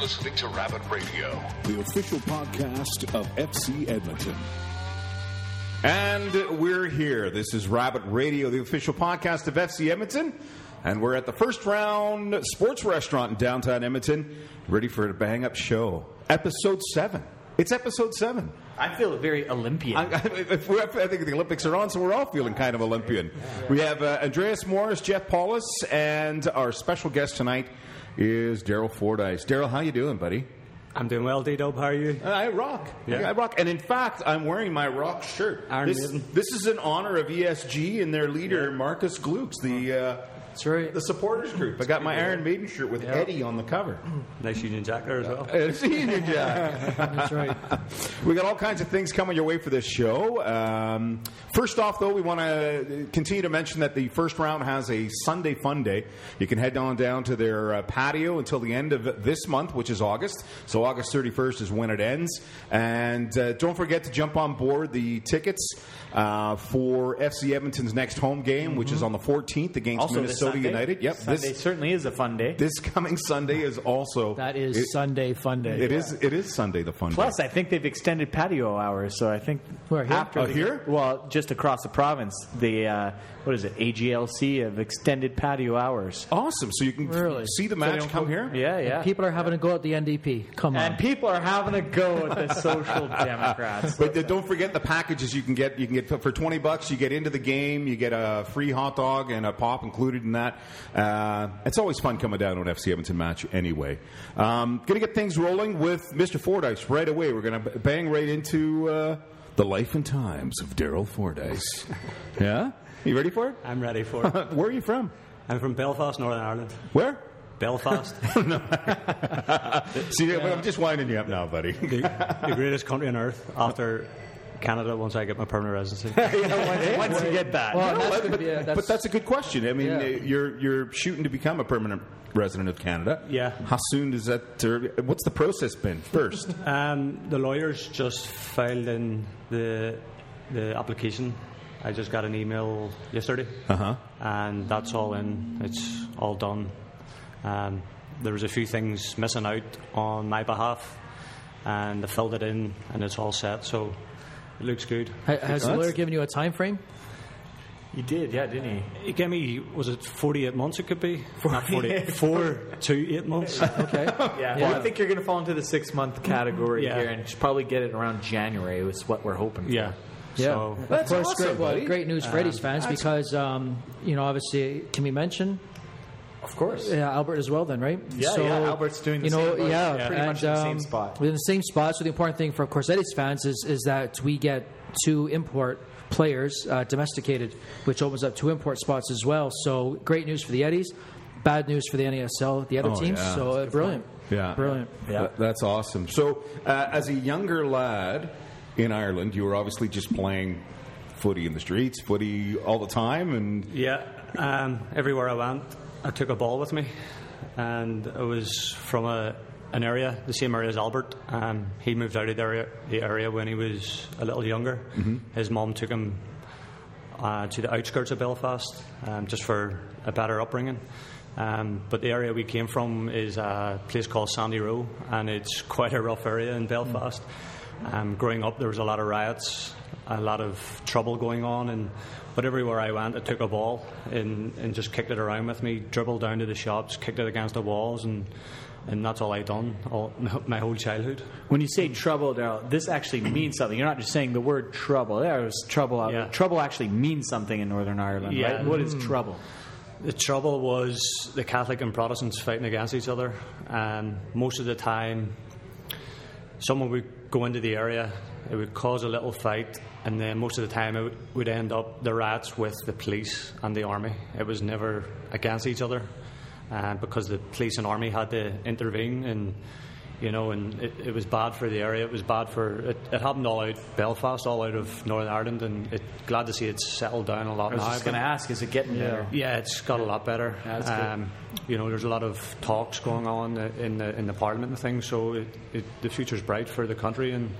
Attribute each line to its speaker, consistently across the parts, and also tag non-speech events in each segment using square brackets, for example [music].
Speaker 1: listening to Rabbit Radio.
Speaker 2: the official podcast of FC Edmonton.
Speaker 3: And we're here. This is Rabbit Radio, the official podcast of FC Edmonton. And we're at the first round sports restaurant in downtown Edmonton, ready for a bang up show. Episode 7. It's episode 7.
Speaker 4: I feel very Olympian.
Speaker 3: I, I, I think the Olympics are on, so we're all feeling kind of Olympian. We have uh, Andreas Morris, Jeff Paulus, and our special guest tonight is Daryl Fordyce. Daryl, how you doing, buddy?
Speaker 5: I'm doing well, D Dub. How are you?
Speaker 3: I rock.
Speaker 5: Yeah.
Speaker 3: I rock. And in fact, I'm wearing my rock shirt.
Speaker 5: Iron
Speaker 3: this,
Speaker 5: Maiden.
Speaker 3: this is in honor of ESG and their leader, Marcus Glukes, the uh,
Speaker 4: That's right.
Speaker 3: the supporters group. I got my Iron Maiden shirt with Eddie on the cover.
Speaker 5: Nice Union Jack there as well. [laughs]
Speaker 3: Seeing you, Jack.
Speaker 4: That's right.
Speaker 3: We got all kinds of things coming your way for this show. Um, first off, though, we want to continue to mention that the first round has a Sunday Fun Day. You can head on down to their uh, patio until the end of this month, which is August. So August 31st is when it ends. And uh, don't forget to jump on board the tickets uh, for FC Edmonton's next home game, which is on the 14th against
Speaker 4: Also, this
Speaker 3: Minnesota
Speaker 4: Sunday.
Speaker 3: United. Yep,
Speaker 4: Sunday
Speaker 3: this
Speaker 4: certainly is a fun day.
Speaker 3: this coming Sunday is also
Speaker 6: That is
Speaker 3: it-
Speaker 6: Sunday fun day.
Speaker 3: It is. It is Sunday the fun.
Speaker 4: Plus,
Speaker 3: day.
Speaker 4: Plus, I think they've extended patio hours, so I think
Speaker 6: Where, here?
Speaker 4: after
Speaker 3: Oh,
Speaker 4: the-
Speaker 3: here?
Speaker 4: well, just across the province, the uh, what is it? AGLC of extended patio hours.
Speaker 3: awesome. So you can
Speaker 6: Really?
Speaker 3: see the match come here.
Speaker 4: Yeah, yeah.
Speaker 6: People are having a go at the NDP. Come on.
Speaker 4: and people are having a go at the social [laughs] democrats.
Speaker 3: But don't forget the packages you can get. You can get for twenty bucks. You get into the game. You get a free hot dog and a pop included in that. Uh, it's always fun coming down to an FC Edmonton match. Anyway, um, going to get things rolling with Mr. Fordyce right away. We're going to bang right into uh, the life and times of Daryl Fordyce. [laughs] yeah, you ready for it?
Speaker 5: I'm ready for it. [laughs]
Speaker 3: Where are you from?
Speaker 5: I'm from Belfast, Northern Ireland.
Speaker 3: Where?
Speaker 5: Belfast, [laughs] [laughs]
Speaker 3: See, I'm just winding you up now, buddy.
Speaker 5: the, the greatest country on earth after Canada once I get my permanent residency.
Speaker 4: Once you get that,
Speaker 6: well,
Speaker 3: No,
Speaker 6: that's,
Speaker 3: but,
Speaker 6: gonna be- yeah,
Speaker 3: but that's a good question. I mean,
Speaker 6: Yeah.
Speaker 3: uh, you're you're shooting to become a permanent resident of Canada.
Speaker 5: Yeah.
Speaker 3: How soon does that? Or what's the process been first?
Speaker 5: Um, the lawyers just filed in the the application. I just got an email yesterday,
Speaker 3: Uh-huh.
Speaker 5: and that's all in. It's all done. Um, there was a few things missing out on my behalf, and I filled it in, and it's all set. So it looks good.
Speaker 6: Ha- Has the lawyer given you a time frame?
Speaker 4: He did, yeah, didn't he?
Speaker 5: He gave me, was it 48 months it could be? Not 40, four to eight months. [laughs]
Speaker 6: Okay. [laughs]
Speaker 4: Yeah,
Speaker 6: Yeah.
Speaker 4: I think you're going to fall into the six month category
Speaker 5: Yeah.
Speaker 4: here, and probably get it around January. Is what we're hoping. For.
Speaker 5: Yeah.
Speaker 6: Yeah.
Speaker 5: So,
Speaker 3: That's
Speaker 6: of course,
Speaker 3: awesome,
Speaker 6: great,
Speaker 3: buddy.
Speaker 6: great news for Eddie's fans because, um, you know, obviously, can we mention
Speaker 4: of course.
Speaker 6: yeah, Albert as well then, right?
Speaker 4: Yeah, yeah, Albert's doing the
Speaker 6: you know,
Speaker 4: same
Speaker 6: yeah,
Speaker 4: Yeah, pretty
Speaker 6: and,
Speaker 4: much in the same
Speaker 6: um,
Speaker 4: spot.
Speaker 6: We're in the same spot. So the important thing for, of course, Eddie's fans is is that we get two import players uh, domesticated, which opens up two import spots as well. So great news for the Eddies, bad news for the NASL, the other
Speaker 3: Oh,
Speaker 6: teams.
Speaker 3: yeah.
Speaker 6: So uh, brilliant,
Speaker 3: Yeah,
Speaker 6: brilliant.
Speaker 4: Yeah.
Speaker 3: That's awesome. So, uh, as a younger lad in Ireland, you were obviously just playing footy in the streets, footy all the time, and
Speaker 5: yeah, um, everywhere I went, I took a ball with me, and it was from a, an area, the same area as Albert. Um, he moved out of the area, the area when he was a little younger. His mom took him uh, to the outskirts of Belfast um, just for a better upbringing. Um, but the area we came from is a place called Sandy Row, and it's [laughs] quite a rough area in Belfast. Um, growing up, there was a lot of riots, a lot of trouble going on, and but everywhere I went, I took a ball and, and just kicked it around with me, dribbled down to the shops, kicked it against the walls, and and that's all I done all [laughs] my whole childhood.
Speaker 4: When you say trouble, Daryl, this actually [clears throat] means something. You're not just saying the word trouble. There's trouble.
Speaker 5: Yeah.
Speaker 4: Trouble actually means something in Northern Ireland,
Speaker 5: Yeah.
Speaker 4: right? What is trouble?
Speaker 5: The trouble was the Catholic and Protestants fighting against each other, and most of the time, someone would go into the area, it would cause a little fight, and then most of the time it would, end up the rats with the police and the army. It was never against each other, uh, because the police and army had to intervene and. You know, and it, it was bad for the area. It was bad for it. It happened all out Belfast, all out of Northern Ireland, and it, glad to see it's settled down a lot now.
Speaker 4: I was
Speaker 5: now.
Speaker 4: just going to ask, is it getting better?
Speaker 5: yeah, it's got a lot better.
Speaker 4: That's good.
Speaker 5: um, you know, there's a lot of talks going on in the in the parliament and things. So it, it, the future's bright for the country, and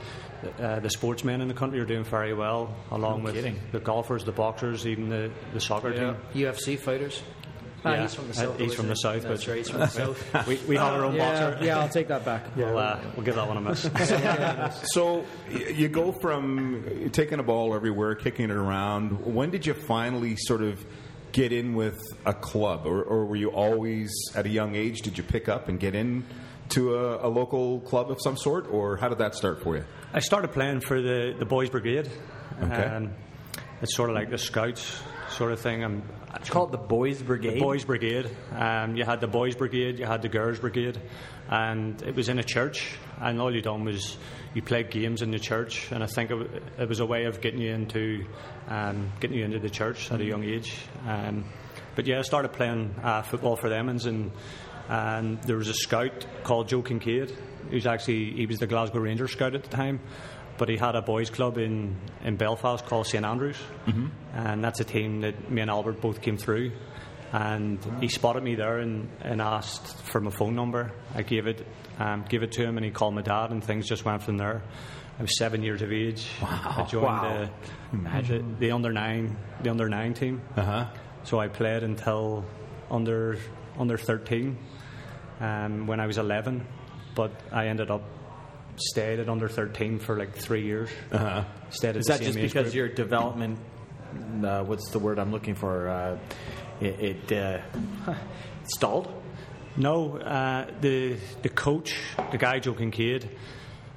Speaker 5: uh, the sportsmen in the country are doing very well, along
Speaker 4: No
Speaker 5: with
Speaker 4: kidding.
Speaker 5: the golfers, the boxers, even the, the soccer team.
Speaker 6: UFC fighters. Ah,
Speaker 5: Yeah,
Speaker 6: he's from the
Speaker 5: uh,
Speaker 6: south.
Speaker 5: he's from the south,
Speaker 6: That's
Speaker 5: but-
Speaker 6: right. He's from the [laughs] south.
Speaker 5: We, we have our own
Speaker 6: yeah,
Speaker 5: boxer.
Speaker 6: yeah, I'll take that back. Yeah.
Speaker 5: We'll, uh, we'll give that one a miss. [laughs]
Speaker 3: So you go from taking a ball everywhere, kicking it around. When did you finally sort of get in with a club, or, or were you always at a young age? Did you pick up and get in to a, a local club of some sort, or how did that start for you?
Speaker 5: I started playing for the, the boys' brigade.
Speaker 3: Okay.
Speaker 5: Um, it's sort of like the scouts sort of thing.
Speaker 4: It's called the Boys Brigade.
Speaker 5: The boys' brigade. Um, you had the boys' brigade, you had the girls' brigade, and it was in a church. And all you done was you played games in the church, and I think it, it was a way of getting you into um, getting you into the church at a young age. Um, but yeah, I started playing uh, football for them, and and there was a scout called Joe Kincaid, who's actually he was the Glasgow Rangers scout at the time. But he had a boys' club in, in Belfast called St Andrews, and that's a team that me and Albert both came through. And he spotted me there and, and asked for my phone number. I gave it, um, gave it to him, and he called my dad, and things just went from there. I was seven years of age. I joined
Speaker 4: Wow.
Speaker 5: the, the, the under nine, the under nine team.
Speaker 3: Uh huh.
Speaker 5: So I played until under under 13 um, when I was 11, but I ended up stayed at under 13 for like three years.
Speaker 3: Uh-huh.
Speaker 5: Stayed at
Speaker 4: Is that just because
Speaker 5: group.
Speaker 4: your development? Uh, what's the word I'm looking for? Uh, it, it uh, [laughs] stalled.
Speaker 5: No, uh, the the coach, the guy Joe Kincaid,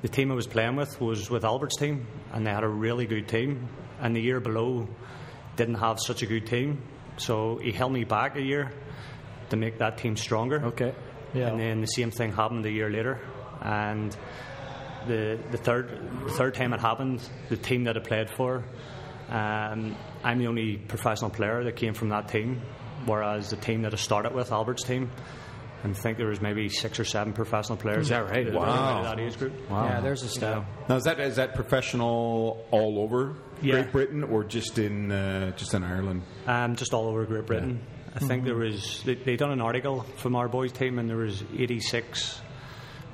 Speaker 5: the team I was playing with was with Albert's team, and they had a really good team. And the year below didn't have such a good team, so he held me back a year to make that team stronger.
Speaker 4: Okay.
Speaker 6: Yeah.
Speaker 5: And then the same thing happened a year later, and the the third the third time it happened, the team that I played for, um, I'm the only professional player that came from that team, whereas the team that I started with, Albert's team, I think there was maybe six or seven professional players.
Speaker 4: Is that right?
Speaker 5: that
Speaker 3: Wow.
Speaker 5: That age group. Wow.
Speaker 6: Yeah, there's a stat.
Speaker 3: Now is that is that professional all over
Speaker 5: Yeah.
Speaker 3: Great Britain or just in uh, just in Ireland?
Speaker 5: Um, just all over Great Britain. I think there was they, they done an article from our boys team, and there was 86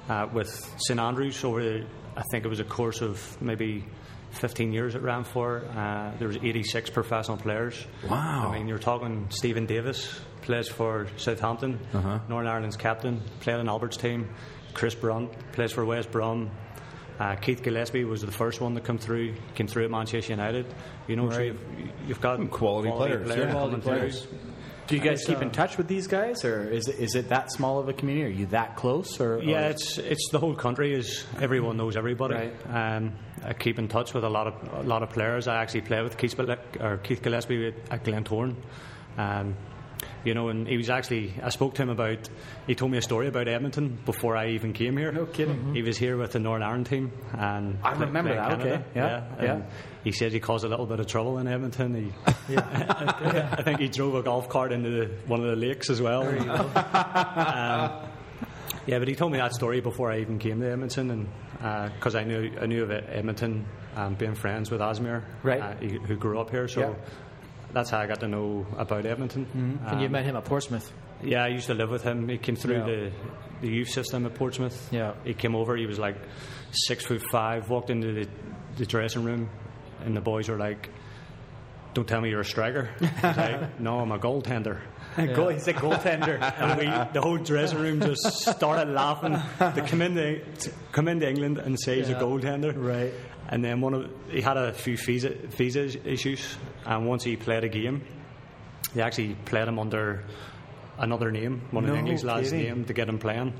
Speaker 5: uh, with St Andrews over. I think it was a course of maybe 15 years at ran for. Uh, there was 86 professional players.
Speaker 3: Wow.
Speaker 5: I mean, you're talking Steven Davis plays for Southampton, Northern Ireland's captain, played in Albert's team. Chris Brunt plays for West Brom. Uh, Keith Gillespie was the first one to come through. Came through at Manchester United. You know, so you've, you've got
Speaker 3: Quality players, yeah.
Speaker 6: Quality
Speaker 5: coming
Speaker 6: players.
Speaker 4: Do you guys keep in touch with these guys, or is it, is it that small of a community? Are you that close, or
Speaker 5: Yeah,
Speaker 4: or-
Speaker 5: it's it's the whole country is everyone knows everybody.
Speaker 4: Right.
Speaker 5: Um, I keep in touch with a lot of a lot of players. I actually play with Keith, or Keith Gillespie at, Glentoran. Um, you know, and he was actually. I spoke to him about. He told me a story about Edmonton before I even came here.
Speaker 4: No kidding.
Speaker 5: He was here with the Northern Ireland team, and
Speaker 4: I remember that,
Speaker 5: Canada.
Speaker 4: okay. Yeah,
Speaker 5: and
Speaker 4: yeah.
Speaker 5: He said he caused a little bit of trouble in Edmonton. He, [laughs] yeah. I think he drove a golf cart into the, one of the lakes as well. [laughs] Um, yeah, but he told me that story before I even came to Edmonton, and because I knew I knew of Edmonton, um, being friends with Asmir,
Speaker 4: Right.
Speaker 5: uh, who grew up here. So
Speaker 4: Yeah.
Speaker 5: That's how I got to know about Edmonton.
Speaker 6: And you
Speaker 5: Um,
Speaker 6: met him at Portsmouth.
Speaker 5: yeah, I used to live with him. He came through
Speaker 6: Yeah.
Speaker 5: the the youth system at Portsmouth.
Speaker 6: Yeah.
Speaker 5: he came over. He was like six foot five. Walked into the, the dressing room, and the boys were like, "Don't tell me you're a striker." Like, [laughs] "No, I'm a goaltender." [laughs]
Speaker 4: Goal, he's a goaltender.
Speaker 5: and we, the whole dressing room just started laughing. To come into to come into England and say he's a goaltender,
Speaker 4: Right.
Speaker 5: And then one of he had a few visa visa issues, and once he played a game, they actually played him under another name, one of the
Speaker 4: No
Speaker 5: English lads' name, to get him playing.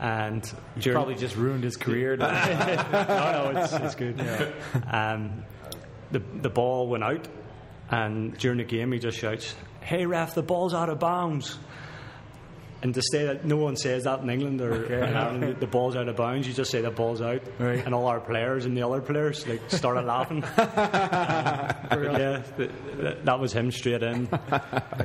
Speaker 5: And
Speaker 4: probably just ruined his career. [laughs]
Speaker 5: no, no, it's, it's good. [laughs] Um, the the ball went out, and during the game he just shouts, "Hey ref, the ball's out of bounds." And to say that no one says that in England or in Ireland, the ball's out of bounds, you just say the ball's out,
Speaker 4: Right.
Speaker 5: and all our players and the other players like started laughing. [laughs] But yeah, th- th- that was him straight in.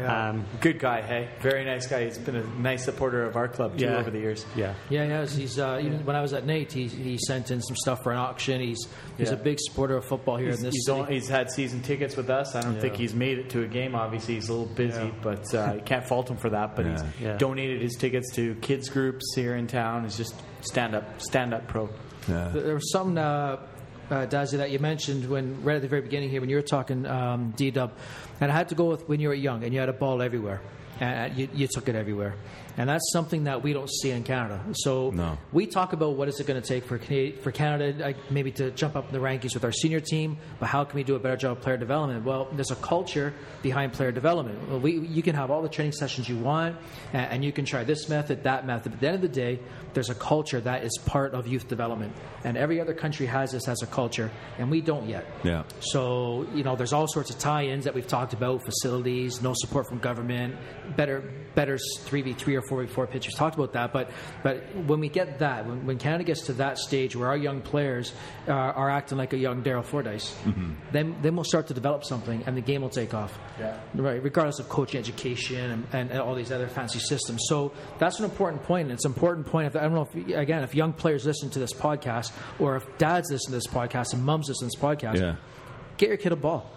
Speaker 5: Um,
Speaker 4: Good guy, hey. Very nice guy. He's been a nice supporter of our club too
Speaker 5: Yeah.
Speaker 4: over the years.
Speaker 5: yeah,
Speaker 6: Yeah, he has. He's uh, even when I was at Nate, he, he sent in some stuff for an auction. He's he's
Speaker 4: Yeah.
Speaker 6: a big supporter of football here
Speaker 4: He's,
Speaker 6: in this
Speaker 4: he's,
Speaker 6: city.
Speaker 4: on- he's had season tickets with us. I don't think he's made it to a game. Obviously, he's a little busy, but uh, you can't fault him for that. But he's
Speaker 5: Yeah.
Speaker 4: Donated his tickets to kids groups here in town. He's just stand up, stand up pro.
Speaker 6: There was some, uh, uh, Dazzy, that you mentioned when right at the very beginning here when you were talking um, D Dub, and I had to go with when you were young and you had a ball everywhere. and you, you took it everywhere. And that's something that we don't see in Canada. So
Speaker 3: No.
Speaker 6: we talk about what is it going to take for Canada, for Canada like, maybe to jump up in the rankings with our senior team, but how can we do a better job of player development? Well, there's a culture behind player development. Well, we, you can have all the training sessions you want, and, and you can try this method, that method. But at the end of the day, there's a culture that is part of youth development, and every other country has this as a culture, and we don't yet.
Speaker 3: Yeah.
Speaker 6: So, you know, there's all sorts of tie-ins that we've talked about, facilities, no support from government, better better 3v3 or 4v4 pitchers talked about that, but but when we get that, when, when Canada gets to that stage where our young players uh, are acting like a young Daryl Fordyce, then then we'll start to develop something and the game will take off.
Speaker 4: Yeah.
Speaker 6: Right, regardless of coaching education and, and, and all these other fancy systems. So that's an important point, and it's an important point. If, I don't know if again if young players listen to this podcast or if dads listen to this podcast and mums listen to this podcast,
Speaker 3: Yeah.
Speaker 6: get your kid a ball.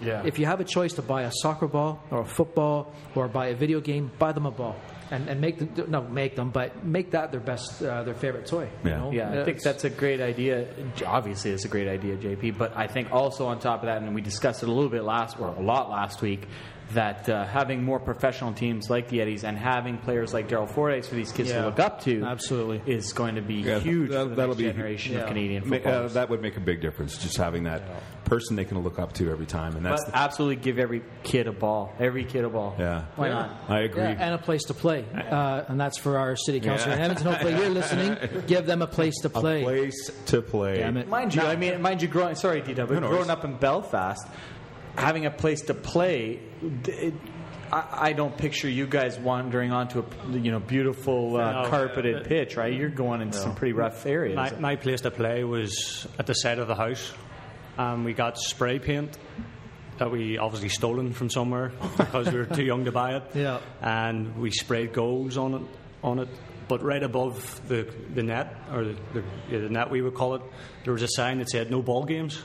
Speaker 4: Yeah.
Speaker 6: If you have a choice to buy a soccer ball or a football or buy a video game, buy them a ball and, and make them no make them, but make that their best uh, their favorite toy. you
Speaker 3: Yeah.
Speaker 6: know?
Speaker 4: Yeah, I think that's a great idea. Obviously, it's a great idea, JP. But I think also on top of that, and we discussed it a little bit last, or a lot last week, that uh, having more professional teams like the Eddies and having players like Daryl Fordyce for these kids
Speaker 6: Yeah.
Speaker 4: to look up to,
Speaker 6: Absolutely.
Speaker 4: is going to be
Speaker 3: Yeah,
Speaker 4: huge
Speaker 3: that-
Speaker 4: for the
Speaker 3: that'll
Speaker 4: next
Speaker 3: be-
Speaker 4: generation
Speaker 6: yeah.
Speaker 4: of Canadian
Speaker 3: Ma- uh, that would make a big difference, just having that person they can look up to every time, and that's
Speaker 4: but
Speaker 3: the,
Speaker 4: absolutely give every kid a ball. Every kid a ball.
Speaker 3: yeah.
Speaker 4: Why not?
Speaker 3: I agree.
Speaker 6: Yeah, and a place to play, uh, and that's for our city councilor in Edmonton. Hopefully, you're listening. [laughs] Give them a place to play.
Speaker 3: A place to play.
Speaker 6: Damn it.
Speaker 4: Mind you, I mean, mind you, growing sorry, DW,
Speaker 3: No, no
Speaker 4: growing up in Belfast, having a place to play, it, I, I don't picture you guys wandering onto a you know beautiful uh,
Speaker 5: No.
Speaker 4: carpeted pitch, right? You're going into some pretty rough areas.
Speaker 5: My, my place to play was at the side of the house. Um, we got spray paint that we obviously stolen from somewhere [laughs] because we were too young to buy it.
Speaker 6: Yeah.
Speaker 5: And we sprayed goals on it, on it. But right above the, the net, or the, the, yeah, the net we would call it, there was a sign that said no ball games.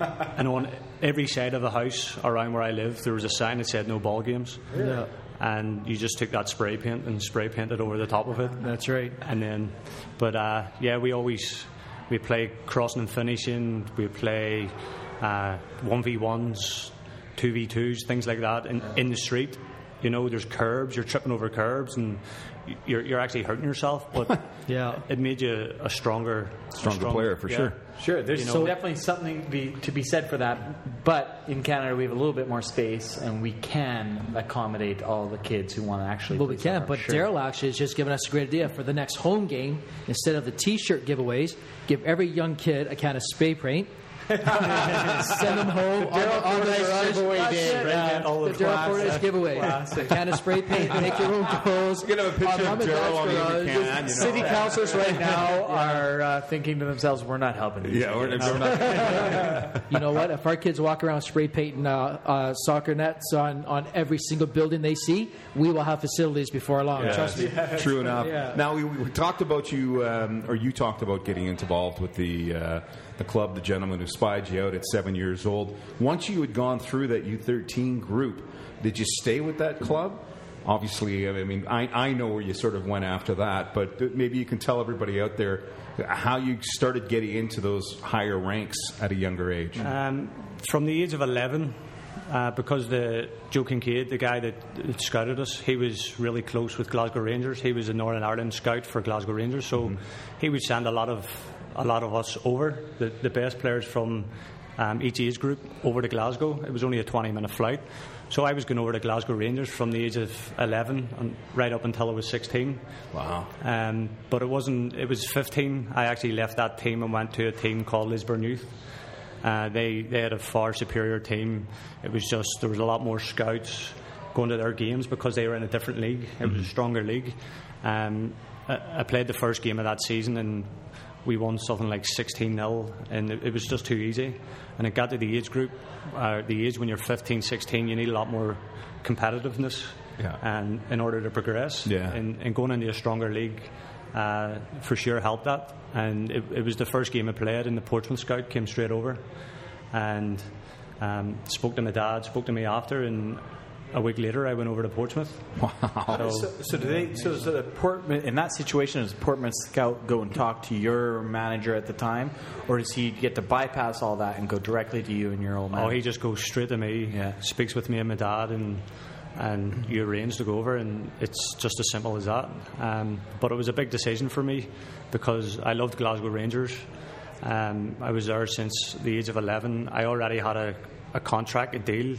Speaker 5: [laughs] and on every side of the house around where I live, there was a sign that said no ball games.
Speaker 6: Yeah,
Speaker 5: And you just took that spray paint and spray painted over the top of it.
Speaker 6: that's right.
Speaker 5: And then, but uh, yeah, we always we play crossing and finishing. We play one v ones, two v twos, things like that in, in the street. You know, there's curbs. You're tripping over curbs, and you're you're actually hurting yourself. But [laughs]
Speaker 6: Yeah.
Speaker 5: it made you a stronger,
Speaker 3: Stronger
Speaker 5: strong-
Speaker 3: player, for
Speaker 5: yeah.
Speaker 3: sure.
Speaker 4: Sure, there's
Speaker 5: You know-
Speaker 4: definitely something to be, to be said for that. But in Canada, we have a little bit more space, and we can accommodate all the kids who want to actually.
Speaker 6: Well, we can,
Speaker 4: soccer.
Speaker 6: but
Speaker 4: Sure.
Speaker 6: Daryl actually has just given us a great idea for the next home game. Instead of the T-shirt giveaways, give every young kid a can of spray paint. [laughs] Send them home.
Speaker 4: Daryl
Speaker 6: on, the- on the
Speaker 4: Fordyce
Speaker 6: garage.
Speaker 4: giveaway
Speaker 6: That's
Speaker 4: day.
Speaker 6: it.
Speaker 4: Spray all
Speaker 6: the
Speaker 4: the
Speaker 6: Daryl
Speaker 4: class.
Speaker 6: Fordyce giveaway. A can of spray paint. [laughs] Make your own goals.
Speaker 3: You can have a picture of
Speaker 6: Mom and
Speaker 3: Daryl on every
Speaker 6: garage.
Speaker 3: can. You know.
Speaker 4: City councilors right now are uh, thinking to themselves, "We're not helping." these
Speaker 3: Yeah, we're, we're not. [laughs]
Speaker 6: You know what? If our kids walk around spray painting uh, uh, soccer nets on, on every single building they see, we will have facilities before long. Trust me.
Speaker 3: True enough.
Speaker 6: Yeah.
Speaker 3: Now we, we talked about you, um, or you talked about getting involved with the uh, the club, the gentleman who spied you out at seven years old. Once you had gone through that U13 group, did you stay with that club? Obviously, I mean, I, I know where you sort of went after that, but maybe you can tell everybody out there how you started getting into those higher ranks at a younger age.
Speaker 5: Um, from the age of 11, uh, because the Joe Kincaid, the guy that, that scouted us, he was really close with Glasgow Rangers. He was a Northern Ireland scout for Glasgow Rangers, so he would send a lot of a lot of us over, the, the best players from um, each age group, over to Glasgow. It was only a 20 minute flight. So I was going over to Glasgow Rangers from the age of 11 and right up until I was 16.
Speaker 3: Wow.
Speaker 5: Um, but it wasn't. It was 15. I actually left that team and went to a team called Lisburn Youth. Uh, they they had a far superior team. It was just there was a lot more scouts going to their games because they were in a different league. It was a stronger league. Um, I, I played the first game of that season and we won something like 16 0 and it, it was just too easy. And it got to the age group, uh, the age when you're 15, 16, you need a lot more competitiveness.
Speaker 3: Yeah.
Speaker 5: And in order to progress,
Speaker 3: Yeah.
Speaker 5: and, and going into a stronger league uh, for sure helped that. And it, it was the first game I played, and the Portsmouth scout came straight over and um, spoke to my dad, spoke to me after, and a week later I went over to Portsmouth. Wow.
Speaker 4: So, so do they? So, so the Portsmouth in that situation, does Portsmouth scout go and talk to your manager at the time, or does he get to bypass all that and go directly to you and your old man?
Speaker 5: Oh, he just goes straight to me,
Speaker 4: Yeah.
Speaker 5: speaks with me and my dad, and and you arrange to go over, and it's just as simple as that. Um, but it was a big decision for me because I loved Glasgow Rangers. Um, I was there since the age of 11. I already had a, a contract, a deal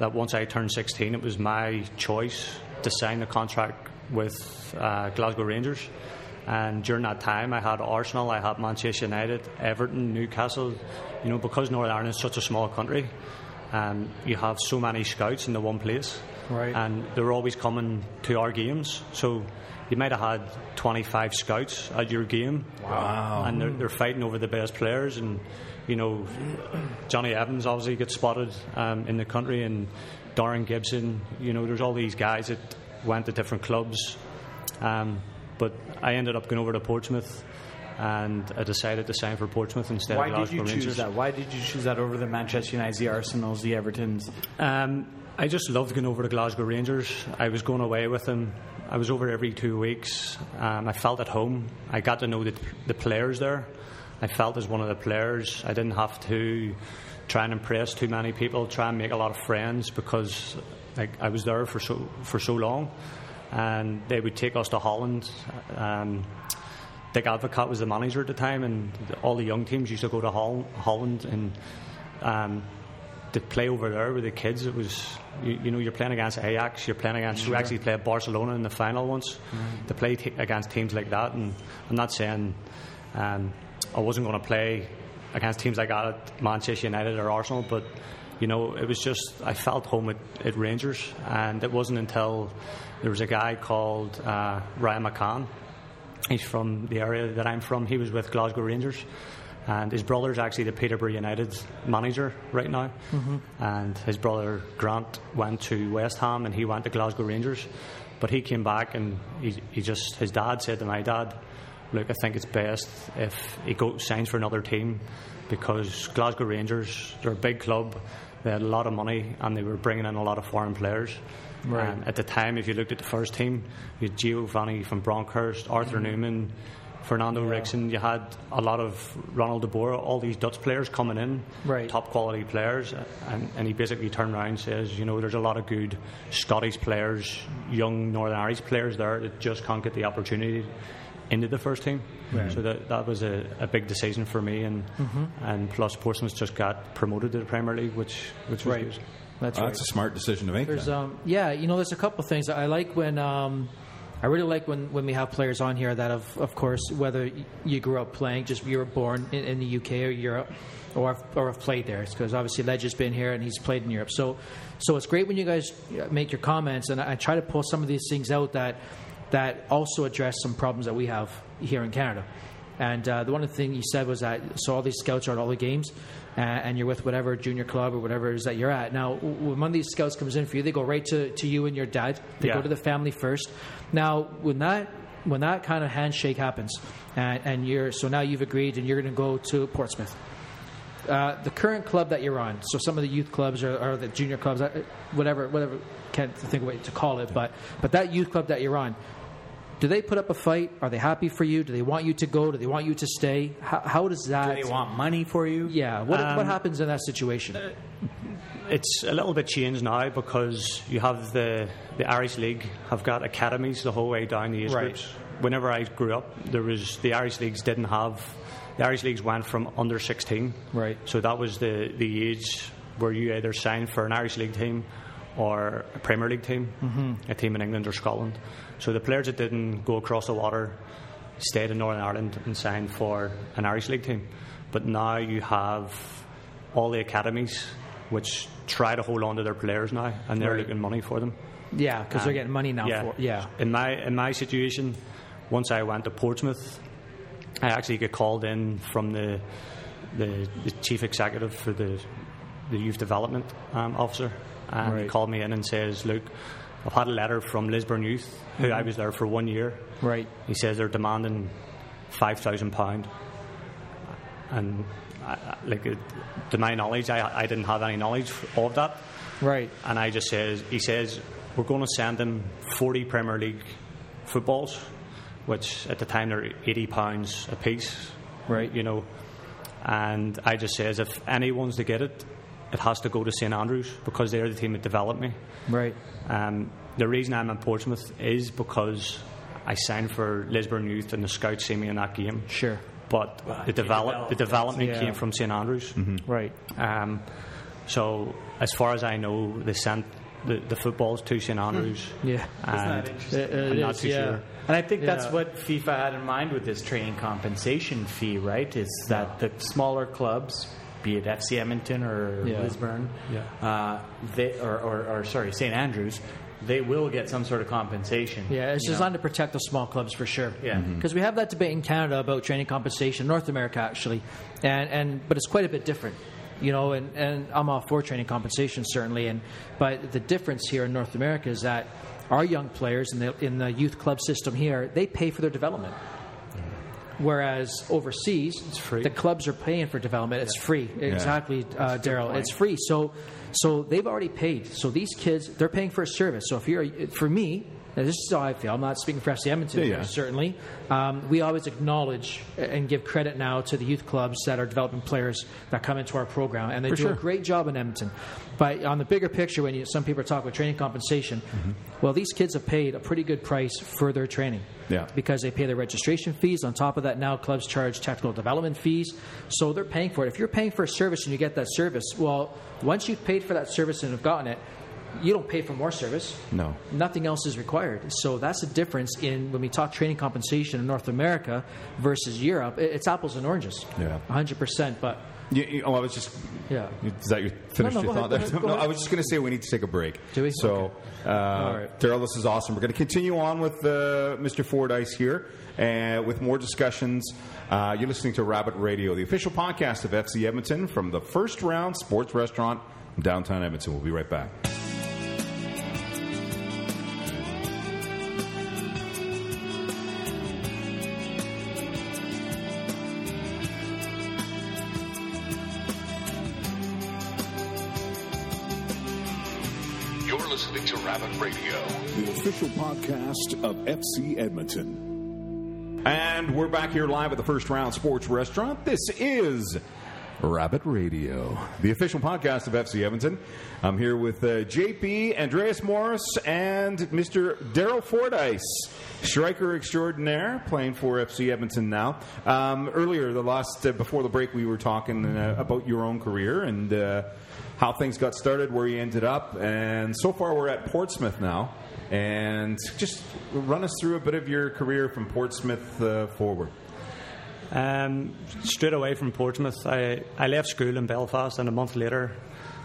Speaker 5: that once I turned 16, it was my choice to sign the contract with uh, Glasgow Rangers. And during that time, I had Arsenal, I had Manchester United, Everton, Newcastle. You know, because Northern Ireland is such a small country, um, you have so many scouts in the one place.
Speaker 6: Right.
Speaker 5: And they're always coming to our games. So you might have had 25 scouts at your game.
Speaker 3: Wow.
Speaker 5: And they're, they're fighting over the best players. And, you know, Jonny Evans obviously gets spotted um, in the country, and Darren Gibson. You know, there's all these guys that went to different clubs. Um, but I ended up going over to Portsmouth. And I decided to sign for Portsmouth instead
Speaker 4: Why
Speaker 5: of
Speaker 4: did
Speaker 5: Glasgow
Speaker 4: you choose that? Why did you choose that over the Manchester United, the Arsenals, the Evertons?
Speaker 5: Um, I just loved going over to Glasgow Rangers. I was going away with them. I was over every two weeks. Um, I felt at home. I got to know the, the players there. I felt as one of the players. I didn't have to try and impress too many people, try and make a lot of friends because like, I was there for so for so long. And they would take us to Holland. Um, Dick Advocaat was the manager at the time, and all the young teams used to go to Hol- Holland and um, to play over there with the kids. It was, you, you know, you're playing against Ajax, you're playing against, you actually played Barcelona in the final once. To play t- against teams like that, and I'm not saying um, I wasn't going to play against teams like that at Manchester United or Arsenal, but you know, it was just I felt home at, at Rangers, and it wasn't until there was a guy called uh, Ryan McCann. He's from the area that I'm from. He was with Glasgow Rangers, and his brother's actually the Peterborough United manager right now. And his brother Grant went to West Ham, and he went to Glasgow Rangers. But he came back, and he, he just his dad said to my dad, "Look, I think it's best if he goes signs for another team because Glasgow Rangers they're a big club." They had a lot of money and they were bringing in a lot of foreign players.
Speaker 6: Right.
Speaker 5: And at the time, if you looked at the first team, you had Giovanni van Bronckhorst, Arthur mm-hmm. Numan, Fernando Ricksen. You had a lot of Ronald de Boer, all these Dutch players coming in,
Speaker 6: Right.
Speaker 5: top quality players. And, and he basically turned around and says, you know, there's a lot of good Scottish players, young Northern Irish players there that just can't get the opportunity into the first team. So that that was a, a big decision for me, and
Speaker 6: Mm-hmm.
Speaker 5: and plus Portsmouth just got promoted to the Premier League, which which was
Speaker 6: Right.
Speaker 5: good.
Speaker 6: That's
Speaker 3: Oh,
Speaker 6: right.
Speaker 3: that's a smart decision to make.
Speaker 6: There's um yeah, you know, there's a couple things I like when um I really like when, when we have players on here that have of course whether you grew up playing just you were born in, in the UK or Europe or have, or have played there because obviously Ledge has been here and he's played in Europe. So so it's great when you guys uh, make your comments and I, I try to pull some of these things out that that also address some problems that we have here in Canada. And uh, the one thing you said was that so all these scouts are at all the games, uh, and you're with whatever junior club or whatever it is that you're at. Now, when one of these scouts comes in for you, they go right to, to you and your dad. They
Speaker 5: Yeah.
Speaker 6: go to the family first. Now, when that when that kind of handshake happens, and, and you're so now you've agreed and you're going to go to Portsmouth. Uh, the current club that you're on, so some of the youth clubs or, or the junior clubs, uh, whatever, whatever, can't think of a way to call it, but but that youth club that you're on, do they put up a fight? Are they happy for you? Do they want you to go? Do they want you to stay? How, how does that?
Speaker 4: Do they want money for you?
Speaker 6: Yeah. What, what
Speaker 5: Um,
Speaker 6: happens in that situation?
Speaker 5: It's a little bit changed now because you have the the Irish League have got academies the whole way down the age
Speaker 6: Right.
Speaker 5: groups. Whenever I grew up, there was the Irish leagues didn't have the Irish leagues went from under sixteen.
Speaker 6: Right.
Speaker 5: So that was the the age where you either signed for an Irish League team or a Premier League team, mm-hmm. a team in England or Scotland. So the players that didn't go across the water stayed in Northern Ireland and signed for an Irish League team. But now you have all the academies which try to hold on to their players now and they're
Speaker 6: Right.
Speaker 5: looking money for them.
Speaker 6: yeah, because they're getting money now.
Speaker 5: yeah.
Speaker 6: For, yeah.
Speaker 5: In my in my situation, once I went to Portsmouth, I actually get called in from the the, the chief executive for the the youth development um, officer, and he
Speaker 6: Right.
Speaker 5: called me in and says, "Look, I've had a letter from Lisburn Youth, who
Speaker 6: Mm-hmm.
Speaker 5: I was there for one year.
Speaker 6: Right.
Speaker 5: He says they're demanding five thousand pound, and I, like to my knowledge, I, I didn't have any knowledge of that."
Speaker 6: Right.
Speaker 5: And I just says, he says, we're going to send them 40 Premier League footballs, which at the time they're 80 pounds a piece.
Speaker 6: Right.
Speaker 5: You know, and I just says, if anyone's to get it, it has to go to St Andrews because they're the team that developed me.
Speaker 6: Right.
Speaker 5: Um, the reason I'm in Portsmouth is because I signed for Lisburn Youth and the scouts see me in that game.
Speaker 6: Sure.
Speaker 5: But the, develop, the development
Speaker 6: Yeah.
Speaker 5: came from St Andrews.
Speaker 6: Right.
Speaker 5: Um, so, as far as I know, they sent the, the footballs to St Andrews.
Speaker 6: Yeah.
Speaker 5: And
Speaker 6: It- it
Speaker 5: I'm not
Speaker 6: is,
Speaker 5: too
Speaker 6: yeah.
Speaker 5: sure.
Speaker 4: And I think that's what FIFA had in mind with this training compensation fee, right? Is that the smaller clubs, be it FC Edmonton or
Speaker 6: Yeah.
Speaker 4: Lisburn,
Speaker 5: Yeah.
Speaker 4: uh, they or, or, or sorry, St Andrews, they will get some sort of compensation.
Speaker 6: Yeah, it's
Speaker 4: you know?
Speaker 6: designed to protect the small clubs for sure.
Speaker 4: Yeah. Mhm.
Speaker 6: because we have that debate in Canada about training compensation, North America actually, and and but it's quite a bit different. You know, and, and I'm all for training compensation certainly, and but the difference here in North America is that our young players in the in the youth club system here they pay for their development. Whereas overseas, the clubs are paying for development. It's free. Exactly, uh, Daryl. It's free. So, so they've already paid. So these kids, they're paying for a service. So if you're, for me, and this is how I feel. I'm not speaking for FC Edmonton,
Speaker 3: Yeah, yeah.
Speaker 6: certainly. Um, we always acknowledge and give credit now to the youth clubs that are developing players that come into our program, and they
Speaker 3: For
Speaker 6: do
Speaker 3: sure.
Speaker 6: a great job in Edmonton. But on the bigger picture, when you, some people talk about training compensation,
Speaker 3: Mm-hmm.
Speaker 6: well, these kids have paid a pretty good price for their training
Speaker 3: Yeah.
Speaker 6: because they pay their registration fees. On top of that, now clubs charge technical development fees. So they're paying for it. If you're paying for a service and you get that service, well, once you've paid for that service and have gotten it, you don't pay for more service.
Speaker 3: No.
Speaker 6: Nothing else is required. So that's the difference in when we talk training compensation in North America versus Europe. It's apples and oranges.
Speaker 3: Yeah.
Speaker 6: 100%. But
Speaker 3: You, you- oh, I was just.
Speaker 6: Yeah.
Speaker 3: Is that your finished
Speaker 6: No, no,
Speaker 3: your thought
Speaker 6: ahead,
Speaker 3: there? [laughs] no. I was just going to say we need to take a break.
Speaker 6: Do we?
Speaker 3: So, uh,
Speaker 6: right.
Speaker 3: Daryl, this is awesome. We're going to continue on with uh, Mr. Fordyce here uh, with more discussions. Uh, you're listening to Rabbit Radio, the official podcast of FC Edmonton from the First Round Sports Restaurant in downtown Edmonton. We'll be right back.
Speaker 1: Listening to Rabbit Radio.
Speaker 2: The official podcast of FC Edmonton.
Speaker 3: And we're back here live at the First Round Sports Restaurant. This is Rabbit Radio, the official podcast of FC Edmonton. I'm here with uh, JP, Andreas Morris, and Mr. Daryl Fordyce, striker extraordinaire, playing for FC Edmonton now. Um, earlier, the last uh, before the break, we were talking uh, about your own career and uh, how things got started, where you ended up, and so far we're at Portsmouth now. And just run us through a bit of your career from Portsmouth uh, forward.
Speaker 5: Um, straight away from Portsmouth, I, I left school in Belfast, and a month later,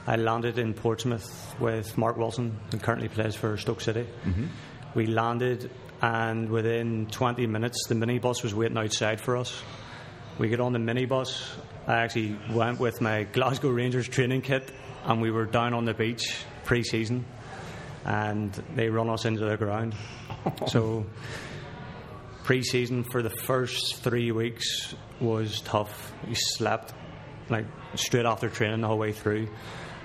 Speaker 5: I landed in Portsmouth with Mark Wilson, who currently plays for Stoke City. We landed, and within 20 minutes, the minibus was waiting outside for us. We get on the minibus. I actually went with my Glasgow Rangers training kit, and we were down on the beach pre season, and they run us into the ground. [laughs] so pre-season for the first three weeks was tough. We slept like straight after training the whole way through.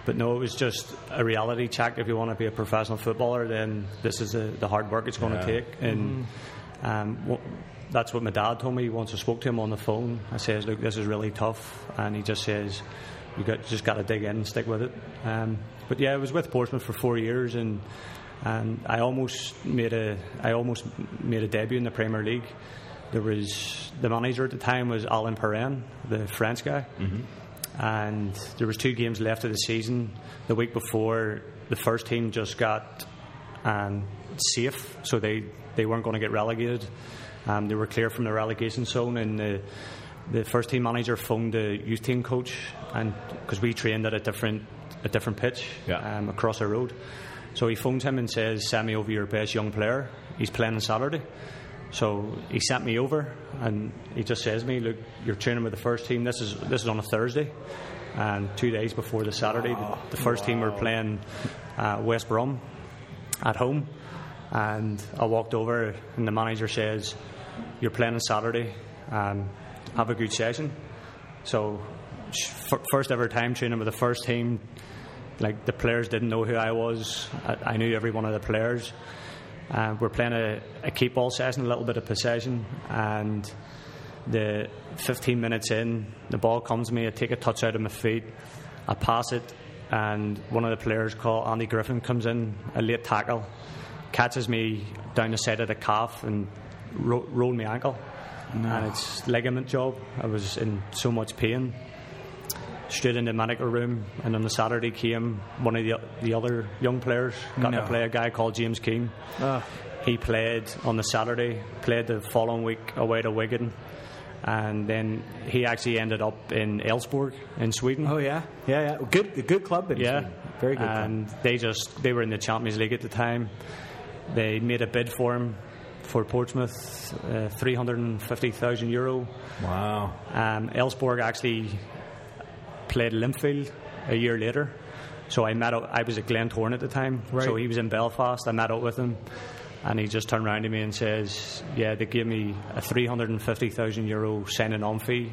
Speaker 5: But no, it was just a reality check. If you want to be a professional footballer, then this is the, the hard work it's going
Speaker 3: Yeah.
Speaker 5: to take. And um, wh- that's what my dad told me once I spoke to him on the phone. I says, "Look, this is really tough," and he just says, "You got just got to dig in and stick with it." Um, but yeah, I was with Portsmouth for four years, and and I almost made a I almost made a debut in the Premier League. There was the manager at the time was Alain Perrin, the French guy, and there was two games left of the season. The week before, the first team just got um, safe, so they, they weren't going to get relegated. Um, they were clear from the relegation zone, and the the first team manager phoned the youth team coach, and because we trained at a different a different pitch
Speaker 3: Yeah.
Speaker 5: um, across the road. So he phones him and says, "Send me over your best young player. He's playing on Saturday." So he sent me over, and he just says to me, "Look, you're training with the first team. This is this is on a Thursday, and two days before the Saturday, the, the first team were playing uh, West Brom at home." And I walked over, and the manager says, "You're playing on Saturday. Um, have a good session." So, first ever time training with the first team. Like the players didn't know who I was. I, I knew every one of the players. Uh, we're playing a, a keep ball session, a little bit of possession, and the 15 minutes in, the ball comes to me. I take a touch out of my feet, I pass it, and one of the players called Andy Griffin comes in, a late tackle, catches me down the side of the calf and ro- rolled my ankle. And it's ligament job. I was in so much pain. Straight in the medical room, and on the Saturday came one of the, the other young players, got
Speaker 4: No.
Speaker 5: to play a guy called James Keene.
Speaker 6: Ah.
Speaker 5: He played on the Saturday, played the following week away to Wigan, and then he actually ended up in Elfsborg in Sweden.
Speaker 4: Oh yeah, yeah, yeah. Good, good club. In
Speaker 5: Yeah,
Speaker 4: Sweden. very good. club.
Speaker 5: And they just they were in the Champions League at the time. They made a bid for him for Portsmouth, uh, three hundred and fifty thousand euro.
Speaker 3: Wow.
Speaker 5: Um, Elfsborg actually played Linfield a year later. So I met up, I was at Glentoran at the time.
Speaker 6: Right.
Speaker 5: So he was in Belfast. I met up with him. And he just turned around to me and says, Yeah, they gave me a 350,000 euro signing on fee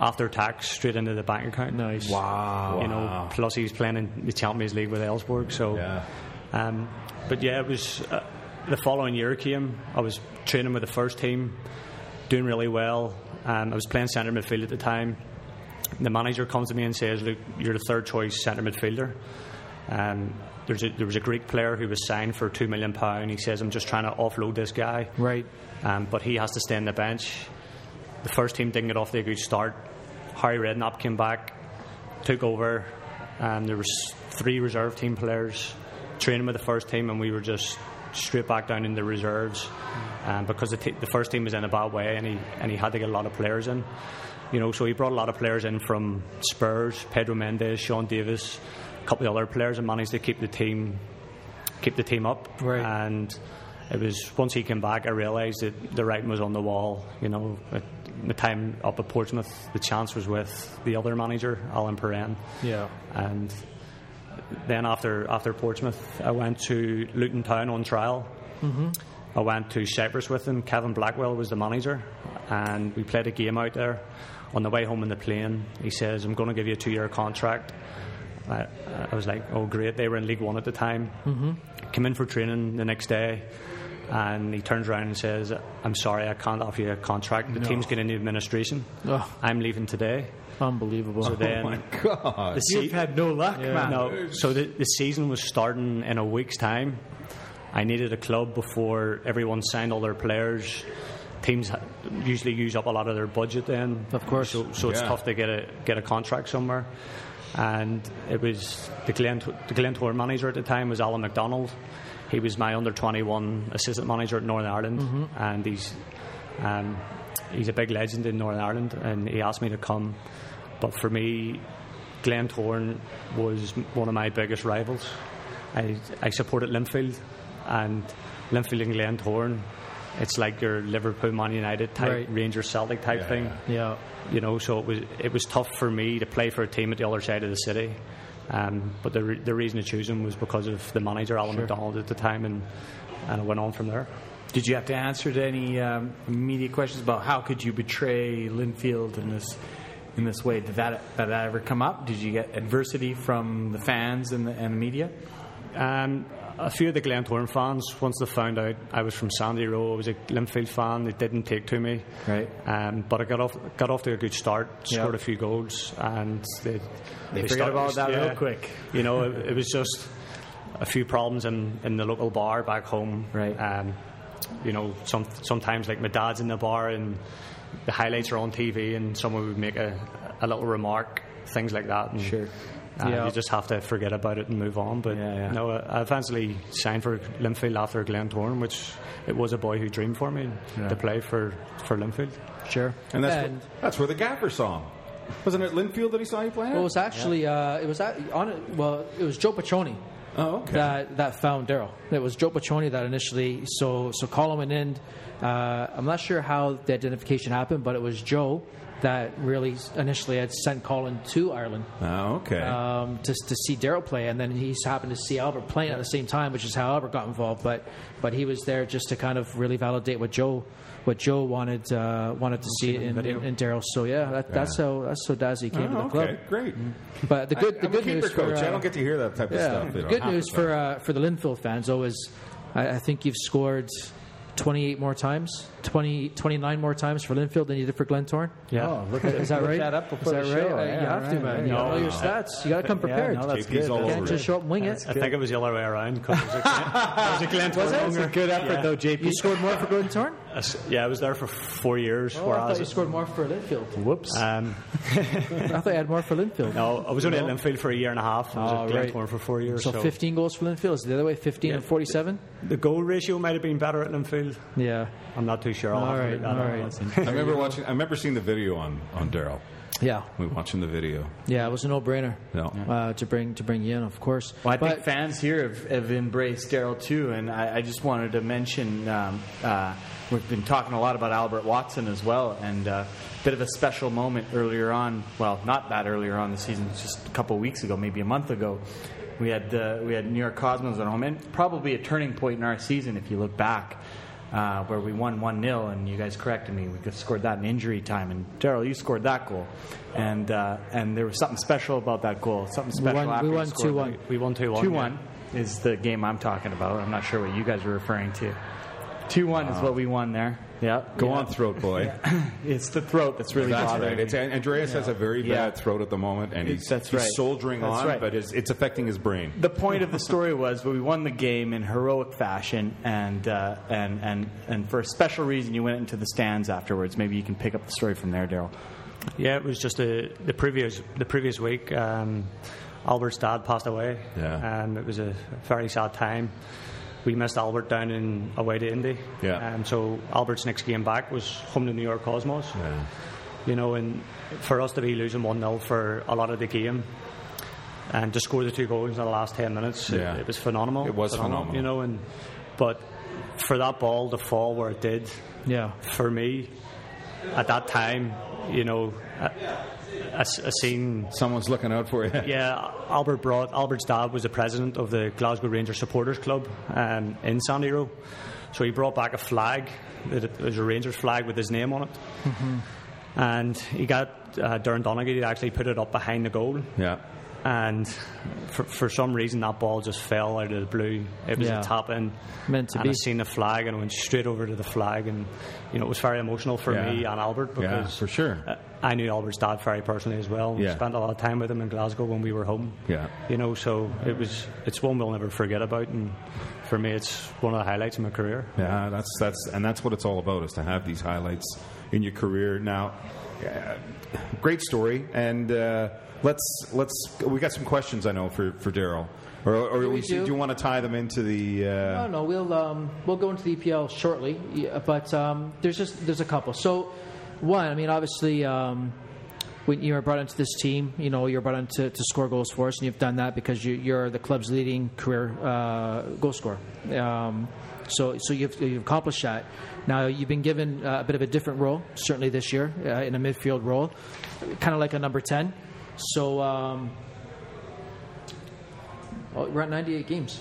Speaker 5: after tax straight into the bank account.
Speaker 6: Nice.
Speaker 3: Wow.
Speaker 5: You know, plus he was playing in the Champions League with Elfsborg. So,
Speaker 3: Yeah.
Speaker 5: um, but yeah, it was uh, the following year came. I was training with the first team, doing really well. Um, I was playing centre midfield at the time. The manager comes to me and says, "Look, you're the third choice centre midfielder." Um, there's a, there was a Greek player who was signed for two million pound. He says, "I'm just trying to offload this guy."
Speaker 6: Right.
Speaker 5: um, but he has to stay on the bench. The first team didn't get off to a good start. Harry Redknapp came back, took over, and there was three reserve team players training with the first team, and we were just straight back down in the reserves um, because the, t- the first team was in a bad way, and he and he had to get a lot of players in. You know, so he brought a lot of players in from Spurs, Pedro Mendes, Sean Davis, a couple of other players, and managed to keep the team keep the team up.
Speaker 6: Right.
Speaker 5: And it was once he came back, I realised that the writing was on the wall. You know, at the time up at Portsmouth, the chance was with the other manager, Alain Perrin.
Speaker 6: Yeah.
Speaker 5: And then after after Portsmouth, I went to Luton Town on trial. Mm-hmm. I went to Cyprus with him. Kevin Blackwell was the manager, and we played a game out there. On the way home in the plane, he says, "I'm going to give you a two-year contract." I, I was like, "Oh, great!" They were in League One at the time. Mm-hmm. Came in for training the next day, and he turns around and says, "I'm sorry, I can't offer you a contract. The team's getting into administration.
Speaker 6: Oh.
Speaker 5: I'm leaving today."
Speaker 6: Unbelievable.
Speaker 5: So then,
Speaker 3: Oh my God.
Speaker 5: the se-
Speaker 4: You've had no luck, man.
Speaker 5: no, so the, the season was starting in a week's time. I needed a club before everyone signed all their players. Teams usually use up a lot of their budget then.
Speaker 6: Of course.
Speaker 5: So, so it's
Speaker 3: Yeah.
Speaker 5: tough to get a get a contract somewhere. And it was the Glen the Glentoran manager at the time was Alan McDonald. He was my under twenty one assistant manager at Northern Ireland,
Speaker 6: Mm-hmm.
Speaker 5: and he's um, he's a big legend in Northern Ireland. And he asked me to come, but for me, Glentoran was one of my biggest rivals. I, I supported Linfield, and Linfield and Glentoran, it's like your Liverpool, Man United type,
Speaker 6: Right.
Speaker 5: Rangers Celtic type
Speaker 3: Yeah,
Speaker 5: thing.
Speaker 6: Yeah.
Speaker 5: You know, so it was it was tough for me to play for a team at the other side of the city. Um, but the re- the reason to choose him was because of the manager Alan McDonald at the time, and and it went on from there.
Speaker 4: Did you have to answer to any um, media questions about how could you betray Linfield in this in this way? Did that did that ever come up? Did you get adversity from the fans and the, and the media?
Speaker 5: Um, a few of the Glentoran fans, once they found out I was from Sandy Row, I was a Linfield fan, they didn't take to me.
Speaker 4: Right.
Speaker 5: Um, but I got off got off to a good start, scored
Speaker 4: Yeah.
Speaker 5: a few goals, and they
Speaker 4: They forget
Speaker 5: started-
Speaker 4: about that
Speaker 5: yeah.
Speaker 4: real quick.
Speaker 5: You know, it, it was just a few problems in, in the local bar back home.
Speaker 4: Right.
Speaker 5: Um, you know, some sometimes like my dad's in the bar and the highlights are on TV, and someone would make a, a little remark, things like that. And,
Speaker 4: Sure.
Speaker 5: uh,
Speaker 6: Yeah.
Speaker 5: You just have to forget about it and move on. But
Speaker 4: Yeah, yeah.
Speaker 5: no, I eventually signed for Linfield after Glentoran, which it was a boy who dreamed for me
Speaker 4: Yeah.
Speaker 5: to play for, for Linfield.
Speaker 6: Sure.
Speaker 3: And that's,
Speaker 6: And-
Speaker 3: where, that's where the Gaffer song. Wasn't it Linfield that he saw you playing?
Speaker 6: Well, it was actually uh, it was at, on it. Well, it was Joe Petroni
Speaker 3: oh, okay.
Speaker 6: that that found Daryl. It was Joe Petroni that initially. So so Colin went in. Uh, I'm not sure how the identification happened, but it was Joe that really initially had sent Colin to Ireland
Speaker 3: oh, okay.
Speaker 6: um, to, to see Daryl play, and then he happened to see Albert playing at the same time, which is how Albert got involved. But but he was there just to kind of really validate what Joe what Joe wanted uh, wanted to see in, in, in Daryl. So yeah, that, that's how that's how Dazzy came to
Speaker 3: oh,
Speaker 6: the club.
Speaker 3: okay, great.
Speaker 6: But the good
Speaker 3: I,
Speaker 6: the
Speaker 3: I'm
Speaker 6: good news for
Speaker 3: coach. I
Speaker 6: uh,
Speaker 3: don't get to hear that type of stuff.
Speaker 6: the good news for uh, for the Linfield fans though is I, I think you've scored 28 more times, 20, 29 more times for Linfield than you did for Glentoran.
Speaker 5: Yeah.
Speaker 4: Oh, look
Speaker 6: Is that
Speaker 4: look
Speaker 6: right?
Speaker 4: that up
Speaker 6: Is that
Speaker 4: the
Speaker 6: right?
Speaker 4: show.
Speaker 6: Uh,
Speaker 4: Yeah,
Speaker 6: you have to, man.
Speaker 4: right.
Speaker 6: You got to know your stats. You got to come prepared.
Speaker 4: no, that's
Speaker 3: JP's
Speaker 4: good.
Speaker 3: all
Speaker 6: you can't just show up and wing it.
Speaker 5: I think it was the other way around. 'cause it was a, it was a Glentoran
Speaker 6: Was it?
Speaker 4: That's a good effort,
Speaker 5: Yeah.
Speaker 4: though, JP.
Speaker 6: You scored more for
Speaker 5: Glentoran? Yeah, I was there for four years.
Speaker 6: Oh, I
Speaker 5: whereas
Speaker 6: thought you scored more for Linfield.
Speaker 4: Whoops.
Speaker 5: um, [laughs]
Speaker 6: I thought you had more for Linfield.
Speaker 5: no, I was only at Linfield for a year and a half. I was
Speaker 6: Oh,
Speaker 5: at
Speaker 6: right.
Speaker 5: Glentoran for four years.
Speaker 6: So
Speaker 5: So,
Speaker 6: 15 goals for Linfield. Is it the other way? 15 and 47?
Speaker 5: the goal ratio might have been better at Linfield.
Speaker 6: Yeah.
Speaker 5: I'm not too sure. I'll
Speaker 6: All
Speaker 5: have
Speaker 6: right,
Speaker 5: look that
Speaker 6: all
Speaker 5: up.
Speaker 6: right.
Speaker 3: I remember watching. I remember seeing the video on on Daryl.
Speaker 6: Yeah.
Speaker 3: We were watching the video.
Speaker 6: Yeah, it was a no-brainer
Speaker 3: No.
Speaker 6: uh, to bring to bring you in, of course.
Speaker 4: Well, I
Speaker 6: But-
Speaker 4: think fans here have, have embraced Daryl too, and I, I just wanted to mention um, uh, we've been talking a lot about Albert Watson as well, and a bit of a special moment earlier on. Well, not that earlier on the season, just a couple of weeks ago, maybe a month ago. We had uh, we had New York Cosmos at home, and probably a turning point in our season if you look back. Uh, where we won 1 0, and you guys corrected me. We scored that in injury time. And Daryl, you scored that goal. And uh, and there was something special about that goal. Something
Speaker 6: We
Speaker 4: special
Speaker 6: won-
Speaker 4: after
Speaker 6: we won
Speaker 4: scored
Speaker 6: 2-1.
Speaker 4: that.
Speaker 5: We won 2-1.
Speaker 4: Two
Speaker 5: yeah.
Speaker 4: one is the game I'm talking about. I'm not sure what you guys are referring to. Two one is what we won there. Yeah,
Speaker 3: Go
Speaker 4: yeah.
Speaker 3: on, throat boy. [laughs]
Speaker 4: It's the throat that's really
Speaker 3: That's
Speaker 4: bothering
Speaker 3: right. It's, Andreas has a very
Speaker 4: Yeah.
Speaker 3: bad throat at the moment, and he's,
Speaker 4: That's
Speaker 3: he's soldiering
Speaker 4: That's
Speaker 3: on,
Speaker 4: right.
Speaker 3: but it's, it's affecting his brain.
Speaker 4: the point of the story was we won the game in heroic fashion, and uh, and and and for a special reason, you went into the stands afterwards. Maybe you can pick up the story from there, Daryl.
Speaker 5: Yeah, it was just a, the previous the previous week. Um, Albert's dad passed away.
Speaker 3: Yeah.
Speaker 5: Um, it was a very sad time. We missed Albert down in away to Indy.
Speaker 3: Yeah.
Speaker 5: Um, so Albert's next game back was home to New York Cosmos.
Speaker 3: Yeah.
Speaker 5: You know, and for us to be losing one 0 for a lot of the game. And to score the two goals in the last ten minutes, it-
Speaker 3: Yeah.
Speaker 5: it, was phenomenal.
Speaker 3: It was phenomenal.
Speaker 5: You know, and but for that ball to fall where it did,
Speaker 6: Yeah.
Speaker 5: for me at that time, you know, I, I, I seen.
Speaker 3: Someone's looking out for you. [laughs]
Speaker 5: Yeah, Albert brought Albert's dad was the president of the Glasgow Rangers Supporters Club um, in Sandy Row, so he brought back a flag. It was a Rangers flag with his name on it, and he got uh, Darren Donaghy to actually put it up behind the goal.
Speaker 3: Yeah.
Speaker 5: And for, for some reason, that ball just fell out of the blue. It was
Speaker 6: Yeah.
Speaker 5: a tap in.
Speaker 6: Meant to
Speaker 5: and I
Speaker 6: be.
Speaker 5: seen the flag and I went straight over to the flag. And, you know, it was very emotional for
Speaker 3: Yeah.
Speaker 5: me and Albert
Speaker 3: Yeah, for sure.
Speaker 5: I knew Albert's dad very personally as well. We
Speaker 3: Yeah.
Speaker 5: spent a lot of time with him in Glasgow when we were home.
Speaker 3: Yeah.
Speaker 5: You know, so it was it's one we'll never forget about. And for me, it's one of the highlights of my career.
Speaker 3: Yeah, that's that's and that's what it's all about is to have these highlights in your career. Now, uh, great story, and uh, let's let's we got some questions I know for for Daryl, or, or
Speaker 6: We
Speaker 3: we-
Speaker 6: do.
Speaker 3: do you want to tie them into the? Uh,
Speaker 6: No, no, we'll um, we'll go into the EPL shortly, but um, there's just there's a couple. So, one, I mean, obviously, um, when you were brought into this team, you know, you're brought in to, to score goals for us, and you've done that because you, you're the club's leading career uh, goal scorer. Um, so, so you've, you've accomplished that. Now, you've been given uh, a bit of a different role, certainly this year, uh, in a midfield role, kind of like a number ten. So, um, oh, we're at 98 games.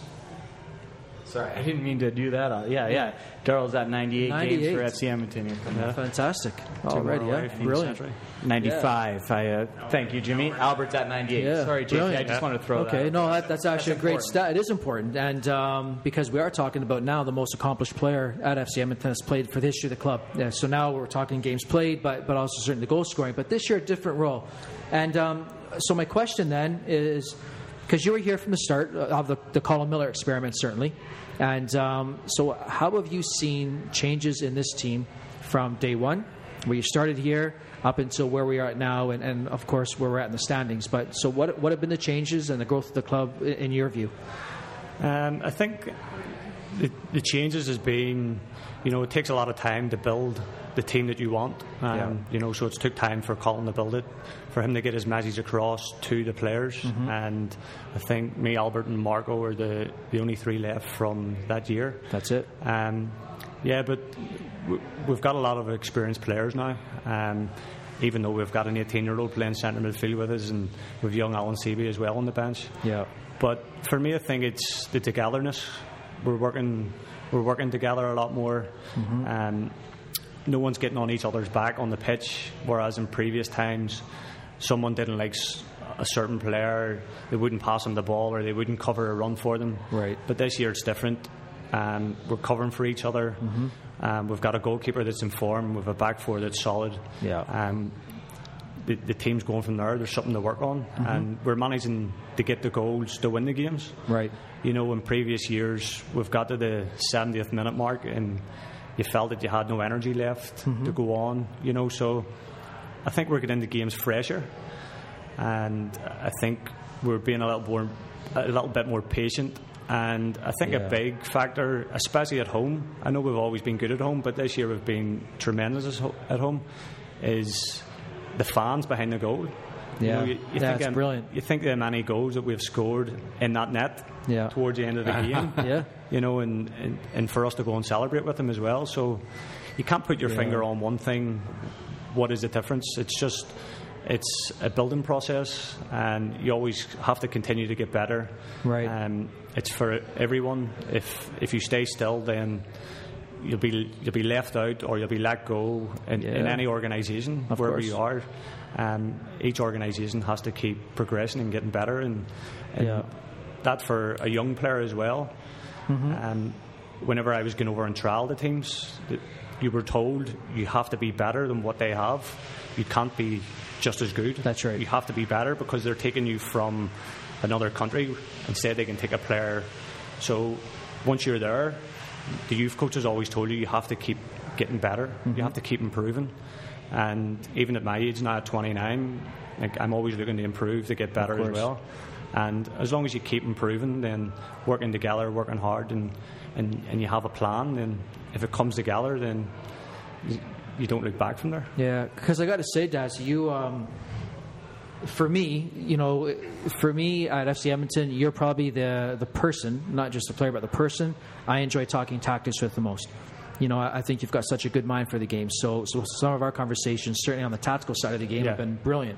Speaker 4: Sorry, I didn't mean to do that. Uh, yeah, yeah. Daryl's at 98,
Speaker 6: 98.
Speaker 4: games for FC Edmonton. Here coming up.
Speaker 6: Fantastic.
Speaker 5: Two more
Speaker 6: Already,
Speaker 5: away
Speaker 6: yeah. Brilliant.
Speaker 5: century.
Speaker 4: 95. I, uh, thank you, Jimmy. Albert's at 98.
Speaker 6: Yeah,
Speaker 4: Sorry, JP.
Speaker 6: brilliant.
Speaker 4: I just wanted to throw
Speaker 6: okay,
Speaker 4: that.
Speaker 6: no, that, that's actually
Speaker 4: That's
Speaker 6: a great
Speaker 4: important.
Speaker 6: stat. It is important, and um, because we are talking about now the most accomplished player at FC Edmonton has played for the history of the club. Yeah, so now we're talking games played, but but also certainly goal scoring. But this year, a different role. And um, so my question then is, because you were here from the start of the, the Colin Miller experiment, certainly, and um, so how have you seen changes in this team from day one, where you started here? Up until where we are at now, and, and of course where we're at in the standings. But so, what what have been the changes and the growth of the club i- in your view?
Speaker 5: Um, I think the, the changes has been, you know, it takes a lot of time to build the team that you want. Um,
Speaker 6: Yeah.
Speaker 5: You know, so it's took time for Colin to build it, for him to get his message across to the players. And I think me, Albert, and Marco are the, the only three left from that year.
Speaker 6: That's it.
Speaker 5: Um, yeah, but we've got a lot of experienced players now. Um, even though we've got an 18-year-old playing centre midfield with us, and we've young Allan Zebie as well on the bench.
Speaker 6: Yeah.
Speaker 5: But for me, I think it's the togetherness. We're working, we're working together a lot more. Um, no one's getting on each other's back on the pitch, whereas in previous times, someone didn't like a certain player, they wouldn't pass them the ball or they wouldn't cover a run for them.
Speaker 6: Right.
Speaker 5: But this year it's different. Um, we're covering for each other. Um, we've got a goalkeeper that's in form. We've a back four that's solid.
Speaker 6: Yeah.
Speaker 5: Um, the, the team's going from there. There's something to work on, mm-hmm. and we're managing to get the goals to win the games.
Speaker 6: Right.
Speaker 5: You know, in previous years, we've got to the 70th minute mark, and you felt that you had no energy left to mm-hmm. go on. You know, so I think we're getting into games fresher, and I think we're being a little more, a little bit more patient. And I think
Speaker 6: Yeah.
Speaker 5: a big factor, especially at home, I know we've always been good at home, but this year we've been tremendous at home, is the fans behind the goal. You
Speaker 6: Yeah.
Speaker 5: know, you, you
Speaker 6: Yeah,
Speaker 5: think
Speaker 6: brilliant.
Speaker 5: You think the many goals that we've scored in that net
Speaker 6: Yeah.
Speaker 5: towards the end of the [laughs] game.
Speaker 6: Yeah.
Speaker 5: You know, and, and, and for us to go and celebrate with them as well. So you can't put your
Speaker 6: Yeah.
Speaker 5: finger on one thing. What is the difference? It's just it's a building process, and you always have to continue to get better.
Speaker 6: Right.
Speaker 5: Um, it's for everyone. If if you stay still, then you'll be you'll be left out or you'll be let go in, in any organisation wherever
Speaker 6: course.
Speaker 5: you are. Um, each organisation has to keep progressing and getting better, and, and
Speaker 6: Yeah.
Speaker 5: that for a young player as well.
Speaker 6: Mm-hmm.
Speaker 5: Um, whenever I was going over and trial the teams, you were told you have to be better than what they have. You can't be just as good.
Speaker 6: That's right.
Speaker 5: You have to be better because they're taking you from another country. Instead, they can take a player. So once you're there, the youth coaches always told you you have to keep getting better.
Speaker 6: Mm-hmm.
Speaker 5: You have to keep improving. And even at my age now, at 29, like, I'm always looking to improve to get better as well. And as long as you keep improving, then working together, working hard, and, and, and you have a plan, then if it comes together, then you, you don't look back from there.
Speaker 6: Yeah, because I got to say, Daz, you, um, for me, you know, for me at FC Edmonton, you're probably the the person, not just the player, but the person I enjoy talking tactics with the most. You know, I I think you've got such a good mind for the game. So, so some of our conversations, certainly on the tactical side of the game, have been brilliant.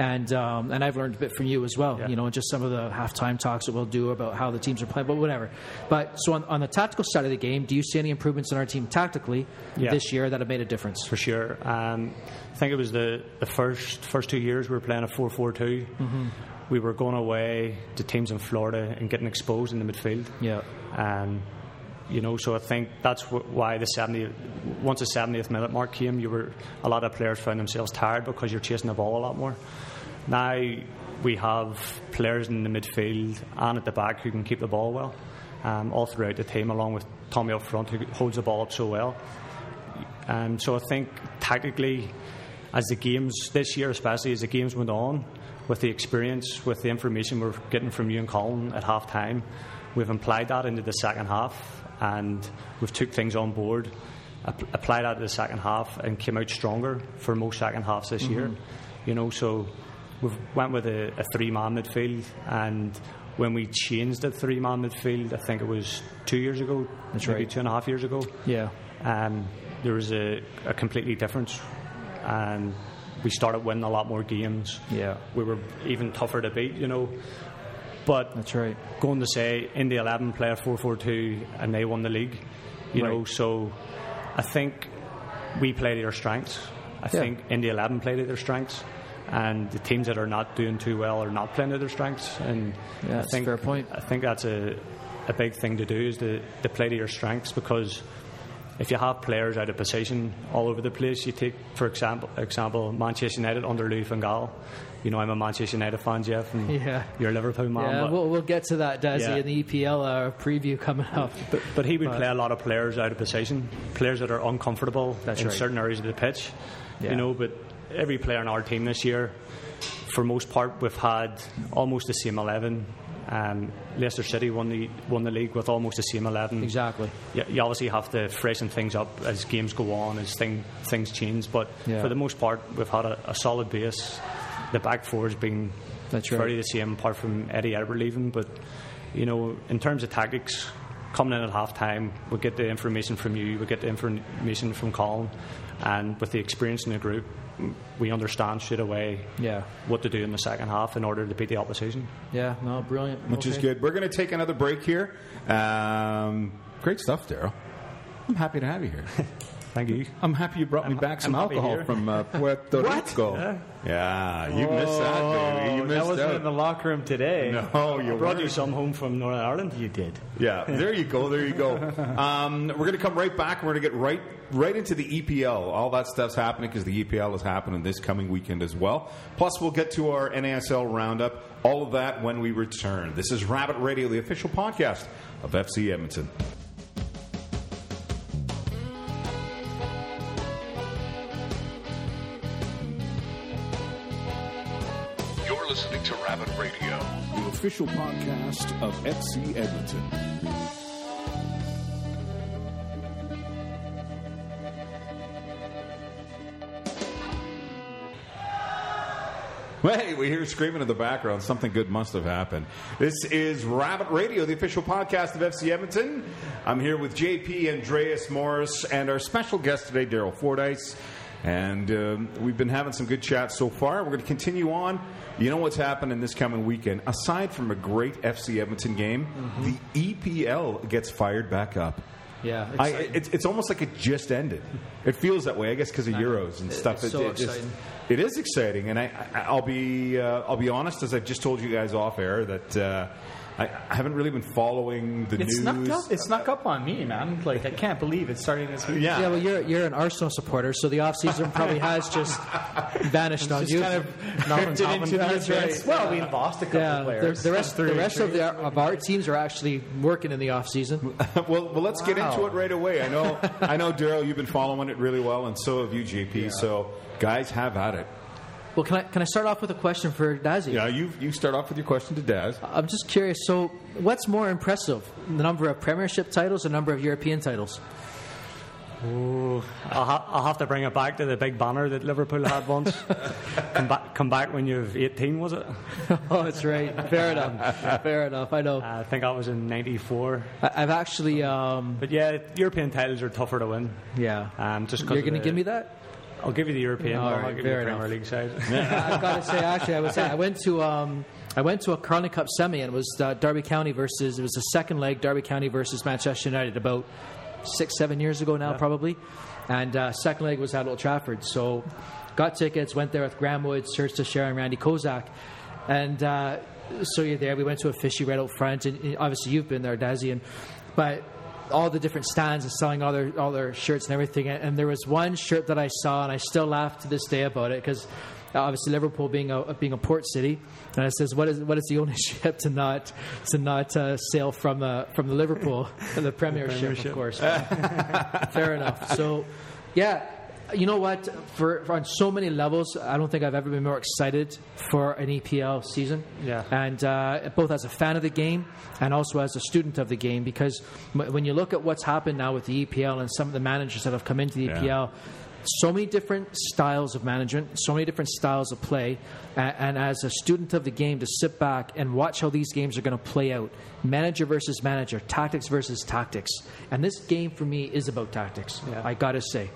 Speaker 6: And um, and I've learned a bit from you as well.
Speaker 5: Yeah.
Speaker 6: You know, just some of the halftime talks that we'll do about how the teams are playing, but whatever. But so on, on the tactical side of the game, do you see any improvements in our team tactically
Speaker 5: Yeah.
Speaker 6: this year that have made a difference?
Speaker 5: for sure. Um, I think it was the, the first first two years we were playing a 4 4 2. We were going away to teams in Florida and getting exposed in the midfield.
Speaker 6: Yeah.
Speaker 5: Um, you know, so I think that's why the 70 once the 70th minute mark came, you were a lot of players found themselves tired because you're chasing the ball a lot more. Now we have players in the midfield and at the back who can keep the ball well, um, all throughout the team, along with Tommy up front who holds the ball up so well. Um, so I think tactically, as the games this year, especially as the games went on, with the experience, with the information we're getting from you and Colin at half time, we've applied that into the second half and we've took things on board, app- applied that to the second half and came out stronger for most second halves this year. You know, so we've went with a, a three-man midfield and when we changed the three-man midfield, I think it was two years ago,
Speaker 6: That's
Speaker 5: maybe
Speaker 6: right.
Speaker 5: two and a half years ago
Speaker 6: Yeah.
Speaker 5: um, there was a, a completely difference, and we started winning a lot more games.
Speaker 6: Yeah.
Speaker 5: we were even tougher to beat, you know. But
Speaker 6: That's right.
Speaker 5: going to say Indy eleven play a four four two, and they won the league, you know. So I think we played to their strengths. I
Speaker 6: Yeah.
Speaker 5: think Indy eleven played to their strengths. And the teams that are not doing too well are not playing to their strengths. And
Speaker 6: Yeah,
Speaker 5: I think
Speaker 6: fair point.
Speaker 5: I think that's a, a big thing to do is to, to play to your strengths because if you have players out of position all over the place, you take, for example, example Manchester United under Louis van Gaal. You know, I'm a Manchester United fan, Jeff, and [laughs]
Speaker 6: Yeah.
Speaker 5: you're a Liverpool man.
Speaker 6: Yeah,
Speaker 5: but,
Speaker 6: we'll, we'll get to that, Desi,
Speaker 5: Yeah.
Speaker 6: in the EPL uh, preview coming up.
Speaker 5: but, but he would play a lot of players out of position, players that are uncomfortable
Speaker 6: That's
Speaker 5: in
Speaker 6: right.
Speaker 5: certain areas of the pitch.
Speaker 6: Yeah.
Speaker 5: You know, but every player in our team this year, for most part, we've had almost the same 11. Um, Leicester City won the won the league with almost the same 11.
Speaker 6: Exactly.
Speaker 5: you, you obviously have to freshen things up as games go on, as thing, things change. But
Speaker 6: Yeah.
Speaker 5: for the most part, we've had a, a solid base. The back four has been
Speaker 6: That's right.
Speaker 5: very the same, apart from Eddie Edward leaving. But you know, in terms of tactics, coming in at half time, we get the information from you, we get the information from Colin, and with the experience in the group, we understand straight away
Speaker 6: Yeah.
Speaker 5: what to do in the second half in order to beat the opposition.
Speaker 6: Yeah, no, brilliant.
Speaker 3: which is good. We're going to take another break here. Um, great stuff, Daryl. I'm happy to have you here. [laughs]
Speaker 5: Thank you.
Speaker 3: I'm happy you brought me
Speaker 5: I'm-
Speaker 3: back some
Speaker 5: I'm
Speaker 3: alcohol from uh, [laughs] Puerto Rico.
Speaker 5: Yeah.
Speaker 3: Yeah, you missed that, baby. You
Speaker 4: Oh,
Speaker 3: missed
Speaker 4: that wasn't
Speaker 3: out.
Speaker 4: in the locker room today.
Speaker 3: no, you
Speaker 5: Brought you
Speaker 3: weren't.
Speaker 5: some home from Northern Ireland.
Speaker 4: You did.
Speaker 3: Yeah, there you go. There you go. [laughs] Um, we're going to come right back. We're going to get right right into the EPL. All that stuff's happening because the EPL is happening this coming weekend as well. Plus, we'll get to our NASL roundup. All of that when we return. This is Rabbit Radio, the official podcast of FC Edmonton.
Speaker 2: Official podcast of FC Edmonton.
Speaker 3: Hey, we hear screaming in the background. Something good must have happened. This is Rabbit Radio, the official podcast of FC Edmonton. I'm here with JP Andreas Morris and our special guest today, Daryl Fordyce. And um, we've been having some good chats so far. We're going to continue on. You know what's happening this coming weekend? Aside from a great FC Edmonton game, the EPL gets fired back up.
Speaker 6: Yeah,
Speaker 3: I, it's, it's almost like it just ended. It feels that way, I guess, because of Euros and stuff.
Speaker 6: it's
Speaker 3: It-
Speaker 6: so
Speaker 3: it just-
Speaker 6: exciting.
Speaker 3: it is exciting, and I, I, I'll be uh, I'll be honest, as I've just told you guys off air, that uh, I, I haven't really been following the
Speaker 4: It
Speaker 3: news.
Speaker 4: snuck up. It snuck up on me, man. Like I can't believe it's starting this week.
Speaker 3: Yeah.
Speaker 6: Yeah, well, you're you're an Arsenal supporter, so the off season probably has just vanished on
Speaker 4: Just
Speaker 6: you.
Speaker 4: kind of [laughs] drifted into the
Speaker 6: That's
Speaker 4: events.
Speaker 6: right.
Speaker 4: Well, we lost a couple
Speaker 6: yeah, the,
Speaker 4: players.
Speaker 6: the rest the rest of the of our teams are actually working in the off season. [laughs]
Speaker 3: well, well, let's get into it right away. I know, I know, [laughs] Daryl, you've been following it really well, and so have you, JP. So, guys, have at it.
Speaker 6: Well, can I can I start off with a question for Dazzy?
Speaker 3: Yeah, you you start off with your question to Daz.
Speaker 6: I'm just curious. So, what's more impressive, the number of Premiership titles or the number of European titles?
Speaker 5: Ooh, I'll, ha- I'll have to bring it back to the big banner that Liverpool had once. [laughs] come back, come back when you've 18, was it? [laughs]
Speaker 6: oh, that's right. Fair enough. Fair enough. I know.
Speaker 5: I think I was in '94.
Speaker 6: I, I've actually, um,
Speaker 5: But yeah, European titles are tougher to win.
Speaker 6: yeah.
Speaker 5: Um, just 'cause
Speaker 6: You're going to give me that?
Speaker 5: I'll give you the European.
Speaker 6: All
Speaker 5: one, I'll give you the Premier League side. [laughs]
Speaker 6: I've got to say, actually, I was I went to um, I went to a Carling Cup semi, and it was uh, Derby County versus it was the second leg, Derby County versus Manchester United, about six seven years ago now, probably. And uh, second leg was at Old Trafford, so got tickets, went there with Graham Woods, Serge Teixeira, and Randy Kozak, and uh, so you're there. We went to a fishy right out front, and, and obviously you've been there, Dazzy, and but all the different stands and selling all their all their shirts and everything. And there was one shirt that I saw, and I still laugh to this day about it because obviously Liverpool being a being a port city, and it says what is what is the only ship to not to not uh, sail from the from the Liverpool and [laughs] the Premiership, of course. [laughs] Fair enough. So, yeah. You know what? For, for on so many levels, I don't think I've ever been more excited for an EPL season.
Speaker 5: Yeah.
Speaker 6: And uh, both as a fan of the game and also as a student of the game, because m- when you look at what's happened now with the EPL and some of the managers that have come into the
Speaker 3: Yeah.
Speaker 6: EPL, so many different styles of management, so many different styles of play, and, and as a student of the game, to sit back and watch how these games are going to play out, manager versus manager, tactics versus tactics, and this game for me is about tactics.
Speaker 5: Yeah.
Speaker 6: I got to say,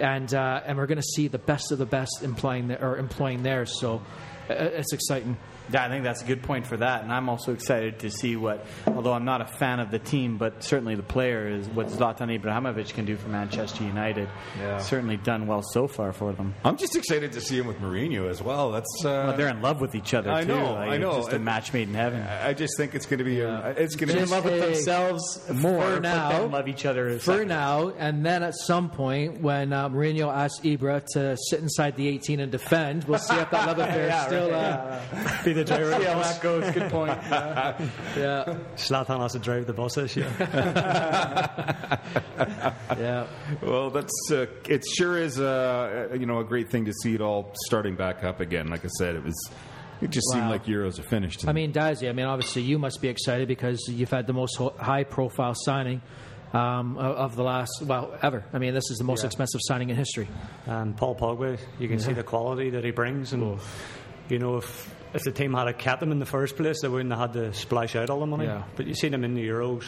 Speaker 6: and uh, and we're going to see the best of the best employing the, or employing theirs. So uh, it's exciting.
Speaker 4: Yeah, I think that's a good point for that, and I'm also excited to see what. Although I'm not a fan of the team, but certainly the player is what Zlatan Ibrahimovic can do for Manchester United.
Speaker 3: Yeah.
Speaker 4: Certainly done well so far for them.
Speaker 3: I'm just excited to see him with Mourinho as well. That's uh,
Speaker 4: Well, they're in love with each other
Speaker 3: I
Speaker 4: too.
Speaker 3: know,
Speaker 4: Like,
Speaker 3: I know.
Speaker 4: Just a match made in heaven.
Speaker 3: I just think it's going to be a, it's going to be
Speaker 4: in love with themselves more,
Speaker 6: for
Speaker 4: but
Speaker 6: now-
Speaker 4: then love each other.
Speaker 6: For
Speaker 4: separately.
Speaker 6: now, and then at some point when uh, Mourinho asks Ibra to sit inside the 18 and defend, we'll see if that love [laughs] affair
Speaker 4: Yeah,
Speaker 6: still.
Speaker 4: right,
Speaker 6: Uh,
Speaker 5: Be the driver.
Speaker 4: See how that goes. Good point. [laughs]
Speaker 6: yeah,
Speaker 5: Zlatan has to drive the bus this [laughs] year.
Speaker 6: yeah.
Speaker 3: Well, that's uh, it. Sure is, uh, you know, a great thing to see it all starting back up again. Like I said, it was. It just seemed like Euros are finished.
Speaker 6: I mean, Dazzy, I mean, obviously you must be excited because you've had the most high profile signing um, of of the last, well, ever. I mean, this is the most
Speaker 5: Yeah.
Speaker 6: expensive signing in history.
Speaker 5: And Paul Pogba, you can see the quality that he brings. And, you know, if, if the team had kept him in the first place, they wouldn't have had to splash out all the money.
Speaker 6: Yeah.
Speaker 5: But you've seen him in the Euros.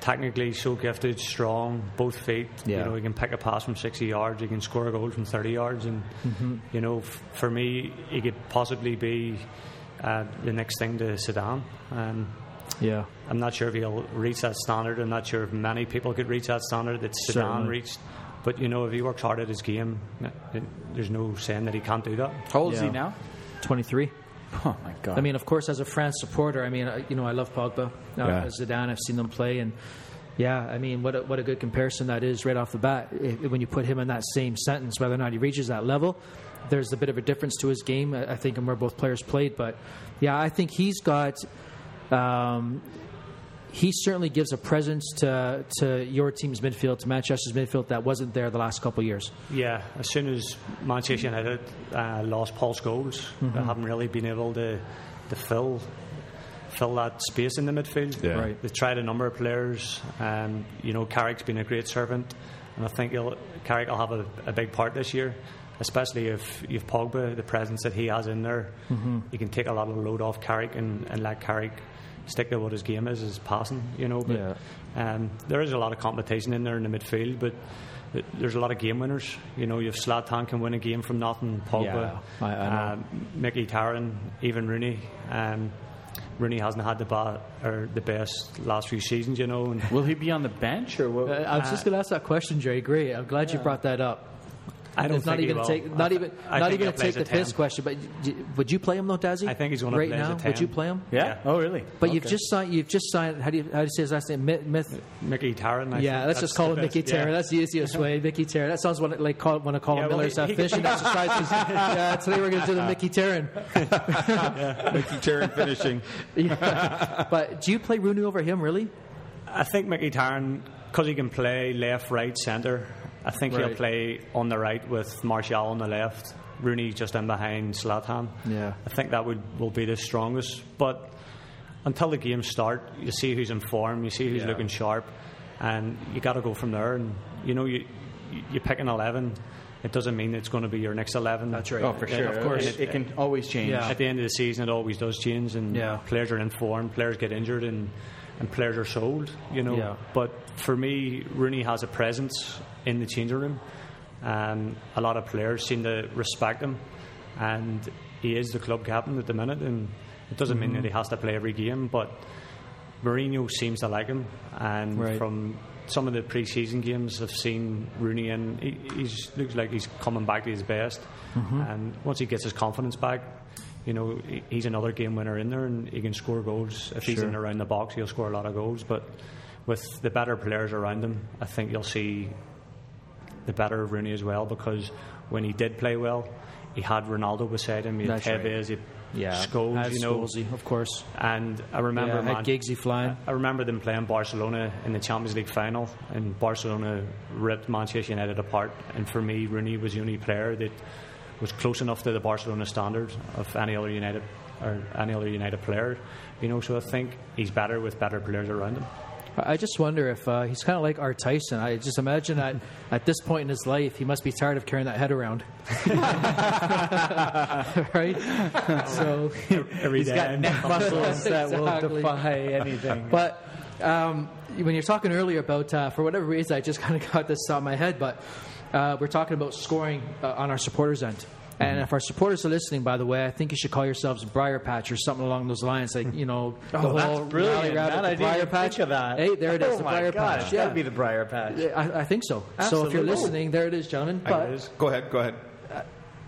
Speaker 5: Technically, so gifted, strong, both feet.
Speaker 6: Yeah.
Speaker 5: You know, he can pick a pass from 60 yards. He can score a goal from 30 yards. And,
Speaker 6: Mm-hmm.
Speaker 5: you know, f- for me, he could possibly be uh, the next thing to Zidane. Um,
Speaker 6: Yeah.
Speaker 5: I'm not sure if he'll reach that standard. I'm not sure if many people could reach that standard that Zidane
Speaker 6: Certainly.
Speaker 5: reached But you know, if he works hard at his game, uh, there's no saying that he can't do that.
Speaker 4: How old is he now?
Speaker 6: 23.
Speaker 4: Oh my god!
Speaker 6: I mean, of course, as a France supporter, I mean, I- you know, I love Pogba. Uh,
Speaker 3: Yeah.
Speaker 6: Zidane, I've seen them play, and yeah, I mean, what a, what a good comparison that is right off the bat. When you put him in that same sentence, whether or not he reaches that level, there's a bit of a difference to his game. I I think, and where both players played, but yeah, I think he's got. Um, he certainly gives a presence to to your team's midfield, to Manchester's midfield that wasn't there the last couple of years.
Speaker 5: Yeah, as soon as Manchester United uh, lost Paul Scholes, they haven't really been able to to fill fill that space in the midfield.
Speaker 3: Yeah.
Speaker 6: Right.
Speaker 5: They've tried a number of players. Um, you know, Carrick's been a great servant, and I think he'll, Carrick will have a, a big part this year. Especially if you've Pogba, the presence that he has in there, he can take a lot of the load off Carrick and, and let Carrick stick to what his game is, is passing. You know, but
Speaker 6: Yeah.
Speaker 5: um, there is a lot of competition in there in the midfield, but there's a lot of game winners. You know, you've Zlatan can win a game from nothing. Pogba,
Speaker 6: Yeah, I- I know.
Speaker 5: um, Mkhitaryan, even Rooney. Um, Rooney hasn't had the ba- or the best last few seasons, you know. And
Speaker 4: Will he be on the bench or what?
Speaker 6: Uh, I was just going to ask that question, Jerry. Great. I'm glad you brought that up.
Speaker 5: I don't
Speaker 6: it's not
Speaker 5: think he
Speaker 6: even
Speaker 5: will.
Speaker 6: take not
Speaker 5: I
Speaker 6: even
Speaker 5: I
Speaker 6: not even
Speaker 5: he
Speaker 6: take the
Speaker 5: a
Speaker 6: piss question. But would you play him though, Dazzy?
Speaker 5: I think he's gonna
Speaker 6: right
Speaker 5: play as a
Speaker 6: now.
Speaker 5: 10.
Speaker 6: Would you play him?
Speaker 4: yeah?
Speaker 5: yeah.
Speaker 4: Oh really?
Speaker 6: But you've just signed. You've just signed. How do you how do you say his last name? Myth. Myth?
Speaker 5: Mickey Taryn. I
Speaker 6: Yeah, let's
Speaker 5: that's
Speaker 6: just call
Speaker 5: the
Speaker 6: him Mickey
Speaker 5: best.
Speaker 6: Terror.
Speaker 5: Yeah.
Speaker 6: That's the easiest [laughs] way. Mickey Terror. That sounds what, like call, when I call
Speaker 5: Yeah,
Speaker 6: him
Speaker 5: well,
Speaker 6: Miller's
Speaker 5: he- [laughs] [laughs]
Speaker 6: uh,
Speaker 5: he-
Speaker 6: fishing exercises. yeah, today we're going to do the Mickey Terran.
Speaker 3: Mickey Tarrant finishing.
Speaker 6: But do you play Rooney over him? Really?
Speaker 5: I think Mickey Tarn, because he can play left, right, centre, I think he'll play on the right with Martial on the left, Rooney just in behind Zlatan.
Speaker 6: Yeah.
Speaker 5: I think that would will be the strongest. But until the games start, you see who's in form, you see who's
Speaker 6: Yeah.
Speaker 5: looking sharp, and you got to go from there. And you know, you you pick an eleven. It doesn't mean it's going to be your next eleven.
Speaker 6: That's right.
Speaker 4: Oh, for
Speaker 5: Yeah,
Speaker 4: sure.
Speaker 5: of
Speaker 6: course.
Speaker 4: it, it can always change.
Speaker 6: Yeah.
Speaker 5: At the end of the season, it always does change, and
Speaker 6: Yeah.
Speaker 5: players are in form, players get injured, and, and players are sold. You know,
Speaker 6: Yeah.
Speaker 5: but for me, Rooney has a presence in the changing room, and a lot of players seem to respect him, and he is the club captain at the minute, and it doesn't mean
Speaker 6: Mm-hmm.
Speaker 5: that he has to play every game, but Mourinho seems to like him, and
Speaker 6: Right.
Speaker 5: from some of the pre-season games I've seen Rooney and he he's, looks like he's coming back to his best
Speaker 6: Mm-hmm.
Speaker 5: and once he gets his confidence back you know he's another game winner in there and he can score goals if he's
Speaker 6: Sure.
Speaker 5: in around the box he'll score a lot of goals but with the better players around him I think you'll see the better of Rooney as well because when he did play well he had Ronaldo beside him he had
Speaker 6: That's right.
Speaker 5: Tevez he
Speaker 6: Yeah.
Speaker 5: Scholes you know
Speaker 6: Scholesy, of course.
Speaker 5: and I remember
Speaker 6: Yeah,
Speaker 5: man,
Speaker 6: Giggsy flying.
Speaker 5: I remember them playing Barcelona in the Champions League final, and Barcelona ripped Manchester United apart. And for me, Rooney was the only player that was close enough to the Barcelona standard of any other United or any other United player. You know, so I think he's better with better players around him.
Speaker 6: I I just wonder if uh, he's kind of like Art Tyson. I just imagine that at this point in his life, he must be tired of carrying that head around. [laughs] [laughs] right? So, [laughs]
Speaker 5: Every
Speaker 4: He's
Speaker 5: day.
Speaker 4: got neck muscles that will defy anything.
Speaker 6: but um, when you're talking earlier about, uh, for whatever reason, I just kind of got this out of my head, but uh, we're talking about scoring uh, on our supporters' end. And if our supporters are listening, by the way, I think you should call yourselves Briar Patch or something along those lines. Like, you know, [laughs] the
Speaker 4: Oh, that's
Speaker 6: whole
Speaker 4: brilliant,
Speaker 6: rabbit,
Speaker 4: man.
Speaker 6: the Briar Patch.
Speaker 4: think of that.
Speaker 6: Hey, there it is, [laughs]
Speaker 4: Oh
Speaker 6: the Briar
Speaker 4: gosh,
Speaker 6: Patch.
Speaker 4: that'd
Speaker 6: Yeah.
Speaker 4: be the Briar Patch.
Speaker 6: I, I think so. So if you're listening, there it is, gentlemen. But
Speaker 3: Go ahead. Go ahead.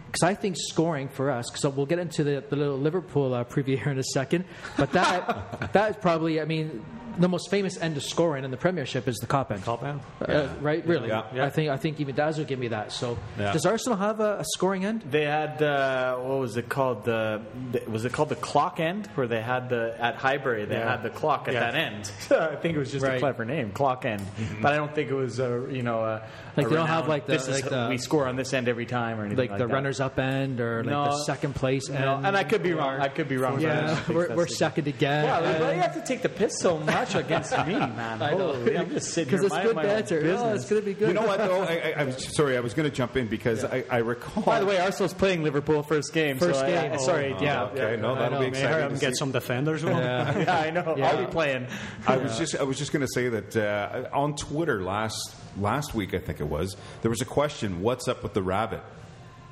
Speaker 6: because I think scoring for us, so we'll get into the, the little Liverpool uh, preview here in a second, but that [laughs] that is probably, I mean, the most famous end of scoring in the Premiership is the Kop end.
Speaker 5: Top end.
Speaker 6: Uh, right? Really?
Speaker 3: Yeah.
Speaker 6: I think I think even Daz will give me that. So,
Speaker 3: Yeah.
Speaker 6: does Arsenal have a, a scoring end?
Speaker 4: They had uh, what was it called? The, the was it called the clock end? Where they had the at Highbury they
Speaker 5: Yeah.
Speaker 4: had the clock at
Speaker 5: Yeah.
Speaker 4: that end. [laughs] I think it was just
Speaker 6: Right.
Speaker 4: a clever name, clock end. But I don't think it was a you know a,
Speaker 6: Like
Speaker 4: a
Speaker 6: they don't have like the-
Speaker 4: this is
Speaker 6: the-
Speaker 4: we score on this end every time or anything
Speaker 6: Like,
Speaker 4: like,
Speaker 6: the
Speaker 4: that.
Speaker 6: runners up end or like
Speaker 4: No.
Speaker 6: the second place end?
Speaker 4: No, and I could be wrong. I could be wrong.
Speaker 6: Yeah, we're, we're second again.
Speaker 4: Yeah, but you have to take the piss so much against me, man. [laughs]
Speaker 6: I know.
Speaker 4: Holy, [laughs] I'm just sitting here
Speaker 6: Because it's
Speaker 4: minding
Speaker 6: good
Speaker 4: my
Speaker 6: banter. Oh,
Speaker 4: business.
Speaker 6: it's going to be good.
Speaker 3: You know what though? I, I, I was sorry. I was going to jump in because I, I recall.
Speaker 4: By the way, Arsenal's playing Liverpool first game.
Speaker 6: First
Speaker 4: so
Speaker 6: game.
Speaker 4: I- sorry,
Speaker 3: Oh,
Speaker 4: yeah.
Speaker 3: okay, no, that'll
Speaker 6: know.
Speaker 3: be
Speaker 6: May
Speaker 5: May hurry
Speaker 3: exciting.
Speaker 5: up
Speaker 3: to
Speaker 5: get
Speaker 3: see.
Speaker 5: some defenders. Well.
Speaker 6: Yeah. [laughs]
Speaker 4: Yeah, I know.
Speaker 6: Yeah.
Speaker 4: I'll be playing.
Speaker 3: I was just I was just going to say that uh, on Twitter last last week I think it was there was a question what's up with the rabbit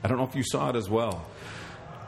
Speaker 3: I don't know if you saw it as well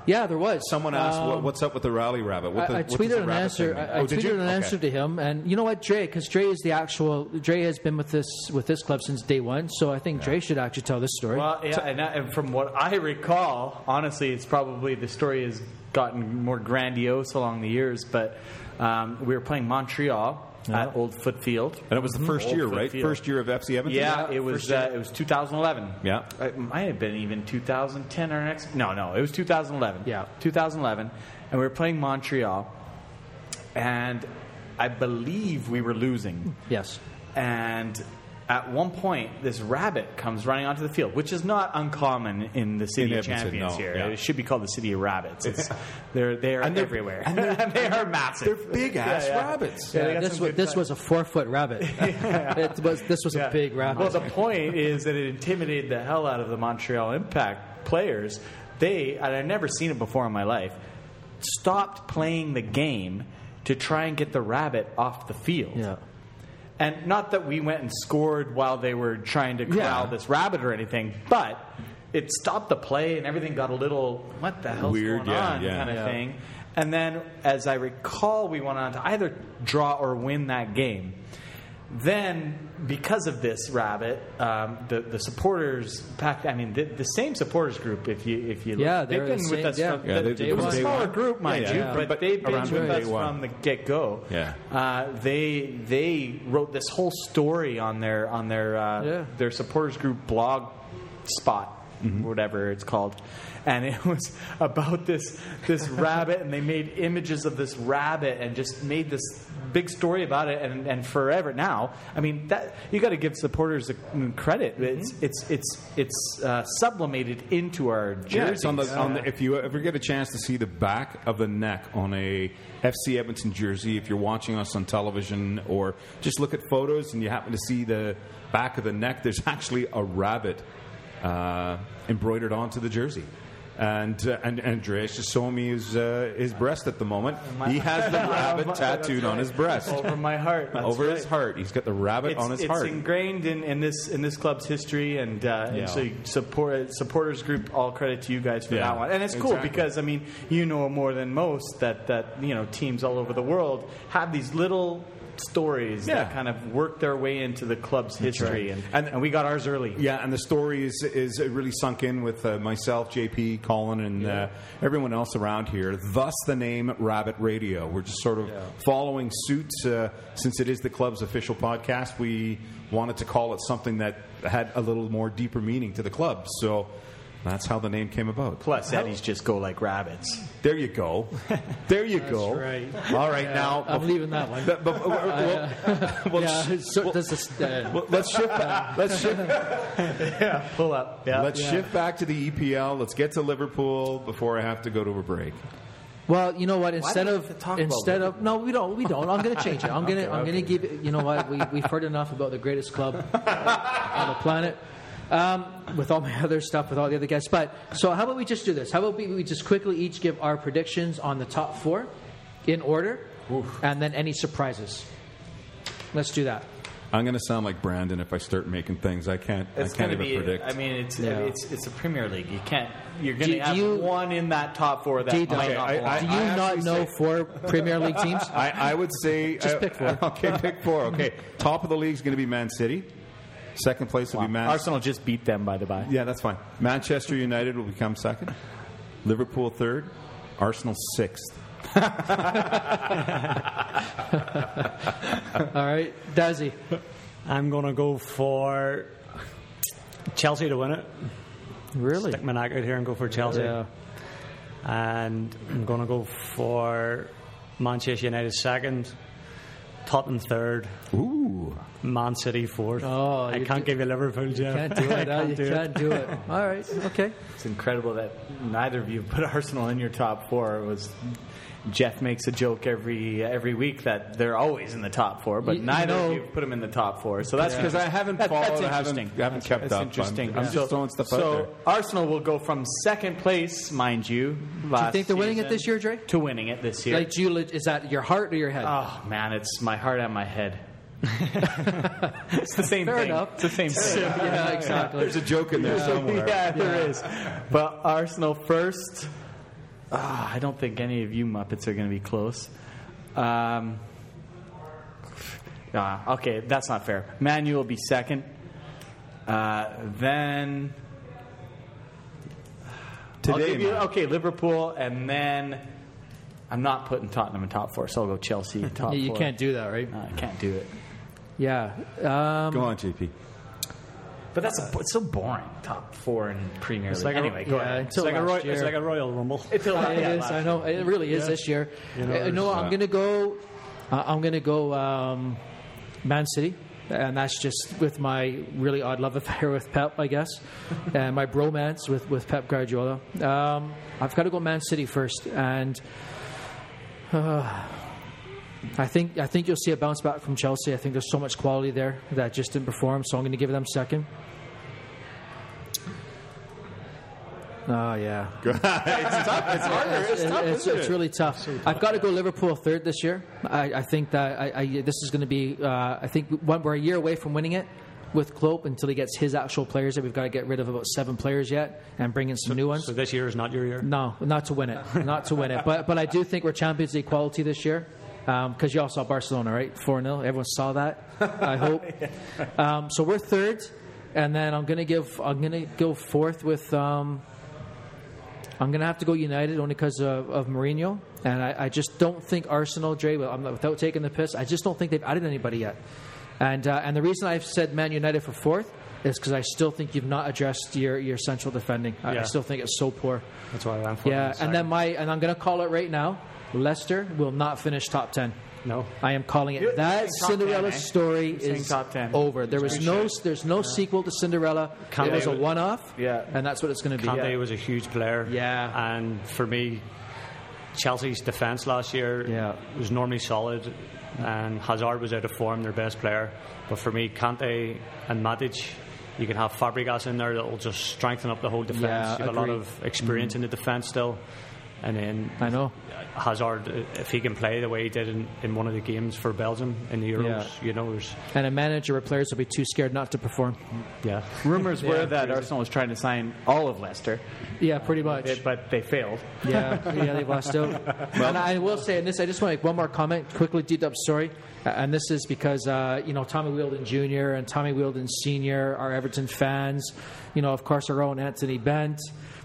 Speaker 6: Yeah, there was.
Speaker 3: Someone asked, what,
Speaker 6: Um,
Speaker 3: "What's up with the rally rabbit?" What the,
Speaker 6: I, I tweeted
Speaker 3: the
Speaker 6: an
Speaker 3: rabbit
Speaker 6: answer. I, I
Speaker 3: oh, did
Speaker 6: tweeted
Speaker 3: you?
Speaker 6: an
Speaker 3: Okay.
Speaker 6: answer to him, and you know what, Dre? Because Dre is the actual. Dre has been with this with this club since day one, so I think Dre should actually tell this story.
Speaker 4: Well, yeah, and, uh, and from what I recall, honestly, it's probably the story has gotten more grandiose along the years. But um, we were playing Montreal at Old Foote Field.
Speaker 3: And it was the first
Speaker 4: Old
Speaker 3: year,
Speaker 4: Foot
Speaker 3: right?
Speaker 4: Field.
Speaker 3: First year of FC Edmonton.
Speaker 4: Yeah, it was. Uh, it was 2011.
Speaker 3: Yeah.
Speaker 4: it might have been even 2010 or next. No, no, it was 2011.
Speaker 6: Yeah.
Speaker 4: 2011, and we were playing Montreal, and I believe we were losing.
Speaker 6: yes.
Speaker 4: And at one point, this rabbit comes running onto the field, which is not uncommon in the city
Speaker 3: In
Speaker 4: of
Speaker 3: Edmonton,
Speaker 4: champions
Speaker 3: no,
Speaker 4: here.
Speaker 3: yeah.
Speaker 4: It should be called the city of rabbits. It's, they're they're
Speaker 3: And they're-
Speaker 4: everywhere,
Speaker 3: and they're- [laughs]
Speaker 4: they are massive.
Speaker 3: They're big ass
Speaker 4: Yeah, yeah.
Speaker 3: rabbits.
Speaker 4: Yeah,
Speaker 6: Yeah, this [laughs] was this was a four foot rabbit. it was this was
Speaker 4: Yeah.
Speaker 6: a big rabbit.
Speaker 4: Well, the point is that it intimidated the hell out of the Montreal Impact players. They, and I've never seen it before in my life, stopped playing the game to try and get the rabbit off the field.
Speaker 6: Yeah.
Speaker 4: And not that we went and scored while they were trying to corral
Speaker 3: Yeah.
Speaker 4: this rabbit or anything, but it stopped the play and everything got a little what the hell's
Speaker 3: Weird,
Speaker 4: going
Speaker 3: yeah,
Speaker 4: on
Speaker 3: yeah.
Speaker 4: kind of thing. And then, as I recall, we went on to either draw or win that game. Then, because of this rabbit, um, the the supporters packed. I mean, the, the same supporters group. If you if you look,
Speaker 6: Yeah,
Speaker 4: they've been
Speaker 6: the
Speaker 4: with
Speaker 6: same-
Speaker 4: us.
Speaker 6: yeah.
Speaker 4: From,
Speaker 3: Yeah,
Speaker 4: the-
Speaker 3: they-
Speaker 4: it was a smaller
Speaker 3: one.
Speaker 4: group, mind
Speaker 3: Yeah,
Speaker 4: you,
Speaker 3: yeah.
Speaker 4: but,
Speaker 3: But
Speaker 4: they've been with us
Speaker 3: day one.
Speaker 4: from the get go.
Speaker 3: Yeah.
Speaker 4: Uh, they they wrote this whole story on their on their uh,
Speaker 6: Yeah.
Speaker 4: their supporters group blog spot. Mm-hmm. Whatever it's called, and it [laughs] was about this this [laughs] rabbit, and they made images of this rabbit, and just made this big story about it, and, and forever now. I mean, that you got to give supporters the mm, credit. Mm-hmm. It's it's it's it's uh, sublimated into our jerseys.
Speaker 3: Yeah, on the, on the, if you ever get a chance to see the back of the neck on a FC Edmonton jersey, if you're watching us on television or just look at photos and you happen to see the back of the neck, there's [laughs] actually a rabbit uh, embroidered onto the jersey. And, uh, and Andreas just showing me his uh, his breast at the moment. He has the [laughs] rabbit tattooed on his breast,
Speaker 4: over my heart, That's
Speaker 3: over his heart. He's got the rabbit
Speaker 4: it's,
Speaker 3: on his
Speaker 4: it's
Speaker 3: heart.
Speaker 4: It's ingrained in, in this in this club's history, and, uh,
Speaker 3: Yeah.
Speaker 4: and so support supporters group. All credit to you guys for
Speaker 3: Yeah,
Speaker 4: that one, and it's cool
Speaker 3: exactly.
Speaker 4: because I mean you know more than most that that you know teams all over the world have these little stories
Speaker 3: Yeah.
Speaker 4: that kind of work their way into the club's history,
Speaker 3: right.
Speaker 4: and,
Speaker 3: And-
Speaker 4: and we got ours early.
Speaker 3: Yeah, and the story is is really sunk in with uh, myself, JP, Colin, and uh, everyone else around here. Thus, the name Rabbit Radio. We're just sort of following suit uh, since it is the club's official podcast. We wanted to call it something that had a little more deeper meaning to the club. So that's how the name came about.
Speaker 4: Plus, Eddies just go like rabbits.
Speaker 3: There you go. There you [laughs] go.
Speaker 6: right.
Speaker 3: All right, now.
Speaker 6: I'm leaving that one.
Speaker 3: but- but- well, [laughs] well,
Speaker 6: yeah, so does this, uh,
Speaker 3: well, let's shift. Back, let's shift. [laughs]
Speaker 4: yeah, pull up. Yeah,
Speaker 3: Let's shift back to the EPL. Let's get to Liverpool before I have to go to a break.
Speaker 6: Well, you know what? Instead
Speaker 4: do we
Speaker 6: of
Speaker 4: have to talk about
Speaker 6: instead of no, we don't. We don't. I'm going to change it. I'm going to I'm going to give it. You know what? We we've heard enough about the greatest club on the planet. Um, with all my [laughs] other stuff, with all the other guests. But so, how about we just do this? How about we, we just quickly each give our predictions on the top four in order, and then any surprises. Let's do that.
Speaker 3: I'm going to sound like Brandon if I start making things. I can't.
Speaker 4: It's
Speaker 3: I can't
Speaker 4: going to
Speaker 3: even
Speaker 4: be.
Speaker 3: predict.
Speaker 4: I mean, it's
Speaker 6: Yeah.
Speaker 4: it's it's a Premier League. You can't. You're going
Speaker 6: Do-
Speaker 4: to have
Speaker 6: you-
Speaker 4: one in that top four that
Speaker 6: Do you,
Speaker 4: might not
Speaker 3: I-
Speaker 4: belong.
Speaker 3: I-
Speaker 6: do you not know
Speaker 3: say-
Speaker 6: four Premier League teams? [laughs]
Speaker 3: I, I would say
Speaker 6: Just
Speaker 3: I-
Speaker 6: pick four. [laughs]
Speaker 3: Okay, pick four. Okay, top of the league is going to be Man City. Second place will be Man.
Speaker 4: Arsenal just beat them, by the by.
Speaker 3: Yeah, that's fine. Manchester United will become second. Liverpool third. Arsenal sixth. [laughs]
Speaker 6: All right, Dazzy.
Speaker 5: I'm going to go for Chelsea to win it.
Speaker 6: Really?
Speaker 5: Stick my neck out here and go for Chelsea.
Speaker 6: Yeah.
Speaker 5: And I'm going to go for Manchester United second, Tottenham third,
Speaker 3: Ooh.
Speaker 5: Man City fourth.
Speaker 6: Oh,
Speaker 5: I can't
Speaker 6: do-
Speaker 5: give you Liverpool, Jeff.
Speaker 6: Can't do [laughs] it.
Speaker 5: I can't
Speaker 6: You
Speaker 5: do it.
Speaker 6: can't do it. All right. Okay.
Speaker 4: It's incredible that neither of you put [laughs] Arsenal in your top four. It was Jeff makes a joke every every week that they're always in the top four, but
Speaker 6: You- you
Speaker 4: neither
Speaker 6: know-
Speaker 4: of you put them in the top four. So that's
Speaker 3: Because I haven't
Speaker 4: that-
Speaker 3: followed,
Speaker 4: That's interesting.
Speaker 3: I haven't-
Speaker 4: interesting.
Speaker 3: haven't kept
Speaker 4: that's
Speaker 3: up. I'm-
Speaker 4: interesting.
Speaker 3: I'm just
Speaker 4: so,
Speaker 3: throwing stuff out there. so.
Speaker 4: Arsenal will go from second place, mind you.
Speaker 6: Do you think they're winning it this year, Dre?
Speaker 4: To winning it this year.
Speaker 6: Like, do you, is that your heart or your head?
Speaker 4: Oh man, it's my heart and my head. [laughs] it's the same
Speaker 6: Fair
Speaker 4: thing.
Speaker 6: enough.
Speaker 4: It's the same thing.
Speaker 6: yeah, exactly.
Speaker 3: There's a joke in there somewhere.
Speaker 4: yeah, there is. But Arsenal first, Ah, I don't think any of you Muppets are going to be close. Um, ah, okay, that's not fair. Manu will be second. Uh, then.
Speaker 3: Today,
Speaker 4: you- okay, Liverpool, and then I'm not putting Tottenham in top four, so I'll go Chelsea in [laughs] top
Speaker 6: you
Speaker 4: four.
Speaker 6: can't do that, right?
Speaker 4: No, I can't do it.
Speaker 6: Yeah. Um,
Speaker 3: Go on, JP.
Speaker 4: But that's a, it's so boring. Top four in Premier League.
Speaker 5: like a-
Speaker 4: anyway, go
Speaker 6: yeah,
Speaker 4: ahead.
Speaker 5: It's
Speaker 6: until
Speaker 5: like, a Roy-
Speaker 6: year.
Speaker 5: it's like a Royal Rumble. [laughs]
Speaker 4: Until
Speaker 6: It [laughs]
Speaker 4: yeah,
Speaker 6: is.
Speaker 4: last-
Speaker 6: I know. It really is
Speaker 5: Yeah.
Speaker 6: this year.
Speaker 5: You know,
Speaker 6: Uh, no, I'm
Speaker 3: uh,
Speaker 6: going to go. Uh, I'm going to go um, Man City, and that's just with my really odd love affair [laughs] with Pep, I guess, and my bromance with with Pep Guardiola. Um, I've got to go Man City first, and. Uh, I think I think you'll see a bounce back from Chelsea. I think there's so much quality there that just didn't perform, so I'm going to give them second. Oh yeah, [laughs]
Speaker 3: it's tough. It's [laughs] harder. It's,
Speaker 6: it's,
Speaker 3: tough.
Speaker 6: it's,
Speaker 3: isn't
Speaker 6: it's
Speaker 3: it?
Speaker 6: really tough. I've got to go Liverpool third this year. I, I think that I, I, this is going to be. Uh, I think we're a year away from winning it with Klopp until he gets his actual players. That we've got to get rid of about seven players yet and bring in some new ones.
Speaker 5: So this year is not your year.
Speaker 6: No, not to win it. Not to win it. But but I do think we're Champions League quality this year. Because you all saw Barcelona, right? 4 0. Everyone saw that, I hope. [laughs] Um, so we're third. And then I'm going to give, I'm going to go fourth with, um, I'm going to have to go United only because of, of Mourinho. And I, I just don't think Arsenal, Dre, well, I'm not, without taking the piss, I just don't think they've added anybody yet. And, uh, and the reason I've said Man United for fourth is because I still think you've not addressed your, your central defending. I, I still think it's so poor.
Speaker 5: That's why I went for
Speaker 6: Yeah, and then my and I'm going to call it right now. Leicester will not finish top ten.
Speaker 5: no.
Speaker 6: I am calling it.
Speaker 4: You're
Speaker 6: that
Speaker 4: saying top 10,
Speaker 6: Cinderella
Speaker 4: eh?
Speaker 6: story
Speaker 4: You're
Speaker 6: is
Speaker 4: top 10.
Speaker 6: over. There was no there's no sequel to Cinderella.
Speaker 5: Can't
Speaker 6: it was a one off.
Speaker 4: Yeah.
Speaker 6: and that's what it's going to be.
Speaker 5: Kante was a huge player.
Speaker 6: Yeah.
Speaker 5: And for me, Chelsea's defence last year
Speaker 6: Yeah.
Speaker 5: was normally solid, and Hazard was out of form, their best player. But for me, Kante and Matic, you can have Fabregas in there that will just strengthen up the whole defence.
Speaker 6: Yeah,
Speaker 5: you have a lot of experience in the defence still. And then
Speaker 6: I know.
Speaker 5: Hazard, if he can play the way he did in, in one of the games for Belgium in the Euros,
Speaker 6: Yeah.
Speaker 5: you know, there's,
Speaker 6: And a manager or players will be too scared not to perform.
Speaker 5: yeah.
Speaker 4: Rumors [laughs] were that Arsenal was trying to sign all of Leicester,
Speaker 6: Yeah, pretty much.
Speaker 4: but they failed.
Speaker 6: Yeah, yeah, they lost out. [laughs] and I will say, and this, I just want to make one more comment quickly. Deep up story, uh, and this is because uh, you know Tommy Wheeldon Jr. and Tommy Wheeldon Sr. are Everton fans. You know, of course, our own Anthony Bent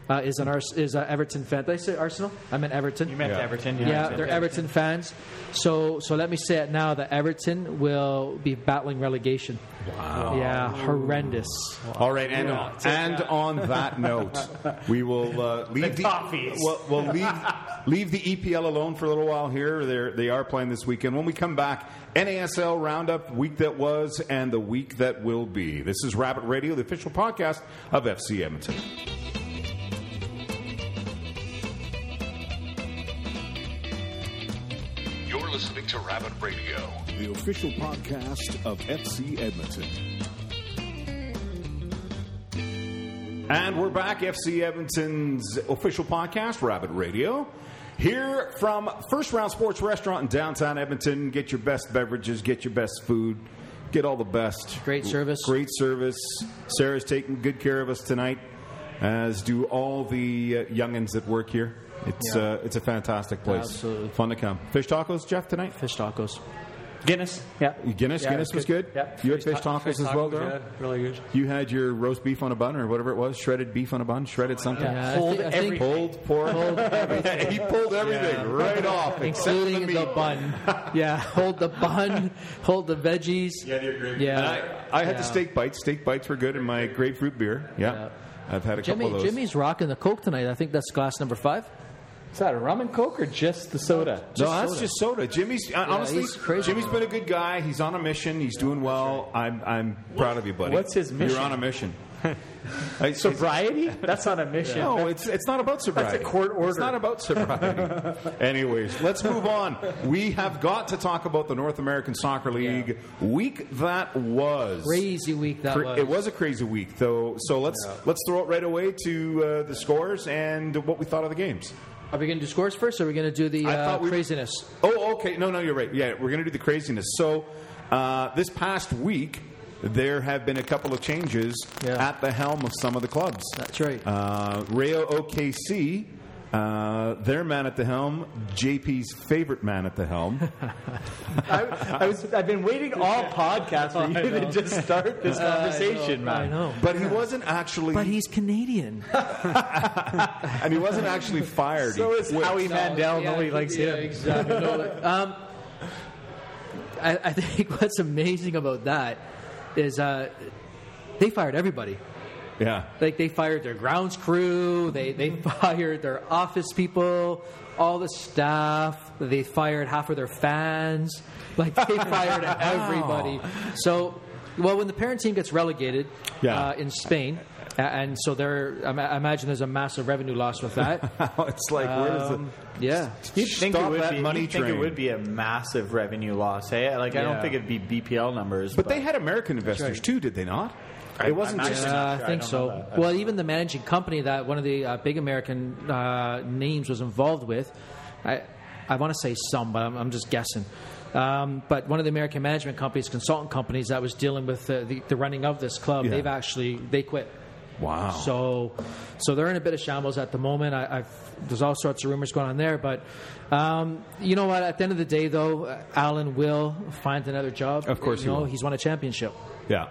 Speaker 6: uh, is an Ars- is an Everton fan. Did I say Arsenal? I meant Everton.
Speaker 4: You meant
Speaker 3: Yeah.
Speaker 4: Everton.
Speaker 6: yeah, they're Everton fans. So, so let me say it now that Everton will be battling relegation. Wow. Yeah, horrendous.
Speaker 3: All right, and, and on that note, we will uh, leave
Speaker 4: The toffees.
Speaker 3: We'll, we'll leave leave the EPL alone for a little while here. They're, they are playing this weekend. When we come back, NASL roundup, week that was and the week that will be. This is Rabbit Radio, the official podcast of FC Edmonton.
Speaker 1: Listening to Rabbit Radio.
Speaker 2: The official podcast of FC Edmonton.
Speaker 3: And we're back, FC Edmonton's official podcast, Rabbit Radio. Here from First Round Sports Restaurant in downtown Edmonton. Get your best beverages, get your best food, get all the best.
Speaker 6: Great service.
Speaker 3: Great service. Sarah's taking good care of us tonight, as do all the uh, youngins that work here. It's
Speaker 6: Yeah.
Speaker 3: uh, it's a fantastic place.
Speaker 6: Absolutely.
Speaker 3: fun to come. Fish tacos, Jeff, tonight.
Speaker 6: Fish tacos.
Speaker 4: Guinness. Yeah.
Speaker 3: Guinness,
Speaker 4: Yeah,
Speaker 3: Guinness
Speaker 4: it's
Speaker 3: was good.
Speaker 4: Yeah.
Speaker 3: You had fish tacos as well,
Speaker 5: Tacos,
Speaker 3: girl.
Speaker 5: Yeah, really good.
Speaker 3: You had your roast beef on a bun or whatever it was, shredded beef on a bun, shredded something.
Speaker 6: Yeah, I
Speaker 4: Hold
Speaker 6: thi- I
Speaker 4: every-
Speaker 6: think-
Speaker 3: Pulled pork. [laughs] he pulled everything right off,
Speaker 6: including
Speaker 3: the
Speaker 6: the, bun. [laughs] Yeah, hold the bun, hold the veggies.
Speaker 3: Yeah, the grapefruit.
Speaker 6: Yeah.
Speaker 3: And I, I had the steak bites. Steak bites were good in my grapefruit beer. Yeah,
Speaker 6: Yeah.
Speaker 3: I've had a couple
Speaker 6: Jimmy,
Speaker 3: of those.
Speaker 6: Jimmy's rocking the Coke tonight. I think that's glass number five.
Speaker 4: Is that a rum and coke or just the soda?
Speaker 3: no, that's
Speaker 6: soda.
Speaker 3: just soda. Jimmy's uh, honestly,
Speaker 6: he's crazy.
Speaker 3: Jimmy's been a good guy. He's on a mission. He's doing well. I'm I'm proud of you, buddy.
Speaker 4: What's his mission?
Speaker 3: You're on a mission. [laughs] I-
Speaker 4: Sobriety? That's not a mission.
Speaker 3: No, it's it's not about sobriety.
Speaker 4: That's a court order.
Speaker 3: It's not about sobriety. [laughs] Anyways, let's move on. We have got to talk about the North American Soccer League week that was.
Speaker 6: Crazy week that
Speaker 3: Cra-
Speaker 6: was.
Speaker 3: It was a crazy week, though. So let's let's throw it right away to uh, the scores and what we thought of the games.
Speaker 6: Are we going to do scores first, or are we going to do the
Speaker 3: I
Speaker 6: uh,
Speaker 3: thought we-
Speaker 6: craziness?
Speaker 3: Oh, okay. No, no, you're right. Yeah, we're going to do the craziness. So uh, this past week, there have been a couple of changes
Speaker 6: Yeah.
Speaker 3: at the helm of some of the clubs.
Speaker 6: That's right.
Speaker 3: Uh, Rayo OKC Uh, their man at the helm, JP's favorite man at the helm. [laughs]
Speaker 4: I, I was, I've been waiting all podcast for you to just start this conversation,
Speaker 6: I
Speaker 4: man.
Speaker 6: know.
Speaker 3: But he wasn't actually,
Speaker 6: But he's Canadian. [laughs]
Speaker 3: and he wasn't actually fired.
Speaker 4: So
Speaker 3: He
Speaker 4: is
Speaker 3: quit.
Speaker 4: Howie Mandel.
Speaker 6: Yeah,
Speaker 4: Nobody likes
Speaker 6: yeah,
Speaker 4: him.
Speaker 6: Exactly. [laughs] Um, I, I think what's amazing about that is uh, they fired everybody.
Speaker 3: Yeah.
Speaker 6: Like they fired their grounds crew, they they [laughs] fired their office people, all the staff. They fired half of their fans. Like they [laughs] fired everybody. So, well, when the parent team gets relegated
Speaker 3: Yeah.
Speaker 6: uh, in Spain, and so there, I I imagine there's a massive revenue loss with that. [laughs]
Speaker 3: it's like, where does
Speaker 6: Um, yeah.
Speaker 4: You'd think,
Speaker 3: Stop
Speaker 4: it would
Speaker 3: that
Speaker 4: be,
Speaker 3: money
Speaker 4: you'd think
Speaker 3: train.
Speaker 4: it would be a massive revenue loss. Hey, like I don't think it'd be BPL numbers,
Speaker 3: But they had American investors
Speaker 6: right.
Speaker 3: too, did they not? It wasn't
Speaker 4: I'm
Speaker 3: just.
Speaker 4: actually-
Speaker 6: Uh, I think
Speaker 4: I
Speaker 6: so.
Speaker 4: that.
Speaker 6: Well, even the managing company that one of the uh, big American uh, names was involved with, I, I want to say some, but I'm, I'm just guessing. Um, but one of the American management companies, consultant companies that was dealing with the, the, the running of this club,
Speaker 3: Yeah.
Speaker 6: they've actually they quit.
Speaker 3: Wow.
Speaker 6: So, so they're in a bit of shambles at the moment. I, I've, there's all sorts of rumors going on there, but um, you know what? At the end of the day, though, uh, Alen will find another job.
Speaker 3: Of course
Speaker 6: you
Speaker 3: he
Speaker 6: know,
Speaker 3: will.
Speaker 6: He's won a championship,
Speaker 3: yeah.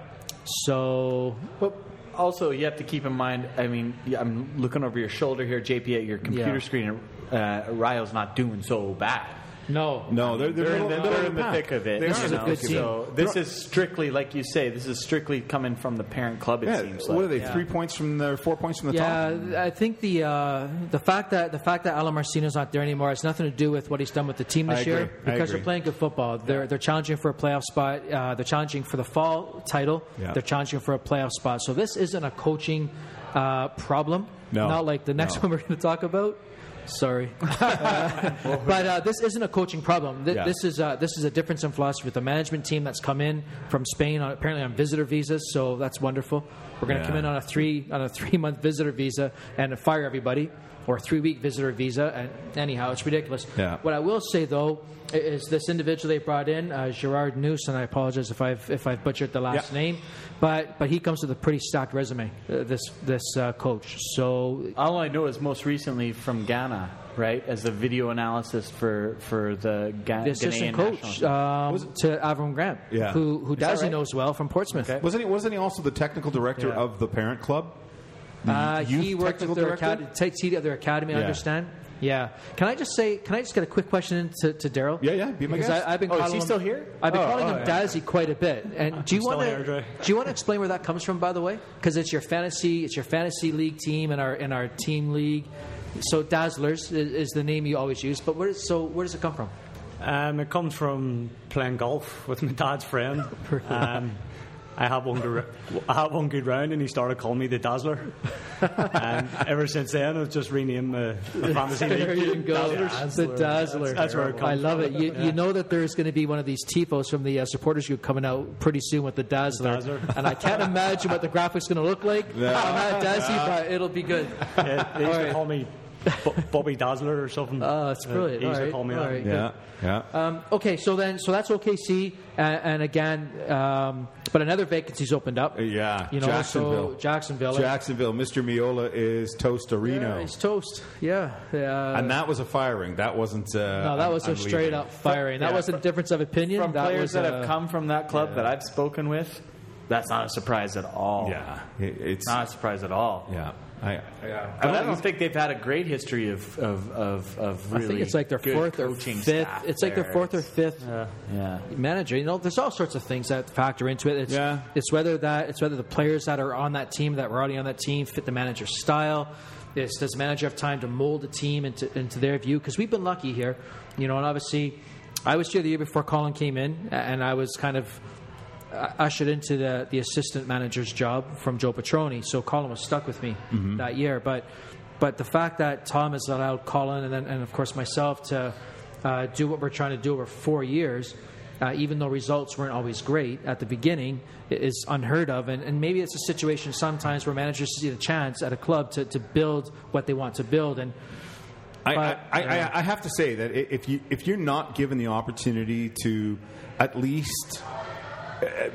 Speaker 6: So
Speaker 4: But also, you have to keep in mind. I mean, I'm looking over your shoulder here, JP, at your computer
Speaker 6: Yeah.
Speaker 4: screen. Uh, Rio's not doing so bad.
Speaker 6: No,
Speaker 3: No, they're, they're,
Speaker 4: They're, in the,
Speaker 3: middle-
Speaker 4: they're
Speaker 3: middle
Speaker 4: in the
Speaker 3: pack.
Speaker 4: thick of it.
Speaker 3: They
Speaker 6: This
Speaker 3: are
Speaker 6: is
Speaker 3: in
Speaker 6: a
Speaker 3: the
Speaker 6: good
Speaker 3: thick of it.
Speaker 6: team.
Speaker 4: So this is strictly, like you say, this is strictly coming from the parent club. It
Speaker 3: Yeah,
Speaker 4: seems like.
Speaker 3: what are they?
Speaker 6: Yeah.
Speaker 3: Three points from the four points from the
Speaker 6: Yeah,
Speaker 3: top.
Speaker 6: I think the uh, the fact that the fact that Alen Marcina's not there anymore has nothing to do with what he's done with the team
Speaker 3: I
Speaker 6: this
Speaker 3: agree.
Speaker 6: year
Speaker 3: I
Speaker 6: because
Speaker 3: agree.
Speaker 6: they're playing good football. They're they're challenging for a playoff spot. Uh, they're challenging for the fall title.
Speaker 3: Yeah.
Speaker 6: They're challenging for a playoff spot. So this isn't a coaching uh, problem.
Speaker 3: No.
Speaker 6: not like the next
Speaker 3: No.
Speaker 6: one we're going to talk about. Sorry, [laughs] [laughs] but uh, this isn't a coaching problem. Th-
Speaker 3: Yeah.
Speaker 6: This is uh, this is a difference in philosophy with the management team that's come in from Spain on, apparently on visitor visas. So that's wonderful. We're going to
Speaker 3: Yeah.
Speaker 6: come in on a three on a [laughs] three month visitor visa and fire everybody, or a three week visitor visa. And anyhow, it's ridiculous.
Speaker 3: Yeah.
Speaker 6: What I will say though is this individual they brought in, uh, Gerard Nus, and I apologize if I've if I've butchered the last
Speaker 3: Yeah.
Speaker 6: name, but but he comes with a pretty stacked resume. Uh, this this uh, coach. So
Speaker 4: All I know is most recently from Ghana, right, as the video analysis for for the Ga-
Speaker 6: the assistant
Speaker 4: Ghanaian
Speaker 6: coach
Speaker 4: national team.
Speaker 6: um, to Avram Grant,
Speaker 3: Yeah.
Speaker 6: who who
Speaker 4: that
Speaker 6: Dazzy
Speaker 4: right?
Speaker 6: knows well from Portsmouth.
Speaker 4: Okay.
Speaker 3: Wasn't he? Wasn't he also the technical director
Speaker 4: Yeah.
Speaker 3: of the parent club?
Speaker 6: Uh, he worked
Speaker 3: technical
Speaker 6: with their
Speaker 3: director?
Speaker 6: academy, takes of their academy. I understand. Yeah. Can I just say? Can I just get a quick question in to, to Daryl?
Speaker 3: Yeah, yeah, be my
Speaker 6: because
Speaker 3: guest.
Speaker 6: I, I've been
Speaker 4: Oh, is
Speaker 6: calling
Speaker 4: he
Speaker 6: him,
Speaker 4: still here?
Speaker 6: I've been
Speaker 4: Oh,
Speaker 6: calling
Speaker 4: oh,
Speaker 6: him
Speaker 4: yeah.
Speaker 6: Dazzy quite a bit. And [laughs] do you want to do you want to explain where that comes from? By the way, because it's your fantasy it's your fantasy league team and our in our team league. So Dazzlers is, is the name you always use. But where is, so where does it come from?
Speaker 5: Um, it comes from playing golf with my dad's friend. [laughs] Um, I have one good, I have one good round, and he started calling me the Dazzler. and ever since then, I've just renamed the, the fantasy
Speaker 6: There
Speaker 5: league.
Speaker 6: you go, the Dazzler.
Speaker 5: That's where it comes
Speaker 6: I love it. You, you know that there's going to be one of these tifos from the uh, supporters group coming out pretty soon with the Dazzler,
Speaker 5: Dazzler.
Speaker 6: and I can't imagine what the graphics going to look like. I'm not Dazzy, but it'll be good.
Speaker 5: Yeah, they used
Speaker 6: All
Speaker 5: to
Speaker 6: right.
Speaker 5: call me Bo- Bobby Dazzler or something.
Speaker 6: Oh, that's
Speaker 5: Uh,
Speaker 6: brilliant.
Speaker 5: he used
Speaker 6: All
Speaker 5: to call me
Speaker 6: right,
Speaker 5: that.
Speaker 6: all right.
Speaker 3: yeah, yeah.
Speaker 6: Um, okay, so then, so that's OKC, and, and again, um, but another vacancy's opened up.
Speaker 3: yeah,
Speaker 6: You know,
Speaker 3: Jacksonville.
Speaker 6: so Jacksonville.
Speaker 3: Jacksonville. Mr. Meola is Tostarino,
Speaker 6: Yeah, he's toast. Yeah. yeah.
Speaker 3: and that was a firing. That wasn't. Uh,
Speaker 6: no, that
Speaker 3: I'm-
Speaker 6: was a
Speaker 3: I'm
Speaker 6: straight
Speaker 3: leaving.
Speaker 6: up firing. That
Speaker 3: Yeah.
Speaker 6: wasn't a difference of opinion.
Speaker 4: from
Speaker 6: that
Speaker 4: players
Speaker 6: was
Speaker 4: that
Speaker 6: uh,
Speaker 4: have come from that club that I've spoken with, that's not a surprise at all.
Speaker 3: Yeah, it- it's.
Speaker 4: Not a surprise at all.
Speaker 3: yeah, I.
Speaker 4: But I don't think they've had a great history of of of, of really.
Speaker 6: I think it's like their fourth or fifth.
Speaker 4: staff
Speaker 6: It's like their fourth or fifth
Speaker 4: Yeah.
Speaker 6: manager. You know, there's all sorts of things that factor into it. It's,
Speaker 3: Yeah.
Speaker 6: it's whether that it's whether the players that are on that team that were already on that team fit the manager's style. It's, does the manager have time to mold the team into into their view? Because we've been lucky here, you know. And obviously, I was here the year before Colin came in, and I was kind of ushered into the, the assistant manager's job from Joe Petroni. So Colin was stuck with me that year. But but the fact that Tom has allowed Colin and then and of course myself to uh, do what we're trying to do over four years, uh, even though results weren't always great at the beginning, is unheard of. And, and maybe it's a situation sometimes where managers see the chance at a club to, to build what they want to build. And
Speaker 3: I,
Speaker 6: But,
Speaker 3: I,
Speaker 6: yeah.
Speaker 3: I, I have to say that if you if you're not given the opportunity to at least uh,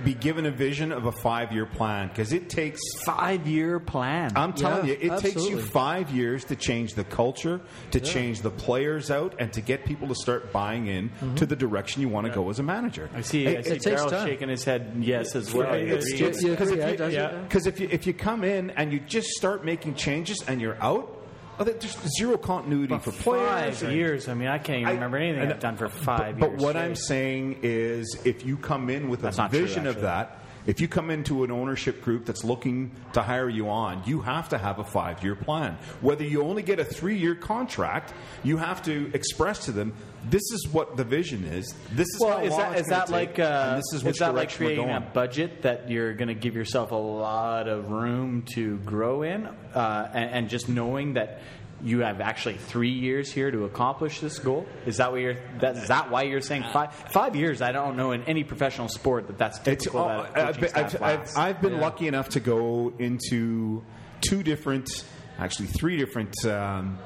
Speaker 3: be given a vision of a five year plan because it takes
Speaker 4: Five year plan.
Speaker 3: I'm telling
Speaker 6: Yeah,
Speaker 3: you, it takes you five years to change the culture, to change the players out, and to get people to start buying in mm-hmm. to the direction you want to go as a manager.
Speaker 4: I see.
Speaker 3: It-
Speaker 4: I see
Speaker 6: it takes time.
Speaker 4: shaking his head yes as well. I
Speaker 3: It's
Speaker 4: agree.
Speaker 3: just-
Speaker 6: You
Speaker 3: because
Speaker 6: agree,
Speaker 3: if you-
Speaker 6: does it?
Speaker 5: yeah.
Speaker 3: Because if you if you come in and you just start making changes and you're out, Oh, well, there's zero continuity for players.
Speaker 4: Five years. I mean, I can't even
Speaker 3: I-
Speaker 4: remember anything
Speaker 3: and-
Speaker 4: I've done for five
Speaker 3: but,
Speaker 4: years.
Speaker 3: But what I'm saying is, if you come in with
Speaker 4: That's
Speaker 3: a
Speaker 4: not true,
Speaker 3: vision of that, if you come into an ownership group that's looking to hire you on, you have to have a five year plan. Whether you only get a three year contract, you have to express to them this is what the vision is. This is
Speaker 4: Well,
Speaker 3: how
Speaker 4: is that is that
Speaker 3: take,
Speaker 4: like uh,
Speaker 3: this is, which
Speaker 4: that like creating a budget that you're going to give yourself a lot of room to grow in, uh, and, and just knowing that you have actually three years here to accomplish this goal? Is that what you're? That, is that why you're saying five five years? I don't know in any professional sport that that's
Speaker 3: It's
Speaker 4: typical.
Speaker 3: all,
Speaker 4: that
Speaker 3: I've, been, I've, I've. I've been
Speaker 6: Yeah.
Speaker 3: lucky enough to go into two different, actually three different um,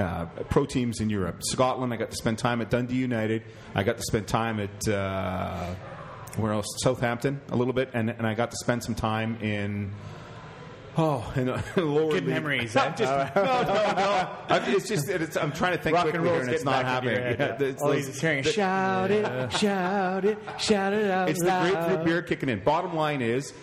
Speaker 3: uh, pro teams in Europe. Scotland, I got to spend time at Dundee United. I got to spend time at uh, where else? Southampton a little bit, and, and I got to spend some time in. Oh, in a [laughs] lower
Speaker 4: Good
Speaker 3: league.
Speaker 4: memories, eh?
Speaker 3: just, [laughs] no, no, no. I'm, it's just it's, I'm trying to think
Speaker 4: Rock and
Speaker 3: quickly here, and it's not happening.
Speaker 4: head,
Speaker 3: Yeah,
Speaker 4: yeah. [laughs]
Speaker 3: it's
Speaker 4: All he's hearing
Speaker 3: the-
Speaker 4: shout it, shout it, shout it out
Speaker 3: it's the
Speaker 4: loud.
Speaker 3: grapefruit beer kicking in. Bottom line is,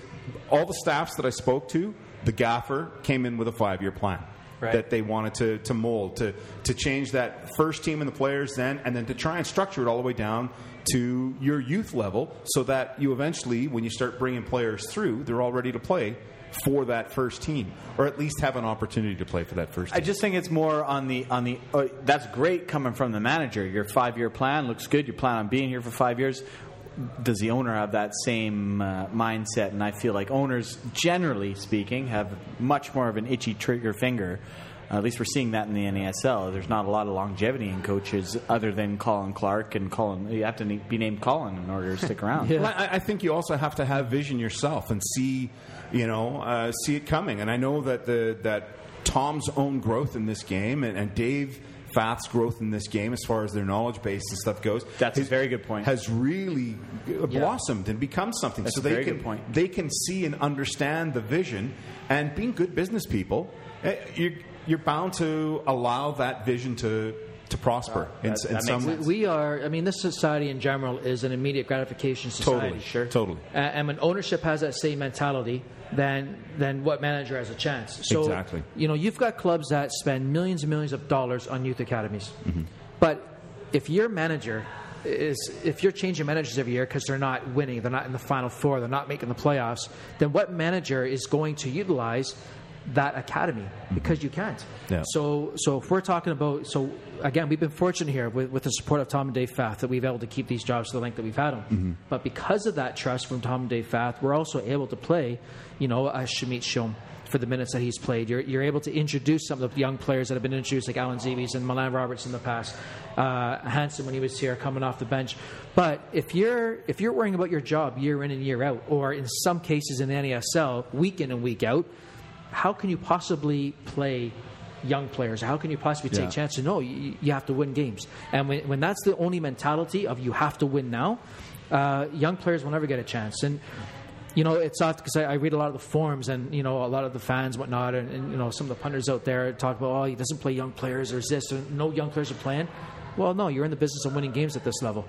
Speaker 3: all the staffs that I spoke to, the gaffer came in with a five year plan.
Speaker 4: Right.
Speaker 3: That they wanted to, to mold, to, to change that first team and the players then, and then to try and structure it all the way down to your youth level so that you eventually, when you start bringing players through, they're all ready to play for that first team, or at least have an opportunity to play for that first team.
Speaker 4: I just think it's more on the on the. Uh, that's great coming from the manager. Your five year plan looks good. You plan on being here for five years. Does the owner have that same uh, mindset? And I feel like owners, generally speaking, have much more of an itchy trigger finger. at least we're seeing that in the NASL. There's not a lot of longevity in coaches other than Colin Clarke and Colin. You have to ne- be named Colin in order to stick around. [laughs]
Speaker 6: Yeah.
Speaker 3: Well, I, I think you also have to have vision yourself and see, you know, uh, see it coming. And I know that the that Tom's own growth in this game and, and Dave Fath's growth in this game, as far as their knowledge base and stuff goes,
Speaker 4: That's a very good point.
Speaker 3: Has really uh, blossomed and become something.
Speaker 4: That's
Speaker 3: so they can they can see and understand the vision. And being good business people, eh, you're, you're bound to allow that vision to to prosper in,
Speaker 4: that-
Speaker 3: in
Speaker 4: that
Speaker 3: some
Speaker 4: makes
Speaker 6: We, we are, I mean, this society in general is an immediate gratification society.
Speaker 3: Totally, sure. Totally.
Speaker 6: A- and when ownership has that same mentality, then then what manager has a chance? So,
Speaker 3: Exactly.
Speaker 6: You know, you've got clubs that spend millions and millions of dollars on youth academies,
Speaker 3: Mm-hmm.
Speaker 6: but if your manager is if you're changing managers every year because they're not winning, they're not in the final four, they're not making the playoffs, then what manager is going to utilize that academy because you can't.
Speaker 3: Mm-hmm. Yeah.
Speaker 6: So so if we're talking about so again we've been fortunate here with, with the support of Tom and Dave Fath that we've been able to keep these jobs to the length that we've had them.
Speaker 3: Mm-hmm.
Speaker 6: But because of that trust from Tom and Dave Fath, we're also able to play, you know, a Shamit Shome for the minutes that he's played. You're, you're able to introduce some of the young players that have been introduced, like Allan Zebies and Milan Roberts in the past, uh, Hansen when he was here coming off the bench. But if you're if you're worrying about your job year in and year out, or in some cases in the NASL week in and week out, how can you possibly play young players? How can you possibly take
Speaker 3: Yeah.
Speaker 6: chances? No, you, you have to win games. And when, when that's the only mentality of you have to win now, uh, young players will never get a chance. And you know, it's odd because I, I read a lot of the forums and you know a lot of the fans, and whatnot, and, and you know some of the punters out there talk about, oh, he doesn't play young players. There's this, or no young players are playing. Well, no, you're in the business of winning games at this level.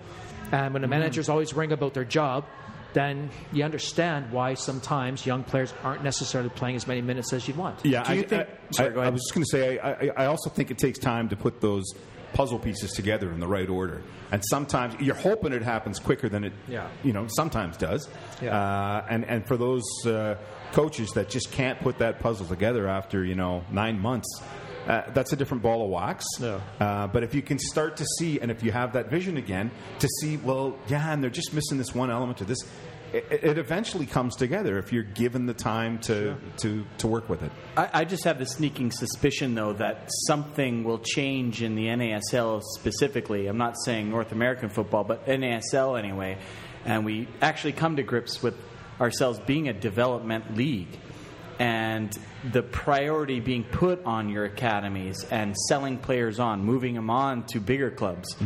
Speaker 6: And when the managers always worrying about their job, then you understand why sometimes young players aren't necessarily playing as many minutes as you'd want.
Speaker 3: Yeah,
Speaker 4: Do you
Speaker 3: I,
Speaker 4: think-
Speaker 3: I,
Speaker 4: Sorry,
Speaker 3: I-
Speaker 4: go
Speaker 3: I was just going to say, I, I- I also think it takes time to put those puzzle pieces together in the right order. And sometimes you're hoping it happens quicker than it,
Speaker 6: Yeah.
Speaker 3: you know, sometimes does.
Speaker 6: Yeah.
Speaker 3: Uh, and and for those uh, coaches that just can't put that puzzle together after you know nine months. Uh, that's a different ball of wax.
Speaker 6: Yeah.
Speaker 3: Uh, but if you can start to see, and if you have that vision again, to see, well, yeah, and they're just missing this one element or this, it, it eventually comes together if you're given the time to, to, to work with it.
Speaker 4: I, I just have the sneaking suspicion, though, that something will change in the NASL specifically. I'm not saying North American football, but NASL anyway. And we actually come to grips with ourselves being a development league. And the priority being put on your academies and selling players on, moving them on to bigger clubs,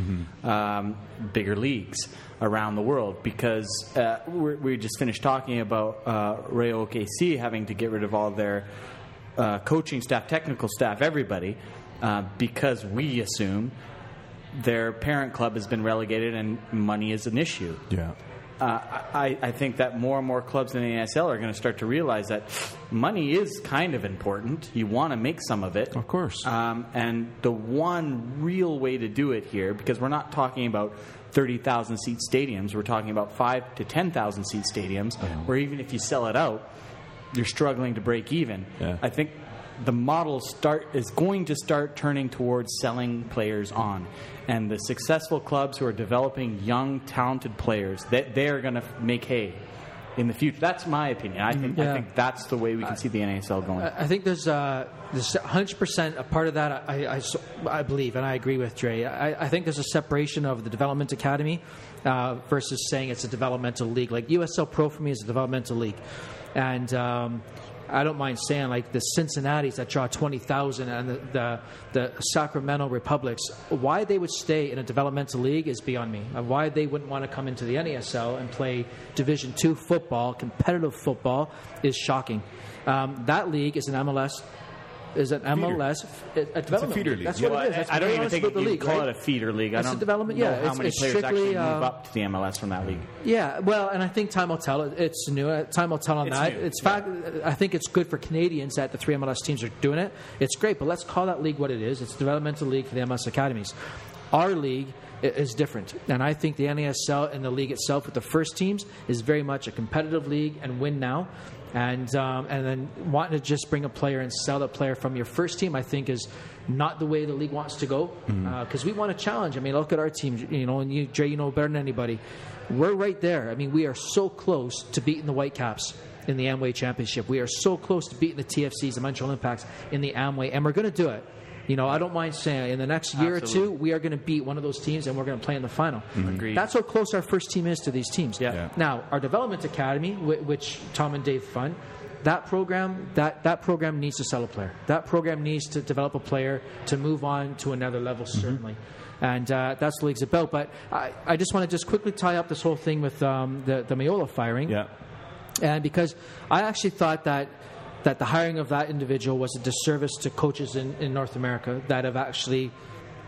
Speaker 4: um, bigger leagues around the world. Because uh, we just finished talking about uh, Rayo OKC having to get rid of all their uh, coaching staff, technical staff, everybody, uh, because we assume their parent club has been relegated and money is an issue.
Speaker 3: Yeah.
Speaker 4: Uh, I, I think that more and more clubs in the ASL are going to start to realize that money is kind of important. You want to make some of it.
Speaker 3: Of course.
Speaker 4: Um, and the one real way to do it here, because we're not talking about 30,000 seat stadiums, we're talking about 5 to 10,000 seat stadiums, where even if you sell it out, you're struggling to break even.
Speaker 3: Yeah.
Speaker 4: I think the model start is going to start turning towards selling players on, and the successful clubs who are developing young, talented players that they are going to make hay in the future. That's my opinion. I think
Speaker 6: Yeah.
Speaker 4: I think that's the way we can see the NASL going.
Speaker 6: I think there's uh, there's 100% a part of that. I, I, I believe, and I agree with Dre. I, I think there's a separation of the development academy uh, versus saying it's a developmental league. Like USL Pro for me is a developmental league, and. Um, I don't mind saying like the Cincinnati's that draw twenty thousand and the, the the Sacramento Republics. Why they would stay in a developmental league is beyond me. And why they wouldn't want to come into the NASL and play Division two football, competitive football, is shocking. Um, that league is an MLS. Is an MLS a, development
Speaker 3: feeder
Speaker 6: league. That's what it is. That's
Speaker 4: I don't even think you can
Speaker 6: league,
Speaker 4: call it a feeder league. I
Speaker 6: It's a
Speaker 4: don't
Speaker 6: development-
Speaker 4: know
Speaker 6: yeah,
Speaker 4: how
Speaker 6: it's-
Speaker 4: many
Speaker 6: it's
Speaker 4: players
Speaker 6: strictly,
Speaker 4: actually move
Speaker 6: uh,
Speaker 4: up to the MLS from that league.
Speaker 6: Yeah, well, and I think time will tell. It's new. uh, Time will tell on
Speaker 4: It's
Speaker 6: that.
Speaker 4: new,
Speaker 6: It's fact. I think it's good for Canadians that the three MLS teams are doing it. It's great, but let's call that league what it is. It's a developmental league for the MLS academies. Our league i- is different, and I think the NASL and the league itself with the first teams is very much a competitive league and win now. And um, and then wanting to just bring a player and sell that player from your first team, I think, is not the way the league wants to go. Because we want to challenge. I mean, look at our team. You know, and you, Jay, you know better than anybody. We're right there. I mean, we are so close to beating the Whitecaps in the Amway Championship. We are so close to beating the TFCs, the Montreal Impacts, in the Amway, and we're going to do it. You know, I don't mind saying in the next year or two, we are going to beat one of those teams and we're going to play in the final.
Speaker 4: Agreed.
Speaker 6: That's how close our first team is to these teams.
Speaker 4: Yeah. Yeah.
Speaker 6: Now, our development academy, which Tom and Dave fund, that program that, that program needs to sell a player. That program needs to develop a player to move on to another level,
Speaker 3: Mm-hmm.
Speaker 6: certainly. And uh, that's the league's about. But I, I just want to just quickly tie up this whole thing with um, the, the Meola firing
Speaker 3: Yeah.
Speaker 6: and because I actually thought that that the hiring of that individual was a disservice to coaches in, in North America that have actually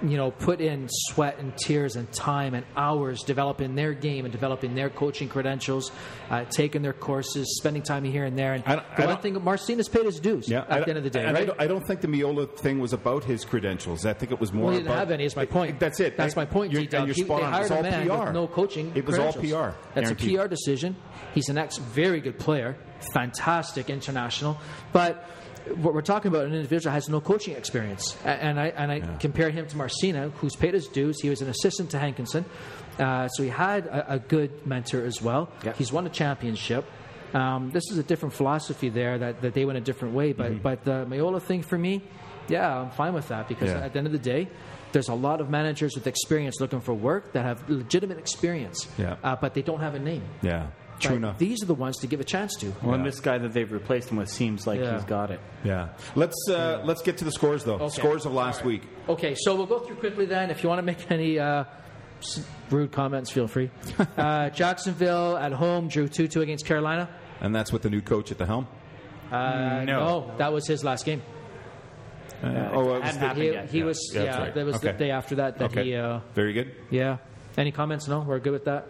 Speaker 6: you know put in sweat and tears and time and hours developing their game and developing their coaching credentials uh, taking their courses spending time here and there and
Speaker 3: I
Speaker 6: the
Speaker 3: I
Speaker 6: one thing Marcina's paid his dues
Speaker 3: Yeah.
Speaker 6: At the end of the day
Speaker 3: and I don't, I don't think the Meola thing was about his credentials. I think it was more
Speaker 6: well, he didn't
Speaker 3: about.
Speaker 6: have any. Is my point.
Speaker 3: That's it.
Speaker 6: That's my point.
Speaker 3: You're, and you're
Speaker 6: He-
Speaker 3: spot on.
Speaker 6: hired
Speaker 3: It was all PR.
Speaker 6: no coaching.
Speaker 3: It was all. PR.
Speaker 6: That's a. PR decision. He's an ex, very good player, fantastic international, but. What we're talking about an individual has no coaching experience. And I and I compare him to Marcina, who's paid his dues. He was an assistant to Hankinson, uh, so he had a, a good mentor as well.
Speaker 4: Yeah.
Speaker 6: He's won a championship. Um, this is a different philosophy there that, that they went a different way, but but the Meola thing for me, yeah, I'm fine with that because
Speaker 3: Yeah.
Speaker 6: at the end of the day, there's a lot of managers with experience looking for work that have legitimate experience,
Speaker 3: Yeah.
Speaker 6: uh, but they don't have a name.
Speaker 3: Yeah. True
Speaker 6: But
Speaker 3: enough.
Speaker 6: These are the ones to give a chance to.
Speaker 4: Well, and this guy that they've replaced him with seems like
Speaker 6: Yeah.
Speaker 4: he's got it.
Speaker 3: Yeah. Let's uh, let's get to the scores though.
Speaker 6: Okay.
Speaker 3: Scores of last week.
Speaker 6: Okay, so we'll go through quickly then. If you want to make any uh, rude comments, feel free. [laughs] uh, Jacksonville at home drew 2 2 against Carolina.
Speaker 3: And that's with the new coach at the helm.
Speaker 6: Uh,
Speaker 4: No.
Speaker 6: that was his last game.
Speaker 3: Uh, oh, it was
Speaker 4: hadn't
Speaker 3: the-
Speaker 6: He, he
Speaker 3: Yeah.
Speaker 6: was,
Speaker 3: Yeah,
Speaker 6: yeah,
Speaker 3: right.
Speaker 6: that was the day after that that
Speaker 3: okay.
Speaker 6: he, uh,
Speaker 3: Very good.
Speaker 6: yeah. Any comments? No? We're good with that?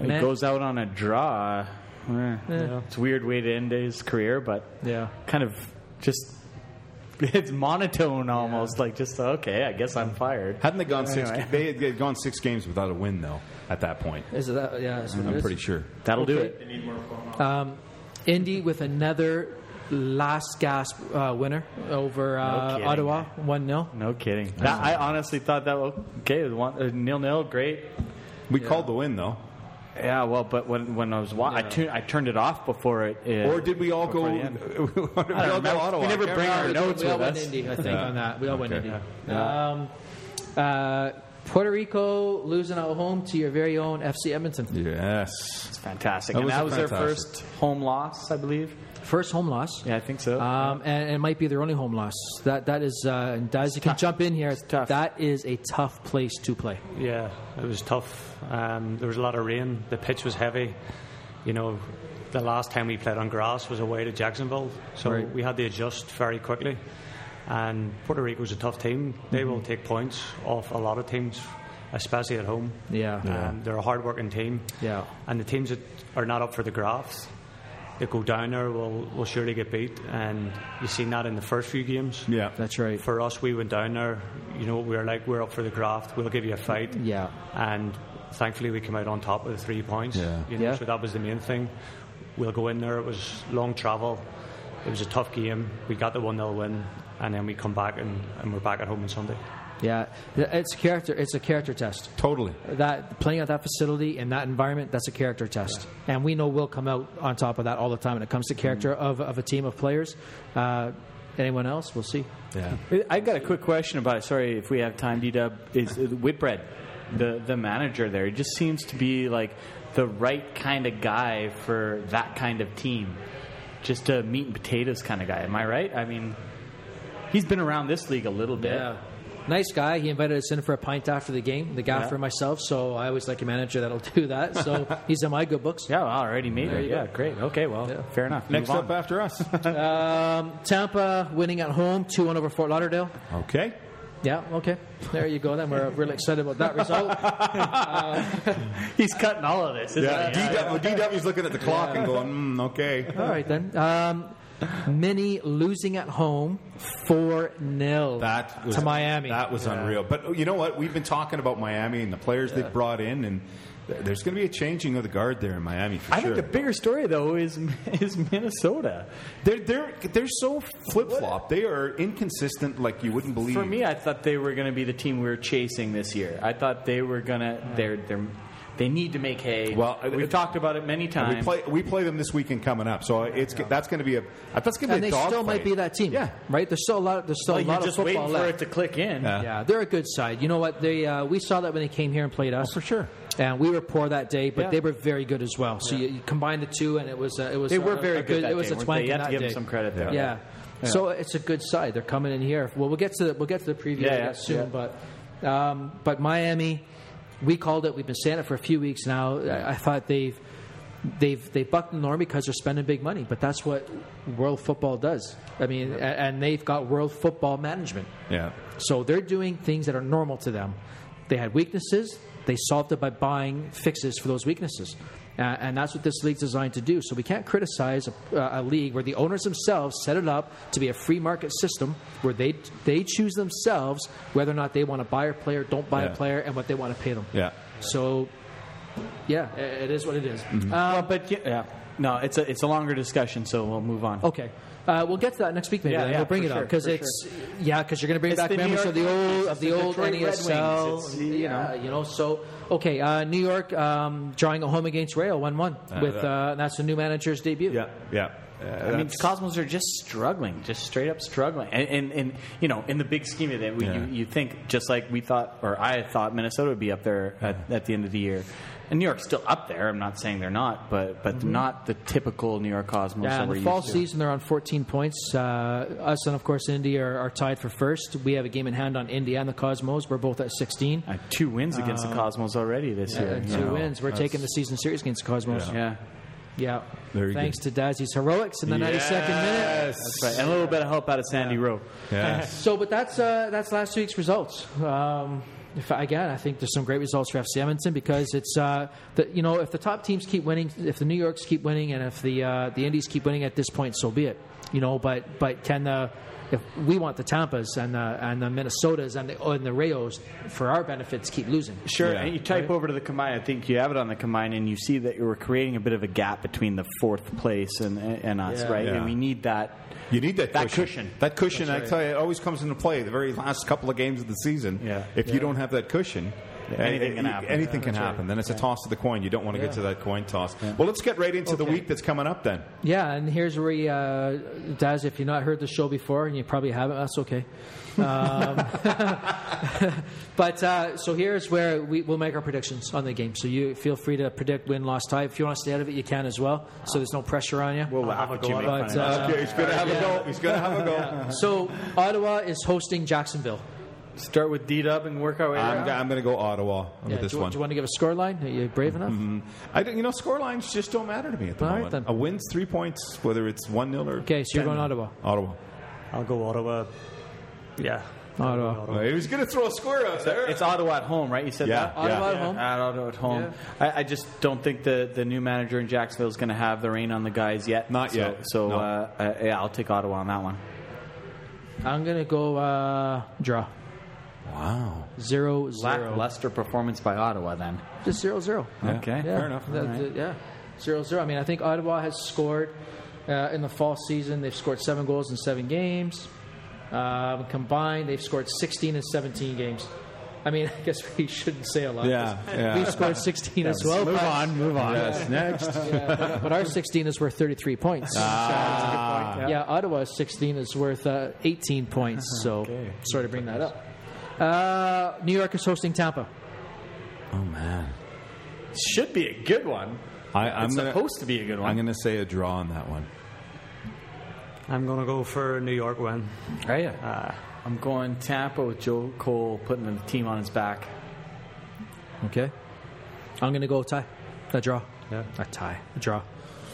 Speaker 4: He
Speaker 6: Meh?
Speaker 4: goes out on a draw. Eh, It's a weird way to end his career, but
Speaker 6: Yeah.
Speaker 4: kind of just [laughs] it's monotone almost. Like just okay, I guess I'm fired.
Speaker 3: Hadn't they gone six?
Speaker 4: Anyway.
Speaker 3: They had- they had gone six games without a win though. At that point,
Speaker 6: Is it that? Yeah, that's what it
Speaker 3: I'm
Speaker 6: is.
Speaker 3: pretty sure.
Speaker 4: That'll do
Speaker 6: Okay.
Speaker 4: it.
Speaker 6: Um, Indy with another last gasp uh, winner over uh,
Speaker 4: kidding.
Speaker 6: Ottawa, 1 0.
Speaker 4: No kidding. That, I honestly thought that okay, was one, uh, nil nil, great.
Speaker 3: We called the win though.
Speaker 4: Yeah, well, but when when I was wa- I, tu- I turned it off before it. Uh,
Speaker 3: Or did we all go?
Speaker 4: before [laughs]
Speaker 3: we
Speaker 4: the end.
Speaker 3: all go Ottawa.
Speaker 4: We never bring our notes
Speaker 6: we all
Speaker 4: with
Speaker 6: went
Speaker 4: us.
Speaker 6: Indy, I think, on that. We all went
Speaker 3: Okay.
Speaker 6: Indy. Um, uh, Puerto Rico losing at home to your very own FC Edmonton.
Speaker 3: Yes.
Speaker 4: It's fantastic.
Speaker 3: That
Speaker 4: and
Speaker 3: was
Speaker 4: that
Speaker 3: a
Speaker 4: was their
Speaker 3: fantastic.
Speaker 4: first home loss, I believe.
Speaker 6: First home loss.
Speaker 4: Yeah, I think so.
Speaker 6: Um, and it might be their only home loss. That that is, uh, and Daz, you can jump in here.
Speaker 4: tough.
Speaker 6: That is a tough place to play.
Speaker 5: Yeah, it was tough. Um, there was a lot of rain. The pitch was heavy. You know, the last time we played on grass was away to Jacksonville, so
Speaker 6: Right.
Speaker 5: we had to adjust very quickly. And Puerto Rico's a tough team. They will take points off a lot of teams, especially at home.
Speaker 6: Yeah.
Speaker 5: Um, they're a hard-working team.
Speaker 6: Yeah.
Speaker 5: And the teams that are not up for the graphs, that go down there, will will surely get beat. And you've seen that in the first few games.
Speaker 3: Yeah.
Speaker 6: That's right.
Speaker 5: For us, we went down there. You know, we were like, we're up for the graft. We'll give you a fight.
Speaker 6: Yeah.
Speaker 5: And thankfully, we came out on top with three points.
Speaker 3: Yeah.
Speaker 5: You know,
Speaker 6: Yeah.
Speaker 5: So that was the main thing. We'll go in there. It was long travel. It was a tough game. We got the one 0 win, and then we come back and, and we're back at home on Sunday.
Speaker 6: Yeah, it's a character. It's a character test.
Speaker 3: Totally.
Speaker 6: That playing at that facility in that environment, that's a character test, and we know we'll come out on top of that all the time when it comes to character of, of a team of players. Uh, anyone else? We'll see.
Speaker 3: Yeah.
Speaker 4: I got a quick question about it. Sorry if we have time, D Dub. Is uh, Whitbread, the the manager there? He just seems to be like the right kind of guy for that kind of team. Just a meat and potatoes kind of guy. Am I right? I mean, he's been around this league a little bit.
Speaker 6: Yeah. Nice guy. He invited us in for a pint after the game, the gaffer
Speaker 4: Yeah.
Speaker 6: and myself. So I always like a manager that'll do that. So [laughs] he's in my good books.
Speaker 4: Yeah, well, already made it. Yeah,
Speaker 6: go.
Speaker 4: great. Okay, well,
Speaker 6: Yeah.
Speaker 4: fair enough.
Speaker 3: Next
Speaker 4: Move
Speaker 3: up
Speaker 4: on.
Speaker 3: after us. [laughs]
Speaker 6: Um, Tampa winning at home, 2 1 over Fort Lauderdale.
Speaker 3: okay.
Speaker 6: Yeah, okay. There you go then. We're really excited about that result. [laughs]
Speaker 4: He's cutting all of this. Isn't
Speaker 3: Yeah,
Speaker 4: he?
Speaker 3: DW, DW's looking at the clock and going, mm, okay.
Speaker 6: All right then. Um, Mini losing at home 4 0 to Miami.
Speaker 3: That was unreal. But oh, you know what? We've been talking about Miami and the players they've brought in, and there's going to be a changing of the guard there in Miami for
Speaker 4: I
Speaker 3: sure.
Speaker 4: think the bigger story though is [laughs] is Minnesota.
Speaker 3: they're they're they're so flip flop. They are inconsistent, like you wouldn't believe.
Speaker 4: For me, I thought they were going to be the team we were chasing this year. I thought they were going to. They're they're they need to make hay.
Speaker 3: Well,
Speaker 4: we've
Speaker 3: it-
Speaker 4: talked about it many times.
Speaker 3: we play we play them this weekend coming up, so it's that's going to be a that's going to
Speaker 6: and
Speaker 3: be
Speaker 6: they
Speaker 3: dog
Speaker 6: still might be that team.
Speaker 3: Yeah.
Speaker 6: Right? There's still a lot, there's still
Speaker 4: Well,
Speaker 6: a
Speaker 4: you're
Speaker 6: lot of football
Speaker 4: waiting for
Speaker 6: left.
Speaker 4: it to click in.
Speaker 3: Yeah.
Speaker 6: Yeah, they're a good side. You know what? They uh, we saw that when they came here and played us
Speaker 3: Oh, for sure.
Speaker 6: and we were poor that day, but
Speaker 4: Yeah.
Speaker 6: they were very good as well. So you, you combine the two, and it was uh, it was
Speaker 4: They were
Speaker 6: a-
Speaker 4: very
Speaker 6: a
Speaker 4: good. that
Speaker 6: It was
Speaker 4: day,
Speaker 6: a
Speaker 4: weren't
Speaker 6: twank
Speaker 4: they? You have to
Speaker 6: that
Speaker 4: give them some credit there.
Speaker 6: Yeah. So it's a good side. They're coming in here. Well, we'll get to the, we'll get to the preview
Speaker 4: Yeah, yeah,
Speaker 6: soon,
Speaker 4: yeah.
Speaker 6: but um, but Miami, we called it. We've been saying it for a few weeks now. I, I thought they've they've they bucked the norm because they're spending big money, but that's what world football does. I mean, a- and they've got world football management.
Speaker 3: Yeah.
Speaker 6: So they're doing things that are normal to them. They had weaknesses. They solved it by buying fixes for those weaknesses. Uh, and that's what this league's designed to do. So we can't criticize a, a league where the owners themselves set it up to be a free market system where they they choose themselves whether or not they want to buy a player, don't buy
Speaker 3: Yeah.
Speaker 6: a player, and what they want to pay them.
Speaker 3: Yeah.
Speaker 6: So, yeah, i- it is what it is.
Speaker 4: Uh, but yeah, yeah. no, it's a it's a longer discussion, so we'll move on.
Speaker 6: Okay. Uh, we'll get to that next week, maybe.
Speaker 4: Yeah, yeah,
Speaker 6: we'll bring
Speaker 4: for
Speaker 6: it up because
Speaker 4: for
Speaker 6: it's yeah, because you're going to bring
Speaker 4: It's
Speaker 6: back
Speaker 4: the
Speaker 6: memories
Speaker 4: York
Speaker 6: of the old
Speaker 4: Yankees,
Speaker 6: of the
Speaker 4: the
Speaker 6: old
Speaker 4: Detroit
Speaker 6: NASL.
Speaker 4: Wings, you
Speaker 6: yeah,
Speaker 4: know.
Speaker 6: you know. So okay, uh, New York um, drawing a home against Rayo one one with
Speaker 3: that-
Speaker 6: uh, that's the new manager's debut.
Speaker 3: Yeah. Yeah. Uh,
Speaker 4: I mean,
Speaker 3: that's-
Speaker 4: Cosmos are just struggling, just straight up struggling. And, and, and you know, in the big scheme of it, we,
Speaker 3: Yeah.
Speaker 4: you, you think just like we thought, or I thought Minnesota would be up there at, at the end of the year. And New York's still up there. I'm not saying they're not, but but not the typical New York Cosmos.
Speaker 6: Yeah,
Speaker 4: that
Speaker 6: in
Speaker 4: we're
Speaker 6: the fall
Speaker 4: used to.
Speaker 6: season they're on 14 points. Uh, us and of course Indy are, are tied for first. We have a game in hand on Indy and the Cosmos. We're both at 16.
Speaker 4: Uh, two wins against the Cosmos already this year.
Speaker 6: And
Speaker 4: you
Speaker 6: two
Speaker 4: know.
Speaker 6: wins. We're taking the season series against the Cosmos.
Speaker 4: Yeah,
Speaker 6: Yeah.
Speaker 3: Very
Speaker 6: Thanks to Dazzy's heroics in the 92nd minute.
Speaker 4: that's right. And a little bit of help out of Sandy Rowe.
Speaker 3: Yes.
Speaker 6: So, but that's uh, that's last week's results. Um, if, again, I think there's some great results for FC Edmonton because it's uh, the, you know if the top teams keep winning, if the New Yorks keep winning, and if the uh, the Indies keep winning at this point, so be it. You know, but but can the if we want the Tampas and the and the Minnesotas and the and the Rayos for our benefits keep losing?
Speaker 4: Sure,
Speaker 3: Yeah.
Speaker 4: and you type over to the combine. I think you have it on the combine, and you see that we're creating a bit of a gap between the fourth place and and us,
Speaker 6: Yeah.
Speaker 4: right?
Speaker 3: Yeah.
Speaker 4: And we need that.
Speaker 3: You need that,
Speaker 4: That
Speaker 3: cushion.
Speaker 4: cushion.
Speaker 3: That cushion,
Speaker 6: That's
Speaker 3: I tell you, it always comes into play the very last couple of games of the season.
Speaker 4: Yeah.
Speaker 3: If
Speaker 6: Yeah.
Speaker 3: you don't have that cushion,
Speaker 4: Anything can happen.
Speaker 3: Anything can
Speaker 6: that's right.
Speaker 3: Then it's a toss of the coin. You don't want to get to that coin toss. Well, let's get right into the week that's coming up then.
Speaker 6: Yeah, and here's where you, uh, Daz, if you've not heard the show before, and you probably haven't, that's okay. Um, [laughs] but uh, so here's where we, we'll make our predictions on the game. So you feel free to predict win, loss, tie. If you want to stay out of it, you can as well. So there's no pressure on you.
Speaker 4: We'll laugh at you. make
Speaker 6: But, uh.
Speaker 3: Okay, he's going to have a go. He's going to have a go. [laughs]
Speaker 6: so Ottawa is hosting Jacksonville.
Speaker 4: Start with D Dub and work our way
Speaker 3: I'm,
Speaker 4: around.
Speaker 3: I'm going to go Ottawa
Speaker 6: Yeah,
Speaker 3: with this
Speaker 6: do, you-
Speaker 3: one.
Speaker 6: do you want to give a score line? Are you brave enough?
Speaker 3: I don't, you know, score lines just don't matter to me at the
Speaker 6: All right,
Speaker 3: moment.
Speaker 6: then.
Speaker 3: A win's three points, whether it's one 0 or.
Speaker 6: Okay, so you're going. Ottawa.
Speaker 3: Ottawa.
Speaker 5: I'll go Ottawa. Yeah.
Speaker 6: Ottawa.
Speaker 3: Well, he was going to throw a square out there.
Speaker 4: It's Ottawa at home, right? You said
Speaker 3: Yeah,
Speaker 4: that?
Speaker 3: yeah.
Speaker 6: Ottawa at home.
Speaker 4: At Ottawa at home. I, I just don't think the, the new manager in Jacksonville is going to have the reign on the guys yet.
Speaker 3: Not
Speaker 4: So-
Speaker 3: yet.
Speaker 4: So,
Speaker 3: No.
Speaker 4: uh, uh, yeah, I'll take Ottawa on that one.
Speaker 6: I'm going to go uh, draw.
Speaker 3: Wow.
Speaker 6: Zero, zero.
Speaker 4: Lackluster performance by Ottawa then.
Speaker 6: Just zero, zero.
Speaker 4: Okay.
Speaker 6: Yeah,
Speaker 3: Fair enough.
Speaker 6: The- the- yeah, zero zero. I mean, I think Ottawa has scored uh, in the fall season. They've scored seven goals in seven games. Um, combined, they've scored 16 in 17 games. I mean, [laughs] I guess we shouldn't say a lot.
Speaker 3: Yeah, yeah.
Speaker 6: We've scored 16 as [laughs] well.
Speaker 4: Move
Speaker 6: but,
Speaker 4: on, move on.
Speaker 3: Yes, next. [laughs]
Speaker 6: yeah, but, but our 16 is worth 33 points.
Speaker 3: Ah.
Speaker 6: yeah, Ottawa's 16 is worth uh, 18 points. So, sorry to bring that up. Uh, New York is hosting Tampa.
Speaker 3: Oh, man.
Speaker 4: Should be a good one.
Speaker 3: I, I'm
Speaker 4: It's
Speaker 3: gonna,
Speaker 4: supposed to be a good one.
Speaker 3: I'm going to say a draw on that one.
Speaker 5: I'm going to go for a New York win.
Speaker 4: Are you? I'm going Tampa with Joe Cole putting the team on his back.
Speaker 6: Okay. I'm going to go tie. A draw.
Speaker 5: Yeah.
Speaker 6: A tie. A draw.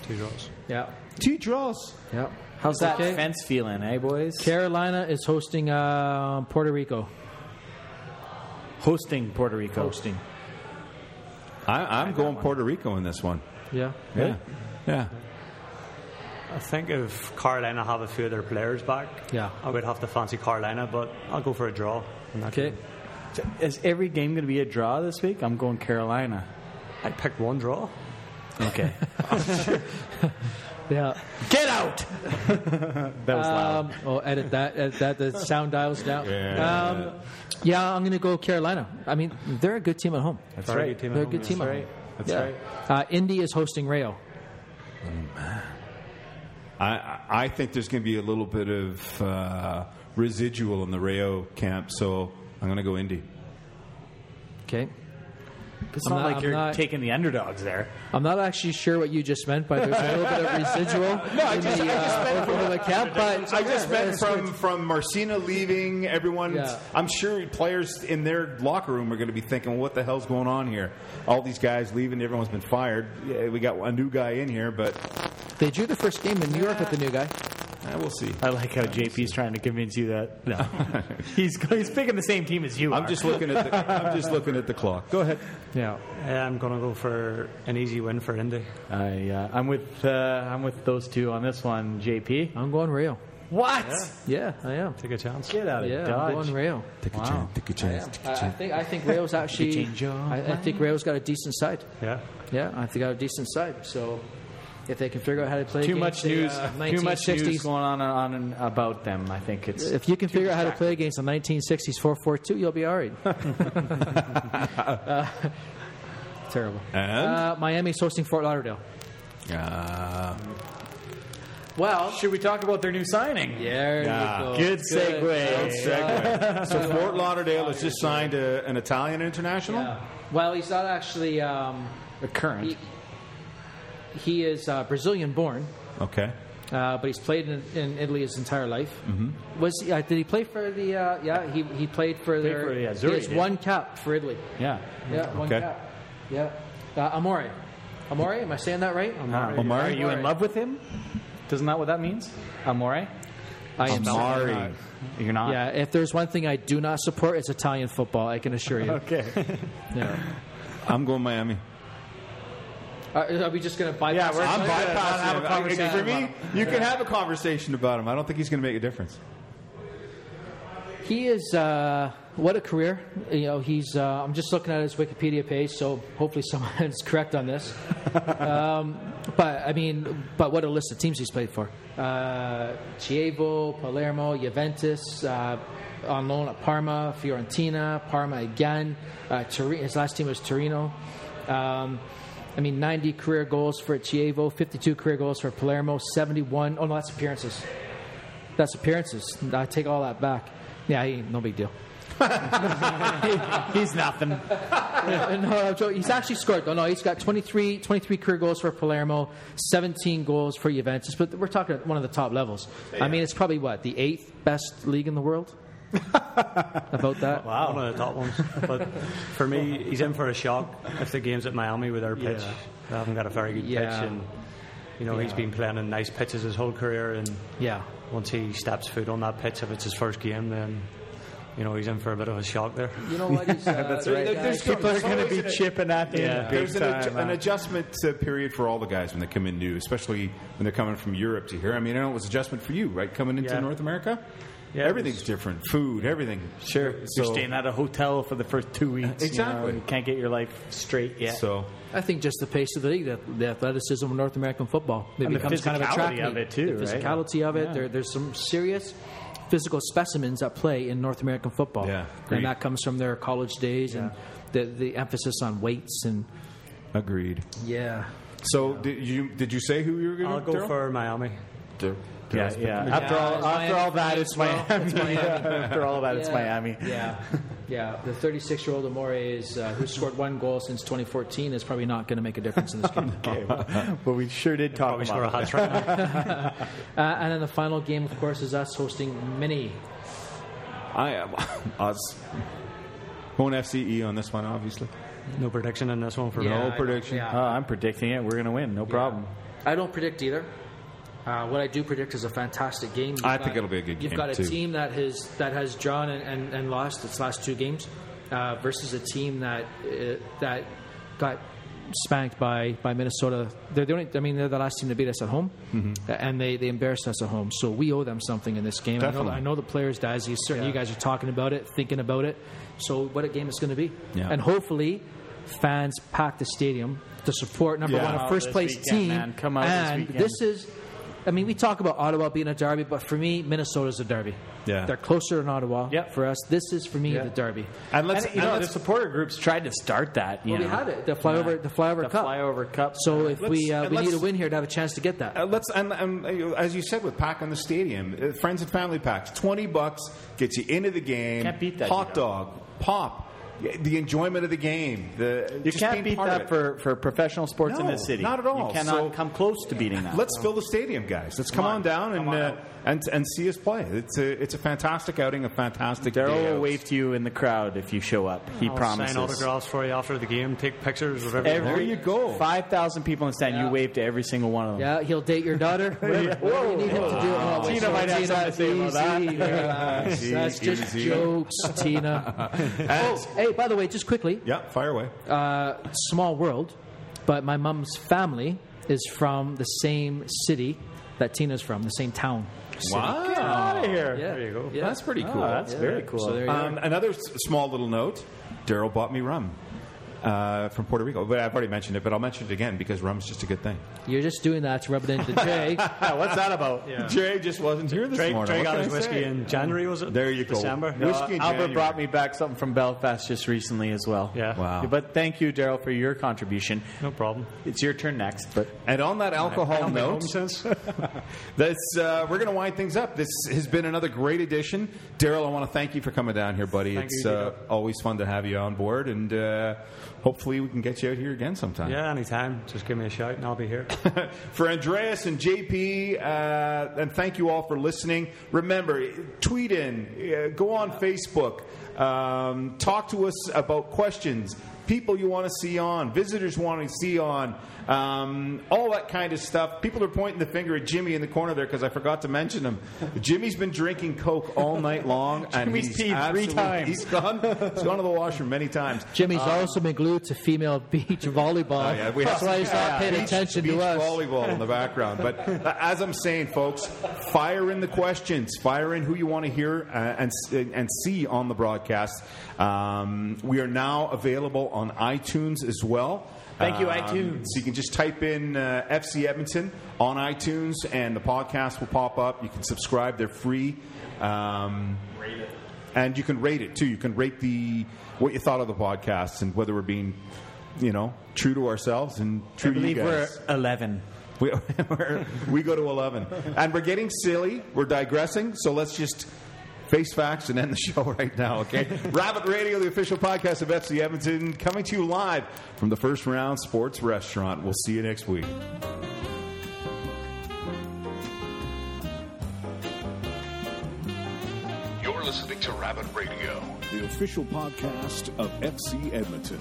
Speaker 5: Two draws.
Speaker 6: Yeah.
Speaker 3: Two draws.
Speaker 6: Yeah.
Speaker 4: How's that
Speaker 6: Okay.
Speaker 4: fence feeling, eh, boys?
Speaker 6: Carolina is hosting uh, Puerto Rico.
Speaker 4: Hosting Puerto Rico.
Speaker 6: Hosting.
Speaker 3: I, I'm going Puerto Rico in this one.
Speaker 6: Yeah.
Speaker 3: Yeah. Yeah.
Speaker 5: I think if Carolina have a few of their players back,
Speaker 6: Yeah.
Speaker 5: I would have to fancy Carolina, but I'll go for a draw.
Speaker 6: Okay.
Speaker 5: game.
Speaker 4: Is every game going to be a draw this week? I'm going Carolina.
Speaker 5: I picked one draw.
Speaker 4: Okay. [laughs] [laughs]
Speaker 6: Yeah.
Speaker 4: Get out! [laughs] that was loud.
Speaker 6: Um, oh, edit that. Edit that. The sound dials down.
Speaker 3: Yeah.
Speaker 6: Um, yeah, I'm going to go Carolina. I mean, they're a good team at home.
Speaker 4: That's
Speaker 5: Very
Speaker 4: right.
Speaker 5: good team at
Speaker 6: They're a good team at
Speaker 4: right.
Speaker 6: home.
Speaker 4: That's
Speaker 6: yeah.
Speaker 4: right.
Speaker 6: Uh, Indy is hosting Rayo.
Speaker 3: I, I- I think there's going to be a little bit of uh, residual in the Rayo camp, so I'm going to go Indy.
Speaker 6: Okay.
Speaker 4: It's
Speaker 6: I'm
Speaker 4: not,
Speaker 6: not-
Speaker 4: like
Speaker 6: I'm
Speaker 4: you're
Speaker 6: not-
Speaker 4: taking the underdogs there.
Speaker 6: I'm not actually sure what you just meant by there's a little bit of residual [laughs] in the, uh, over the camp, but
Speaker 3: I just meant from,
Speaker 6: good.
Speaker 3: from Marcina leaving, everyone.
Speaker 6: Yeah.
Speaker 3: I'm sure players in their locker room are going to be thinking, "What the hell's going on here? All these guys leaving, everyone's been fired. Yeah, we got a new guy in here, but
Speaker 6: they drew the first game in New York with the new guy.
Speaker 3: Eh, we'll see."
Speaker 4: I like how JP's trying to convince you that no, [laughs] he's he's picking the same team as you
Speaker 3: I'm
Speaker 4: are.
Speaker 3: just looking at the, I'm just looking at the clock. Go ahead.
Speaker 6: Yeah.
Speaker 5: Yeah, I'm going to go for an easy win for Indy.
Speaker 4: I, uh, I'm with uh, I'm with those two on this one. JP.
Speaker 6: I'm going Rayo.
Speaker 4: What?
Speaker 6: Yeah, I am.
Speaker 5: Take a chance.
Speaker 4: Get out of
Speaker 6: Yeah, I'm going Rayo.
Speaker 3: Take a chance. Take a chance. Take a
Speaker 6: I, I
Speaker 3: chance.
Speaker 6: think I think Rayo's [laughs] actually.
Speaker 4: change your
Speaker 6: I, I think Rayo's got a decent side.
Speaker 5: Yeah.
Speaker 6: Yeah, I think got a decent side. So if they can figure out how to play
Speaker 4: Too
Speaker 6: against
Speaker 4: much
Speaker 6: the,
Speaker 4: news.
Speaker 6: uh,
Speaker 4: too much
Speaker 6: 1960s
Speaker 4: news going on on and about them. I think it's.
Speaker 6: If you can figure out how to play against the 1960s 4-4-2, you'll be all right. [laughs] Uh, terrible.
Speaker 3: And
Speaker 6: Uh, Miami's hosting Fort Lauderdale.
Speaker 3: uh,
Speaker 6: Well,
Speaker 4: Should we talk about their new signing?
Speaker 6: there
Speaker 3: Yeah.
Speaker 6: go.
Speaker 4: Good
Speaker 6: Good.
Speaker 4: segue.
Speaker 3: segue. so Fort Lauderdale has just signed a, an Italian international.
Speaker 6: Yeah. Well, he's not actually. Um,
Speaker 4: The current.
Speaker 6: he, he is uh, Brazilian born,
Speaker 3: Okay.
Speaker 6: uh, but he's played in, in Italy his entire life. Mm-hmm. Was he, uh, did he play for the? Uh, yeah, he, he played for their.
Speaker 4: for the
Speaker 6: he has
Speaker 4: did.
Speaker 6: one cap for Italy.
Speaker 4: Yeah.
Speaker 6: Yeah, one
Speaker 3: Okay.
Speaker 6: cap. Yeah, uh, Amore. Amore, am I saying that right?
Speaker 4: Uh,
Speaker 3: Omar?
Speaker 4: Are you in love with him? Isn't that what that means? Amore?
Speaker 6: I am.
Speaker 3: Amari.
Speaker 4: You're not.
Speaker 6: Yeah, if there's one thing I do not support, it's Italian football. I can assure you.
Speaker 4: Okay. [laughs]
Speaker 6: Yeah.
Speaker 3: I'm going Miami.
Speaker 6: Are, are we just going to bypass?
Speaker 4: Yeah, we're-
Speaker 3: I'm bypassing
Speaker 4: have a
Speaker 3: him.
Speaker 4: Conversation
Speaker 3: For me, you can have a conversation about him. I don't think he's going to make a difference.
Speaker 6: He is uh, what a career. You know, he's. Uh, I'm just looking at his Wikipedia page, so hopefully [laughs] someone's correct on this. um, but I mean, but what a list of teams he's played for: uh, Chievo, Palermo, Juventus. Uh, on loan at Parma, Fiorentina, Parma again. Uh, Tori- his last team was Torino. Um, I mean, 90 career goals for Chievo, 52 career goals for Palermo, 71. Oh no, that's appearances. That's appearances. I take all that back. Yeah, he, no big deal. [laughs]
Speaker 4: He's nothing. [laughs]
Speaker 6: no, I'm he's actually scored. Oh, no, he's got 23, 23 career goals for Palermo, 17 goals for Juventus. But we're talking one of the top levels. I mean, it's probably what the eighth best league in the world. [laughs] About that.
Speaker 5: Wow. One of the top ones. But for me, he's in for a shock if the game's at Miami with their pitch.
Speaker 6: Yeah.
Speaker 5: They haven't got a very good
Speaker 6: Yeah.
Speaker 5: pitch. And, you know, he's been playing in nice pitches his whole career. And
Speaker 6: Yeah.
Speaker 5: once he steps foot on that pitch, if it's his first game, then, you know, he's in for a bit of a shock there.
Speaker 6: You know what? [laughs] Uh,
Speaker 4: That's right.
Speaker 6: there- there's-
Speaker 4: People are going to be chipping at him.
Speaker 5: Yeah.
Speaker 4: big
Speaker 3: There's an, adju- an
Speaker 4: uh,
Speaker 3: adjustment uh, period for all the guys when they come in new, especially when they're coming from Europe to here. I mean, I know it was adjustment for you, right? Coming into
Speaker 5: Yeah.
Speaker 3: North America,
Speaker 5: Yeah,
Speaker 3: everything's
Speaker 5: was-
Speaker 3: different. Food, everything.
Speaker 4: Sure.
Speaker 3: So-
Speaker 4: You're staying at a hotel for the first two weeks. you know,
Speaker 3: Exactly.
Speaker 4: you can't get your life straight yet.
Speaker 3: So
Speaker 6: I think just the pace of the league, the, the athleticism of North American football, it
Speaker 4: And the
Speaker 6: becomes kind of a
Speaker 4: physicality
Speaker 6: track
Speaker 4: of it too,
Speaker 6: The
Speaker 4: right?
Speaker 6: physicality of it.
Speaker 4: Yeah.
Speaker 6: There, there's some serious physical specimens at play in North American football.
Speaker 3: Yeah, agreed.
Speaker 6: and that comes from their college days and the, the emphasis on weights and
Speaker 3: agreed.
Speaker 6: yeah.
Speaker 3: So did you did you say who you were going
Speaker 5: I'll
Speaker 3: to
Speaker 5: go for Miami.
Speaker 4: Yeah, yeah. After all, after
Speaker 6: Miami
Speaker 4: all that, it's
Speaker 6: well.
Speaker 4: Miami.
Speaker 6: It's Miami. [laughs]
Speaker 4: after all that, it's
Speaker 6: Yeah.
Speaker 4: Miami.
Speaker 6: Yeah, yeah. The 36 year old Amore is uh, who scored one goal since 2014 is probably not going to make a difference in this game. [laughs]
Speaker 4: Okay, well, but we sure did talk
Speaker 5: Probably score a
Speaker 4: about
Speaker 5: hat trick now.
Speaker 6: Uh, and then the final game, of course, is us hosting Mini.
Speaker 3: I am us. Going FCE on this one, obviously.
Speaker 5: No prediction on this one for
Speaker 6: Yeah,
Speaker 5: me.
Speaker 6: I
Speaker 3: No prediction.
Speaker 6: Yeah.
Speaker 4: Oh, I'm predicting it. We're going to win. No problem.
Speaker 6: I don't predict either. Uh, what I do predict is a fantastic game. You've
Speaker 3: I think it'll be a good game.
Speaker 6: You've got a
Speaker 3: too.
Speaker 6: team that has that has drawn and, and, and lost its last two games uh, versus a team that uh, that got spanked by, by Minnesota. They're the only. I mean, they're the last team to beat us at home, and they, they embarrassed us at home. So we owe them something in this game. I know, I know the players, Daz. You certainly you guys are talking about it, thinking about it. So what a game it's going to be,
Speaker 3: Yeah.
Speaker 6: and hopefully fans pack the stadium to support number
Speaker 3: Yeah.
Speaker 6: one, a first place
Speaker 4: weekend,
Speaker 6: team.
Speaker 4: man. Come out
Speaker 6: and
Speaker 4: weekend.
Speaker 6: this is. I mean, we talk about Ottawa being a derby, but for me, Minnesota's a derby.
Speaker 3: Yeah.
Speaker 6: they're closer than Ottawa.
Speaker 4: Yep.
Speaker 6: For us, this is for me
Speaker 4: Yeah.
Speaker 6: the derby.
Speaker 3: And let's
Speaker 4: And, you
Speaker 3: and
Speaker 4: know, the
Speaker 3: let's-
Speaker 4: supporter groups tried to start that. You
Speaker 6: Well, we
Speaker 4: know.
Speaker 6: had it, the flyover, the flyover
Speaker 4: The
Speaker 6: cup.
Speaker 4: flyover cup.
Speaker 6: So if
Speaker 3: Let's-
Speaker 6: we uh, we need a win here to have a chance to get that.
Speaker 3: Uh, let's and, and uh, as you said with pack on the stadium, uh, friends and family packs, twenty bucks gets you into the game.
Speaker 4: Can't beat that,
Speaker 3: Hot
Speaker 4: you know.
Speaker 3: dog, pop, the enjoyment of the game. The
Speaker 4: you
Speaker 3: just
Speaker 4: can't
Speaker 3: being
Speaker 4: beat
Speaker 3: part of
Speaker 4: that
Speaker 3: it.
Speaker 4: for, for professional sports in this city.
Speaker 3: not at all.
Speaker 4: You cannot
Speaker 3: So-
Speaker 4: come close to beating that.
Speaker 3: Let's fill the stadium, guys. Let's come,
Speaker 4: Come
Speaker 3: on,
Speaker 4: on.
Speaker 3: down and
Speaker 4: on
Speaker 3: uh, and and see us play. It's a it's a fantastic outing, a fantastic.
Speaker 4: Daryl
Speaker 3: day
Speaker 4: will wave to you in the crowd if you show up. He
Speaker 5: I'll
Speaker 4: promises.
Speaker 5: sign autographs for you after the game, take pictures of everything.
Speaker 3: There you go.
Speaker 4: Five thousand people in the stand.
Speaker 6: Yeah.
Speaker 4: You wave to every single one of them.
Speaker 6: Yeah, he'll date your daughter. [laughs] Whatever, whatever you need him to do. Oh, wait,
Speaker 4: Tina
Speaker 6: so
Speaker 4: might have something to say about that.
Speaker 6: easy, relax. [laughs]
Speaker 3: Easy,
Speaker 6: That's just jokes, Tina. [laughs] oh, hey, by the way, just quickly,
Speaker 3: Yeah, fire away.
Speaker 6: uh, small world, but my mom's family is from the same city that Tina's from, the same town.
Speaker 3: Wow,
Speaker 4: Get out of here.
Speaker 6: Yeah.
Speaker 5: There you go.
Speaker 6: Yeah.
Speaker 3: that's pretty cool.
Speaker 4: Oh, that's very cool.
Speaker 6: So there you
Speaker 3: Um, another s- small little note: Daryl bought me rum uh, from Puerto Rico, but I've already mentioned it. But I'll mention it again because rum's just a good thing.
Speaker 6: You're just doing that to rub it into [laughs] Jay.
Speaker 4: Yeah, what's that about?
Speaker 3: Jay just wasn't here this
Speaker 5: Drake,
Speaker 3: morning.
Speaker 5: Drake
Speaker 3: What
Speaker 5: got his whiskey
Speaker 3: say?
Speaker 5: in January, was it?
Speaker 3: There you go.
Speaker 5: December.
Speaker 3: No, Whiskey in
Speaker 4: Albert
Speaker 3: January.
Speaker 4: brought me back something from Belfast just recently as well.
Speaker 5: Yeah.
Speaker 3: Wow.
Speaker 4: But thank you, Daryl, for your contribution.
Speaker 5: No problem.
Speaker 4: It's your turn next, but
Speaker 3: And on that alcohol
Speaker 5: Haven't been home
Speaker 3: note,
Speaker 5: since.
Speaker 3: That's, uh, we're going to wind things up. This has been another great edition. Daryl, I want to thank you for coming down here, buddy.
Speaker 5: Thank
Speaker 3: it's
Speaker 5: you,
Speaker 3: uh, always fun to have you on board, and uh, hopefully we can get you out here again sometime.
Speaker 5: yeah, anytime. Just give me a shout and I'll be here. [laughs]
Speaker 3: for Andreas and JP, uh, and thank you all for listening. Remember, tweet in, uh, go on Facebook, um, talk to us about questions. people you want to see on, visitors want to see on, um, all that kind of stuff. People are pointing the finger at Jimmy in the corner there because I forgot to mention him. Jimmy's been drinking Coke all night long, [laughs] and
Speaker 7: Jimmy's
Speaker 3: he's
Speaker 7: peed three times.
Speaker 3: He's gone, he's gone to the washroom many times.
Speaker 6: Jimmy's also been glued to female [laughs] beach volleyball.
Speaker 3: Oh, yeah, we
Speaker 6: That's
Speaker 3: have-
Speaker 6: why he's not paying
Speaker 3: Beach-
Speaker 6: attention
Speaker 3: beach
Speaker 6: to us.
Speaker 3: volleyball in the background. But uh, as I'm saying, folks, fire in the questions. Fire in who you want to hear uh, and and see on the broadcast. Um, we are now available on iTunes as well.
Speaker 7: Thank you,
Speaker 3: Um,
Speaker 7: iTunes.
Speaker 3: So you can just type in uh, FC Edmonton on iTunes, and the podcast will pop up. You can subscribe; they're free. Um, and you can rate it too. You can rate the what you thought of the podcast and whether we're being, you know, true to ourselves and true
Speaker 7: I
Speaker 3: to you
Speaker 7: believe we're
Speaker 3: guys.
Speaker 7: 11.
Speaker 3: We, [laughs] we go to 11. And we're getting silly. We're digressing. So let's just face facts and end the [laughs] show right now, okay? Rabbit Radio, the official podcast of FC Edmonton, coming to you live from the First Round Sports Restaurant. We'll see you next week.
Speaker 1: You're listening to Rabbit Radio.
Speaker 2: The official podcast of FC Edmonton.